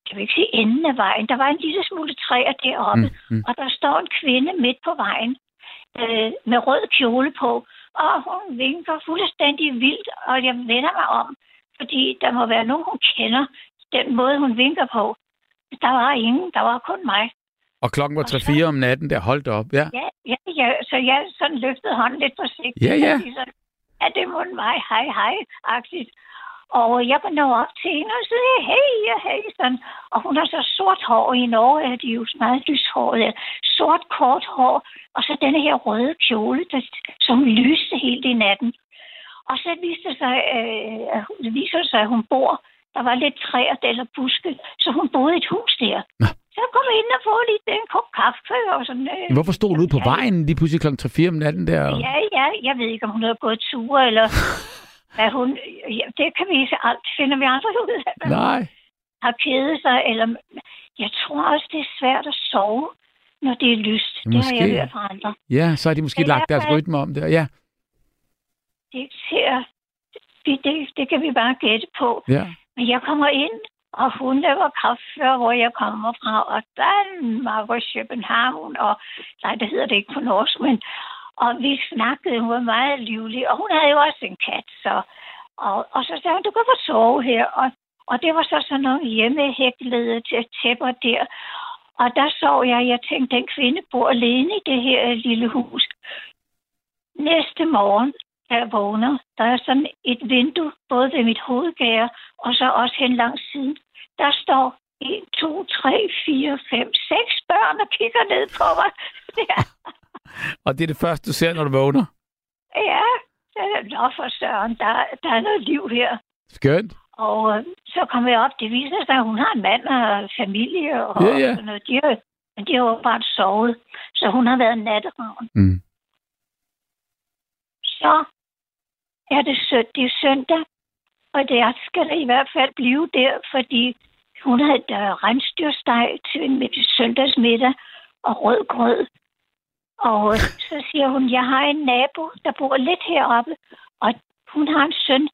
jeg vil ikke sige enden af vejen, der var en lille smule træer deroppe, Mm, mm. og der står en kvinde midt på vejen øh, med rød kjole på, og hun vinker fuldstændig vildt, og jeg vender mig om, fordi der må være nogen, hun kender, den måde, hun vinker på. Der var ingen, der var kun mig. Og klokken var Og så- 3-4 om natten, der holdt op. Ja. Ja, ja, ja, så jeg sådan løftede hånden lidt forsigtigt. Ja, ja. Ligesom, ja, det må mig. Hej, hej, agtigt. Og jeg går nå op til hende og siger, hey, hey, sådan. Og hun har så sort hår i Norge, er de jo meget lyshåret. Sort, kort hår, og så denne her røde kjole, der, som lyste helt i natten. Og så viste det sig, øh, det viser sig, at hun bor, der var lidt træer eller buske, så hun boede i et hus der. Nå. Så jeg kom ind og få lidt en kop kaffe og sådan. Øh, Hvorfor stod du ude på Ja, vejen lige pludselig klokken 3-4 om natten der? Ja, ja, jeg ved ikke, om hun har gået ture, eller hvad hun... Ja, det kan vi så alt finder vi andre ud af. hun Nej. Har kædet sig, eller... Jeg tror også, det er svært at sove, når det er lyst. Det har Måske. jeg hørt fra andre. Ja, så har de måske Men lagt deres rytme om der. Ja, Det, ser, det, det, det kan vi bare gætte på. ja. Men jeg kommer ind, og hun laver kaffe, hvor jeg kommer fra, og Danmark og København, og nej, det hedder det ikke på norsk, men og vi snakkede, hun var meget livlig, og hun havde jo også en kat, så og, og så sagde hun, du kan få sove her, og, og det var så sådan nogle hjemmehæklede til tæpper der, og der så jeg, jeg tænkte, den kvinde bor alene i det her lille hus. Næste morgen, jeg vågner, der er sådan et vindue, både ved mit hovedgære, og så også hen langs siden. Der står 1, 2, 3, 4, 5, 6 børn og kigger ned på mig. Ja, Og det er det første, du ser, når du vågner. ja. Nå for søren, der, der er noget liv her. Skønt. Og øh, så kommer jeg op, det viser sig, at hun har en mand og familie og Ja, ja. sådan noget. De har, men de har bare sovet, så hun har været natteravn. Mm. så er det, sø- det er søndag, og det skal der i hvert fald blive der, fordi hun havde der rensdyrsteg til en søndagsmiddag og rød grød. Og så siger hun, jeg har en nabo, der bor lidt heroppe, og hun har en søn,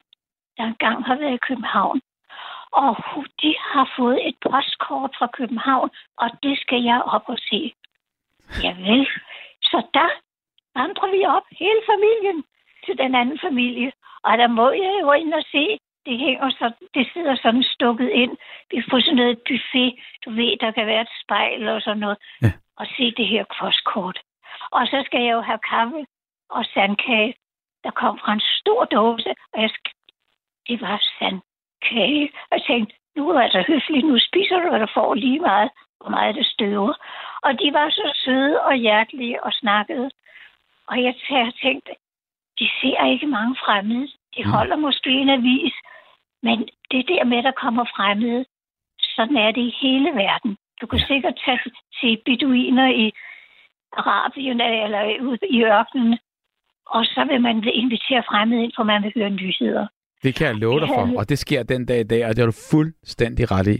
der engang har været i København. Og de har fået et postkort fra København, og det skal jeg op og se. Ja vel. Så der vandrer vi op, hele familien, til den anden familie. Og der må jeg jo ind og se, det hænger så, det sidder sådan stukket ind. Vi får sådan noget buffet, du ved, der kan være et spejl og sådan noget. Ja. Og se det her postkort. Og så skal jeg jo have kaffe og sandkage. der kom fra en stor dåse, og jeg, sk- det var sandkage. Og jeg tænkte, nu er det høfligt, nu spiser du, hvad du får lige meget, hvor meget det støver. Og de var så søde og hjertelige og snakkede. Og jeg tænkte, de ser ikke mange fremmede. De holder måske en avis, men det der med, der kommer fremmede, sådan er det i hele verden. Du kan sikkert tage til beduiner i Arabien eller ude i ørkenen, og så vil man invitere fremmede ind, for man vil høre nyheder. Det kan jeg love dig for, og det sker den dag i dag, og det har du fuldstændig ret i.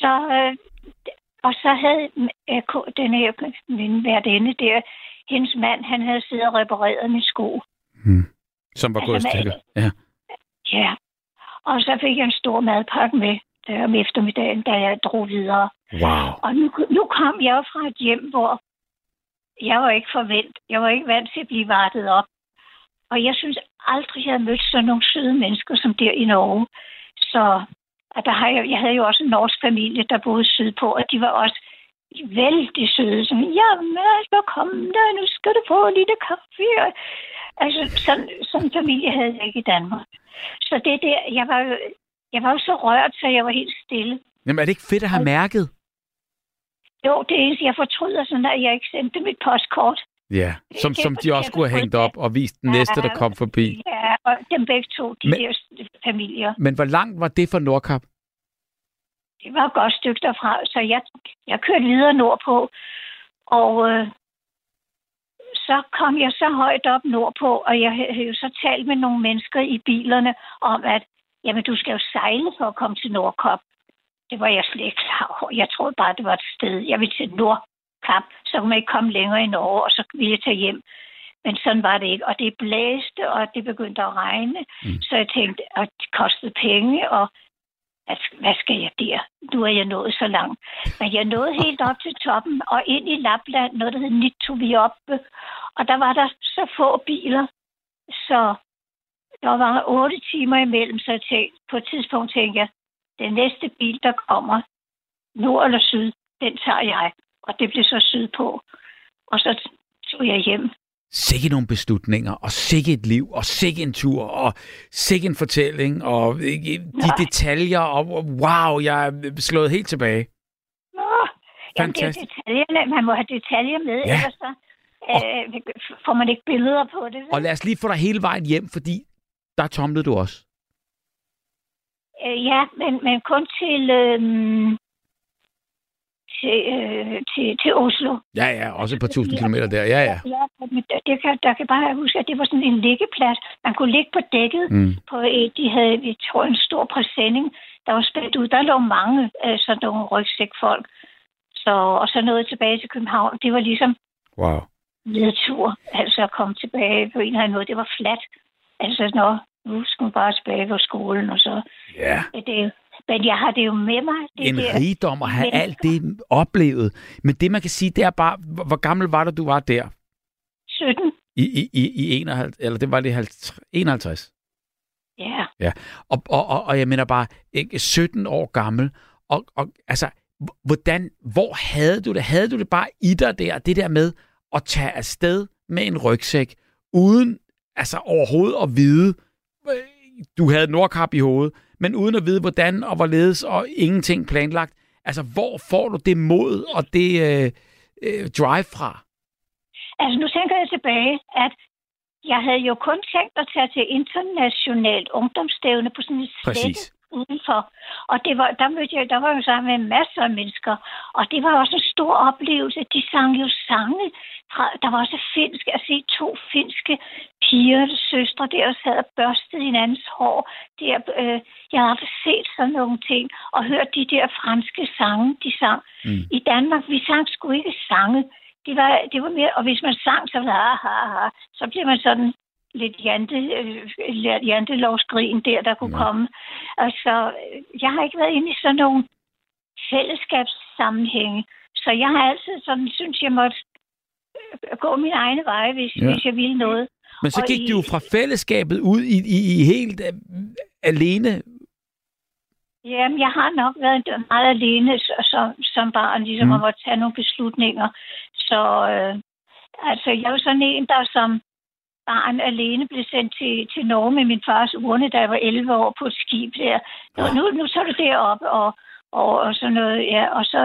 Så, øh, og så havde øh, den her min værtinde der, hendes mand, han havde siddet og repareret min sko. Som var Altså, gået i stykker. Ja. Ja. Og så fik jeg en stor madpakke med øh, om eftermiddagen, da jeg drog videre. Wow. Og nu, nu kom jeg jo fra et hjem, hvor jeg var ikke forvent. Jeg var ikke vant til at blive vartet op. Og jeg synes aldrig, jeg havde mødt sådan nogle søde mennesker som der i Norge. Så og der har jeg, jeg havde jo også en norsk familie, der boede sydpå, og de var også vældig søde. Som, jamen, altså, kom der, nu skal du få en lille kaffe. Altså, sådan, sådan familie havde jeg ikke i Danmark. Så det der, jeg var jo, jeg var jo så rørt, så jeg var helt stille. Jamen, er det ikke fedt at have mærket? Jo, det eneste, jeg fortryder, sådan at jeg ikke sendte et postkort. Ja, som, som de også skulle have hængt op og vist den næste, der kom forbi. Ja, og dem begge to, de Men- Men... der familier. Men hvor langt var det fra Nordkap? Det var et godt stykke derfra, så jeg, jeg kørte videre nordpå. Og øh, så kom jeg så højt op nordpå, og jeg havde jo så talt med nogle mennesker i bilerne om, at jamen, du skal jo sejle for at komme til Nordkap. Det var jeg slet ikke klar over. Jeg troede bare, det var et sted. Jeg ville til Nordkap, så kunne man ikke komme længere i Norge, og så ville jeg tage hjem. Men sådan var det ikke. Og det blæste, og det begyndte at regne. Mm. Så jeg tænkte, at det kostede penge, og hvad, hvad skal jeg der? Nu er jeg nået så langt. Men jeg nåede helt op til toppen og ind i Lapland, noget der hed Nitoviopbe. Og der var der så få biler, så der var otte timer imellem, så jeg tænkte, på et tidspunkt tænkte jeg, den næste bil, der kommer, nord eller syd, den tager jeg. Og det blev så sydpå. Og så tog jeg hjem. Sikke nogle beslutninger, og sikke et liv, og sikke en tur, og sikke en fortælling, og de Nej. detaljer, og wow, jeg er slået helt tilbage. Nå, jamen det er detaljerne. Man må have detaljer med, Ja. ellers så øh, får man ikke billeder på det. Og lad os lige få dig hele vejen hjem, fordi der tomlede du også. Øh, ja, men, men kun til, øh, til, øh, til, til Oslo. Ja, ja, også et par tusind kilometer der. Ja, ja. Ja, det- kan, der kan bare huske, at det var sådan en liggeplads. Man kunne ligge på dækket. Mm. På et, de havde, vi tror, en stor præsending, der var spændt ud. Der lå mange øh, sådan nogle rygsækfolk. Så, og så jeg tilbage til København. Det var ligesom Wow. nedtur, altså at komme tilbage på en eller anden måde. Det var fladt. Altså, nå, nu skal man bare tilbage på skolen, og så... Ja. Det, men jeg har det jo med mig. Det En der, rigdom at have Men- alt det oplevet. Men det, man kan sige, det er bare, hvor gammel var du, du var der? 17. I, i, i, i 51, eller det var det 50, 51? Ja. Ja, og, og, og, og jeg mener bare, ikke, 17 år gammel, og, og altså, hvordan, hvor havde du det? Havde du det bare i dig der, det der med at tage afsted med en rygsæk, uden altså overhovedet at vide, øh, du havde Nordkap i hovedet, men uden at vide, hvordan og hvorledes, og ingenting planlagt. Altså, hvor får du det mod og det øh, øh, drive fra? Altså, nu tænker jeg tilbage, at jeg havde jo kun tænkt at tage til internationalt ungdomsstævne på sådan et Præcis. Udenfor. Og det var, der, mødte jeg, der var jo sammen med masser af mennesker. Og det var også en stor oplevelse. De sang jo sange. Fra, der var også finsk, at se to finske piger, søstre der, der sad og børstede hinandens hår. Der, øh, jeg har aldrig set sådan nogle ting. Og hørt de der franske sange, de sang. Mm. I Danmark, vi sang sgu ikke sange. Det var, det var mere, og hvis man sang, så var det, ah, ah, ah, så bliver man sådan lidt jante, øh, jantelovsgrin der, der kunne Ja. komme. Altså, jeg har ikke været inde i sådan nogle fællesskabssammenhænge, så jeg har altid sådan, synes jeg måtte øh, gå min egne veje, hvis, Ja. hvis jeg ville noget. Men så Og gik i- du jo fra fællesskabet ud i, i, i helt øh, alene. Jamen, jeg har nok været meget alene så- som, som barn, ligesom mm. at måtte tage nogle beslutninger. Så øh, altså, jeg er jo sådan en, der som barn alene blev sendt til, til Norge med min fars urne, da jeg var 11 år på et skib der. Og nu, nu tager du derop og, og, og sådan noget, ja, og så,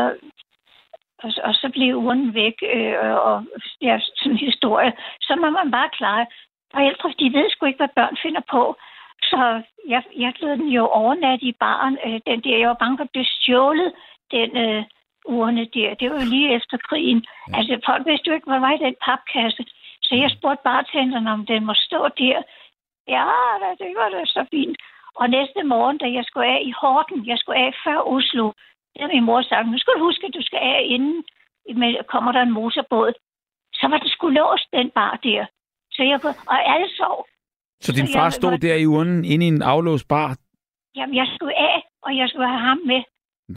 og, og så blev urnen væk, øh, og ja, sådan en historie. Så må man bare klare. Forældre, de ved sgu ikke, hvad børn finder på. Så jeg, jeg lod den jo overnatte i baren. Øh, den der, jeg var bange for at blive stjålet, den øh, urne der. Det var jo lige efter krigen. Ja. Altså, folk vidste jo ikke, hvad var i den papkasse. Så jeg spurgte bartenderen, om den må stå der. Ja, det var det så fint. Og næste morgen, da jeg skulle af i Horten, jeg skulle af før Oslo, der min mor sagt, nu skal du huske, at du skal af inden med, kommer der en motorbåd. Så var den skulle låst, den bar der. Så jeg, og alle sov. Så din Så far jeg stod der i urnen inde i en aflåst bar? Jamen, jeg skulle af, og jeg skulle have ham med.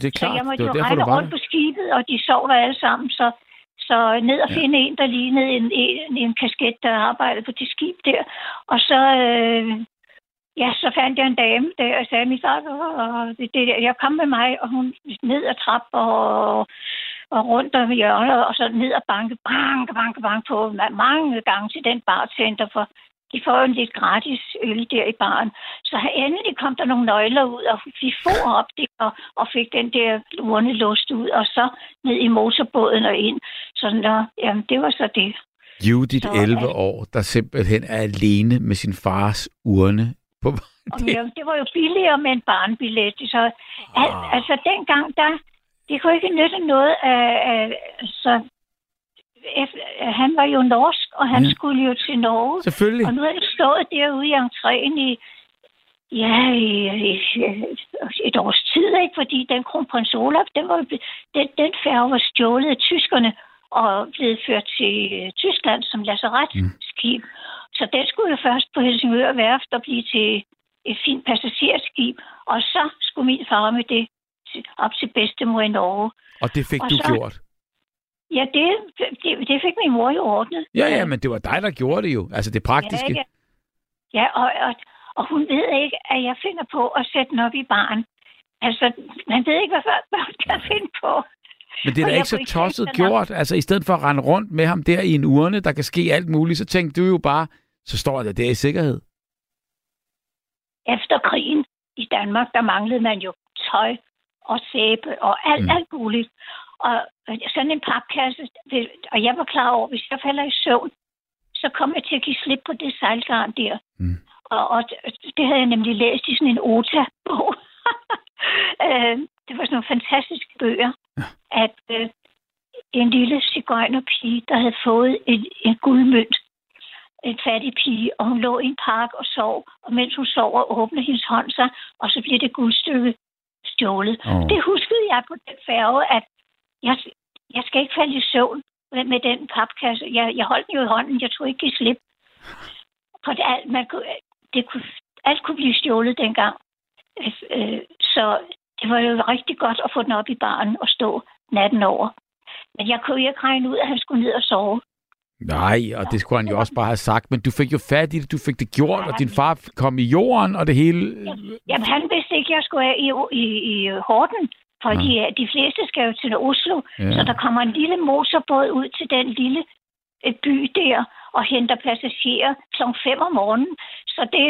Det er så klart, jeg måtte det var jo derfor, du var rundt der. på skibet, og de sov der alle sammen. Så, så ned og Ja. finde en, der lignede en, en, en kasket, der arbejdede på det skib der. Og så, øh, ja, så fandt jeg en dame der, og sagde, min far, og det, det, der. jeg kom med mig, og hun ned ad trap og, og rundt om hjørnet, og så ned og banke, banke, banke, banke på ma- mange gange til den barcenter, for de får jo en lidt gratis øl der i baren. Så endelig kom der nogle nøgler ud, og vi for op der og, og fik den der urne låst ud, og så ned i motorbåden og ind. Så nå, jamen, det var så det. Judith, Så, 11 øh, år, der simpelthen er alene med sin fars urne. På... Og det... Jamen, det var jo billigere med en barnbillet. Så al, Ah. altså dengang, der, det kunne ikke nytte noget af, af så efter, han var jo norsk, og han ja. skulle jo til Norge. Selvfølgelig. Og nu er det stået derude i entréen i, ja, i, i, et års tid, ikke? Fordi den kronprins Olaf, den, var, den, den færge var stjålet af tyskerne og blevet ført til øh, Tyskland som lazaretskib. Mm. Så den skulle jo først på Helsingør værft og blive til et fint passagerskib. Og så skulle min far med det op til bedstemor i Norge. Og det fik Og du så- gjort. Ja, det, det, det fik min mor jo ordnet. Ja, ja, men det var dig, der gjorde det jo. Altså det praktiske. Ja, ja. ja og, og, og hun ved ikke, at jeg finder på at sætte den op i baren. Altså, man ved ikke, hvad børn kan finde på. Men det er da ikke så tosset gjort. Altså i stedet for at rende rundt med ham der i en urne, der kan ske alt muligt, så tænkte du jo bare, så står jeg der i sikkerhed. Efter krigen i Danmark, der manglede man jo tøj og sæbe og alt, mm. alt muligt. Og sådan en papkasse, det, og jeg var klar over, hvis jeg falder i søvn, så kom jeg til at give slip på det sejlgarn der. Mm. Og, og det havde jeg nemlig læst i sådan en OTA-bog. Øh, det var sådan nogle fantastiske bøger, at øh, en lille cigøjnerpige, der havde fået en, en guldmønt, en fattig pige, og hun lå i en park og sov, og mens hun sov og åbnede hendes hånd sig, og så blev det guldstykke stjålet. Åh. Det huskede jeg på den færge, at jeg, jeg skal ikke falde i søvn med, den papkasse. Jeg, jeg holdt den jo i hånden, jeg tog ikke give slip. For det, alt, man kunne, det kunne, alt kunne blive stjålet dengang. Øh, så det var jo rigtig godt at få den op i baren og stå natten over. Men jeg kunne ikke regne ud, at han skulle ned og sove. Nej, og det skulle han jo også bare have sagt, men du fik jo fat i det, du fik det gjort, og din far kom i jorden, og det hele... Jamen, han vidste ikke, at jeg skulle af i, i, i Horten, fordi ja. de fleste skal jo til Oslo. Ja. Så der kommer en lille motorbåd ud til den lille øh, by der og henter passagerer kl. 5 om morgenen. Så det,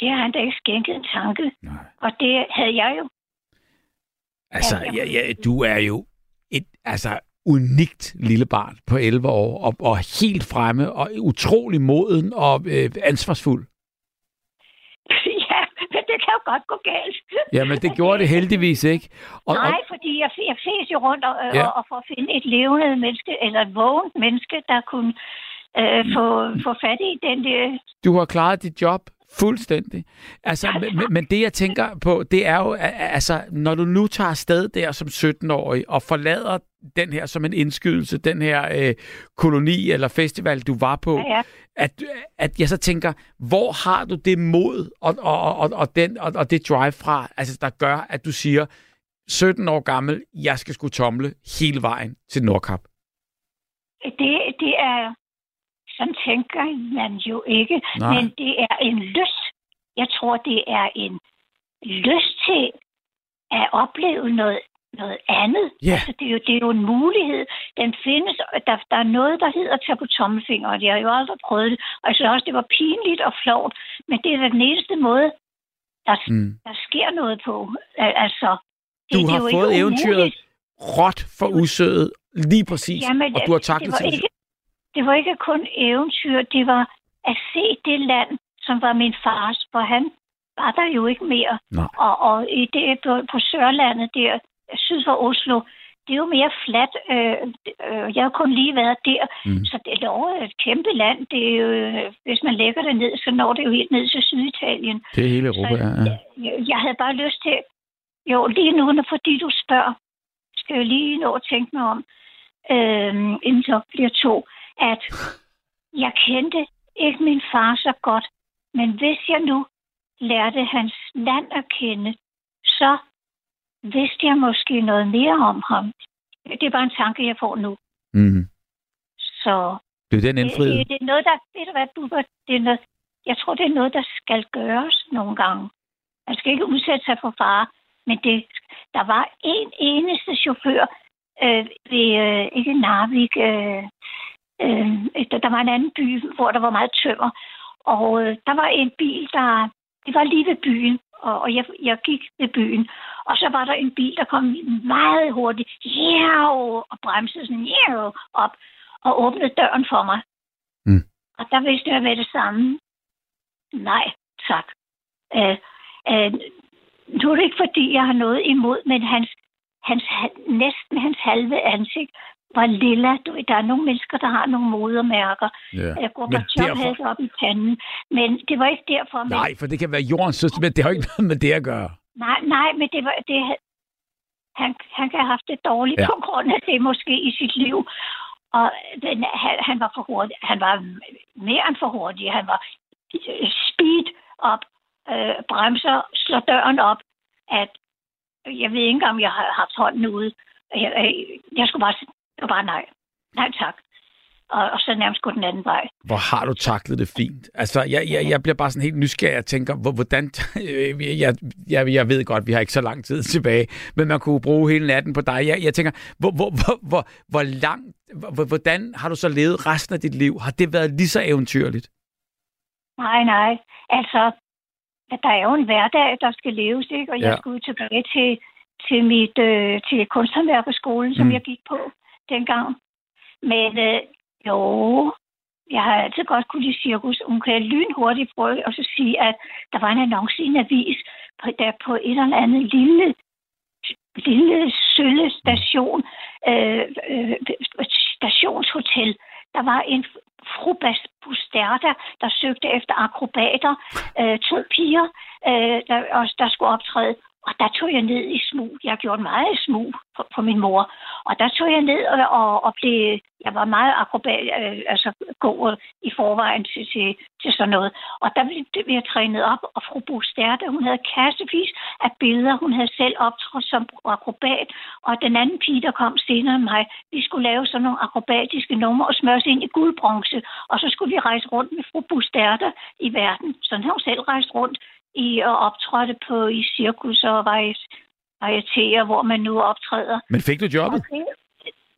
det har han da ikke skænket en tanke. Nej. Og det havde jeg jo. Altså, ja, ja, du er jo et altså, unikt lille barn på 11 år, og, og helt fremme, og utrolig moden og øh, ansvarsfuld. ja, men det kan jo godt gå galt. Jamen, det gjorde det heldigvis ikke. Og, Nej, fordi jeg, jeg fes jo rundt og, ja. og, og for at finde et levende menneske, eller et vågent menneske, der kunne øh, få, få fat i den der... du har klaret dit job fuldstændig. Altså, men, men- det jeg tænker på, det er jo, altså, når du nu tager afsted der som 17-årig og forlader den her som en indskydelse, den her øh, koloni eller festival, du var på, Ja, ja. at, at jeg så tænker, hvor har du det mod og, og, og, og, den, og, og det drive fra, altså, der gør, at du siger, 17 år gammel, jeg skal skulle tomle hele vejen til Nordkap. Det, det er... Sådan tænker man jo ikke. Nej. Men det er en lyst. Jeg tror, det er en lyst til at opleve noget noget andet. Ja. Altså, det, er jo, det er jo en mulighed. Den findes. Der, der er noget, der hedder at tage på tommelfingeren. Jeg har jo aldrig prøvet det. Og jeg synes også, det var pinligt og flovt. Men det er da den eneste måde, der, Mm. der sker noget på. Al- Altså, det, Du det er har jo fået eventyret råt for usødet, lige præcis, Jamen, og du har det taklet var, til ikke, det var ikke kun eventyr, det var at se det land, som var min fars, for han var der jo ikke mere. Nej. Og, og i det, på, på Sørlandet, der syd for Oslo, det er jo mere fladt. Øh, øh, jeg har kun lige været der, Mm. så det er et kæmpe land. Det er jo, hvis man lægger det ned, så når det jo helt ned til Syditalien. Det er hele Europa, ja. ja. Jeg, jeg havde bare lyst til, jo lige nu, når- fordi du spørger, skal jeg lige nå at tænke mig om, øh, inden så bliver to, at jeg kendte ikke min far så godt, men hvis jeg nu lærte hans land at kende, så vidste jeg måske noget mere om ham. Det er bare en tanke, jeg får nu. Mm. Så Det er den det, indfriet. det, det er noget, der, ved du hvad, Bubber, det er noget, jeg tror, det er noget, der skal gøres nogle gange. Man skal ikke udsætte sig for fare, men det, der var en eneste chauffør øh, ved, øh, ikke Narvik, øh, øh, der, var en anden by, hvor der var meget tømmer, og øh, der var en bil, der, det var lige ved byen, og, og jeg, jeg gik ved byen, og så var der en bil, der kom meget hurtigt, yeah, og bremsede sådan, yeah, op, og åbnede døren for mig. Mm. Og der vidste jeg med det samme. Nej, tak. Øh, øh, nu er det ikke, fordi jeg har noget imod, men hans, hans, næsten hans halve ansigt var lilla. Du der er nogle mennesker, der har nogle modermærker. Ja. Jeg går Men derfor- havde det op i panden. Men det var ikke derfor. Men, Nej, for det kan være jordens søster, men det har ikke noget med det at gøre. nej, nej, men det var... Det, han, han kan have haft det dårligt Ja. på grund af det måske i sit liv. Og den, han, han var for hurtig. Han var mere end for hurtig. Han var øh, speed op, øh, bremser, slår døren op, at jeg ved ikke om jeg har haft hånden ude. Jeg, jeg, jeg skulle bare det var bare nej. Nej tak. Og, og så nærmest gå den anden vej. Hvor har du taklet det fint? Altså, jeg, jeg, jeg bliver bare sådan helt nysgerrig og tænker, hvor, hvordan... jeg, jeg, jeg ved godt, vi har ikke så lang tid tilbage, men man kunne bruge hele natten på dig. Jeg, jeg tænker, hvor, hvor, hvor, hvor, hvor langt... Hvor, hvordan har du så levet resten af dit liv? Har det været lige så eventyrligt? Nej, nej. Altså, at der er jo en hverdag, der skal leves, ikke? Og jeg Ja. skulle tilbage til, til mit øh, til kunsthåndværkerskolen, som mm. jeg gik på dengang. Men øh, jo, jeg har altid godt kunne lide cirkus. Hun kan lynhurtigt prøve at så sige, at der var en annonce i en avis, på, der på et eller andet lille lille sølle station, øh, øh, stationshotel. Der var en fru Busterda, der søgte efter akrobater. Øh, to piger, øh, der, også, der skulle optræde. Og der tog jeg ned i smug. Jeg har gjort meget i smug på, på min mor. Og der tog jeg ned og, og, og blev... Jeg var meget akrobat, øh, altså god i forvejen til, til, til sådan noget. Og der blev, blev jeg trænet op, og fru Bosterte, hun havde kassevis af billeder. Hun havde selv optrådt som akrobat. Og den anden pige, der kom senere end mig, vi skulle lave sådan nogle akrobatiske numre og smøre ind i guldbronze. Og så skulle vi rejse rundt med fru Bosterte i verden. Sådan har hun selv rejst rundt i og optrådte på i cirkus og varieterer, hvor man nu optræder. Men fik du jobbet? Okay.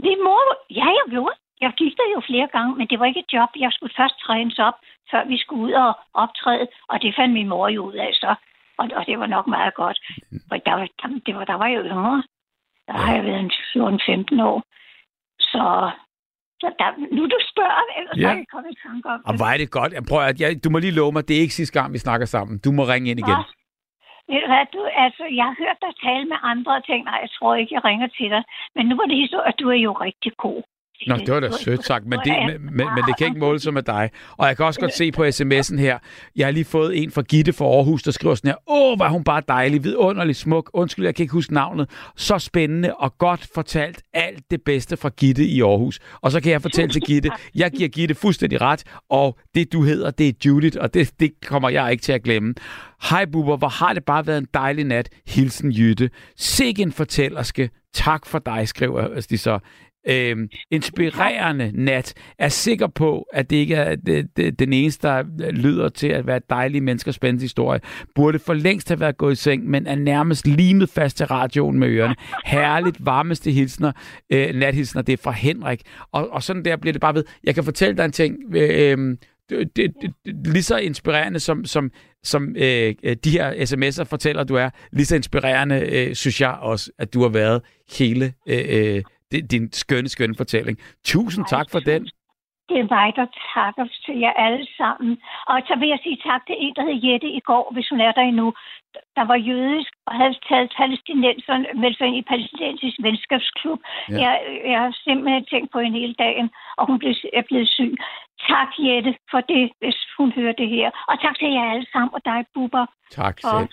Min mor, ja, jeg gjorde. Jeg gik der jo flere gange, men det var ikke et job. Jeg skulle først trænes op, før vi skulle ud og optræde, og det fandt min mor jo ud af så. Og, og det var nok meget godt. For der, var- der, det var, der var jeg yngre. Der har jeg været en 14-15 år. Så, så der, nu du spørger, ellers Ja. ja. har jeg kommet i tanke om Og hvor er det godt. Jeg prøver, at jeg, du må lige love mig, det er ikke sidste gang, vi snakker sammen. Du må ringe ind igen. Nå. Ved du hvad, du, altså, jeg har hørt dig tale med andre og tænkt, nej, jeg tror ikke, jeg ringer til dig. Men nu var det historie, at du er jo rigtig god. Nå, det var da sødt sagt, men det, men, men, men det kan ikke måle sig med dig. Og jeg kan også godt se på sms'en her, jeg har lige fået en fra Gitte fra Aarhus, der skriver sådan her, åh, var hun bare dejlig, vidunderlig, smuk, undskyld, jeg kan ikke huske navnet, så spændende og godt fortalt alt det bedste fra Gitte i Aarhus. Og så kan jeg fortælle til Gitte, jeg giver Gitte fuldstændig ret, og det du hedder, det er Judith, og det, det kommer jeg ikke til at glemme. Hej Bubber, hvor har det bare været en dejlig nat. Hilsen Jytte. Sikke en fortællerske. Tak for dig, skriver de så øh, inspirerende nat. Er sikker på, at det ikke er det, det, den eneste, der lyder til at være dejlige menneskers spændende historie. Burde for længst have været gået i seng, men er nærmest limet fast til radioen med ørerne. Herligt varmeste hilsner, øh, nathilsner, det er fra Henrik. Og, og sådan der bliver det bare ved. Jeg kan fortælle dig en ting. Øh, det, det, det, lige så inspirerende som, som, som øh, de her sms'er fortæller, du er, lige så inspirerende øh, synes jeg også, at du har været hele øh, øh øh, din skønne, skønne fortælling. Tusind tak for den. Det er mig, der takker til jer alle sammen. Og så vil jeg sige tak til en, der hed Jette i går, hvis hun er der endnu. Der var jødisk og havde taget palæstinenserne meldt sig ind i palæstinensisk venskabsklub. Ja. Jeg, jeg har simpelthen tænkt på en hele dagen, og hun blev, er blevet syg. Tak, Jette, for det, hvis hun hører det her. Og tak til jer alle sammen, og dig, Bubber. Tak selv.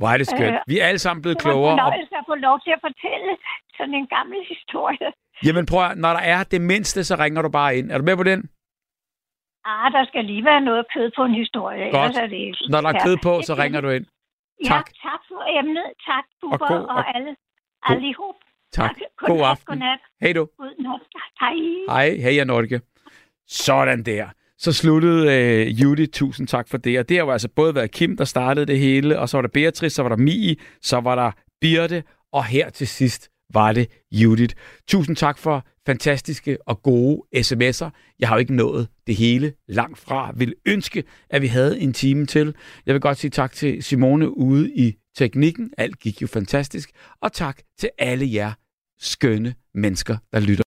Hvor er det skønt. Øh, vi er alle sammen blevet klogere. Det var en at få lov til at fortælle sådan en gammel historie. Jamen prøv at, når der er det mindste, så ringer du bare ind. Er du med på den? Ah, der skal lige være noget kød på en historie. Godt. Er det, når der er kød på, så ringer du ind. Tak. Ja, tak for emnet. Tak, Bubber og, god, og, og alle. Allihop. Tak. God, god aften. Godnat. Hej du. Godnat. Hej. Hej. Hej, Norge. Sådan der så sluttede øh, Judith, tusind tak for det. Og det har jo altså både været Kim, der startede det hele, og så var der Beatrice, så var der Mie, så var der Birte, og her til sidst var det Judith. Tusind tak for fantastiske og gode sms'er. Jeg har jo ikke nået det hele langt fra. Vil ønske, at vi havde en time til. Jeg vil godt sige tak til Simone ude i teknikken. Alt gik jo fantastisk. Og tak til alle jer skønne mennesker, der lytter.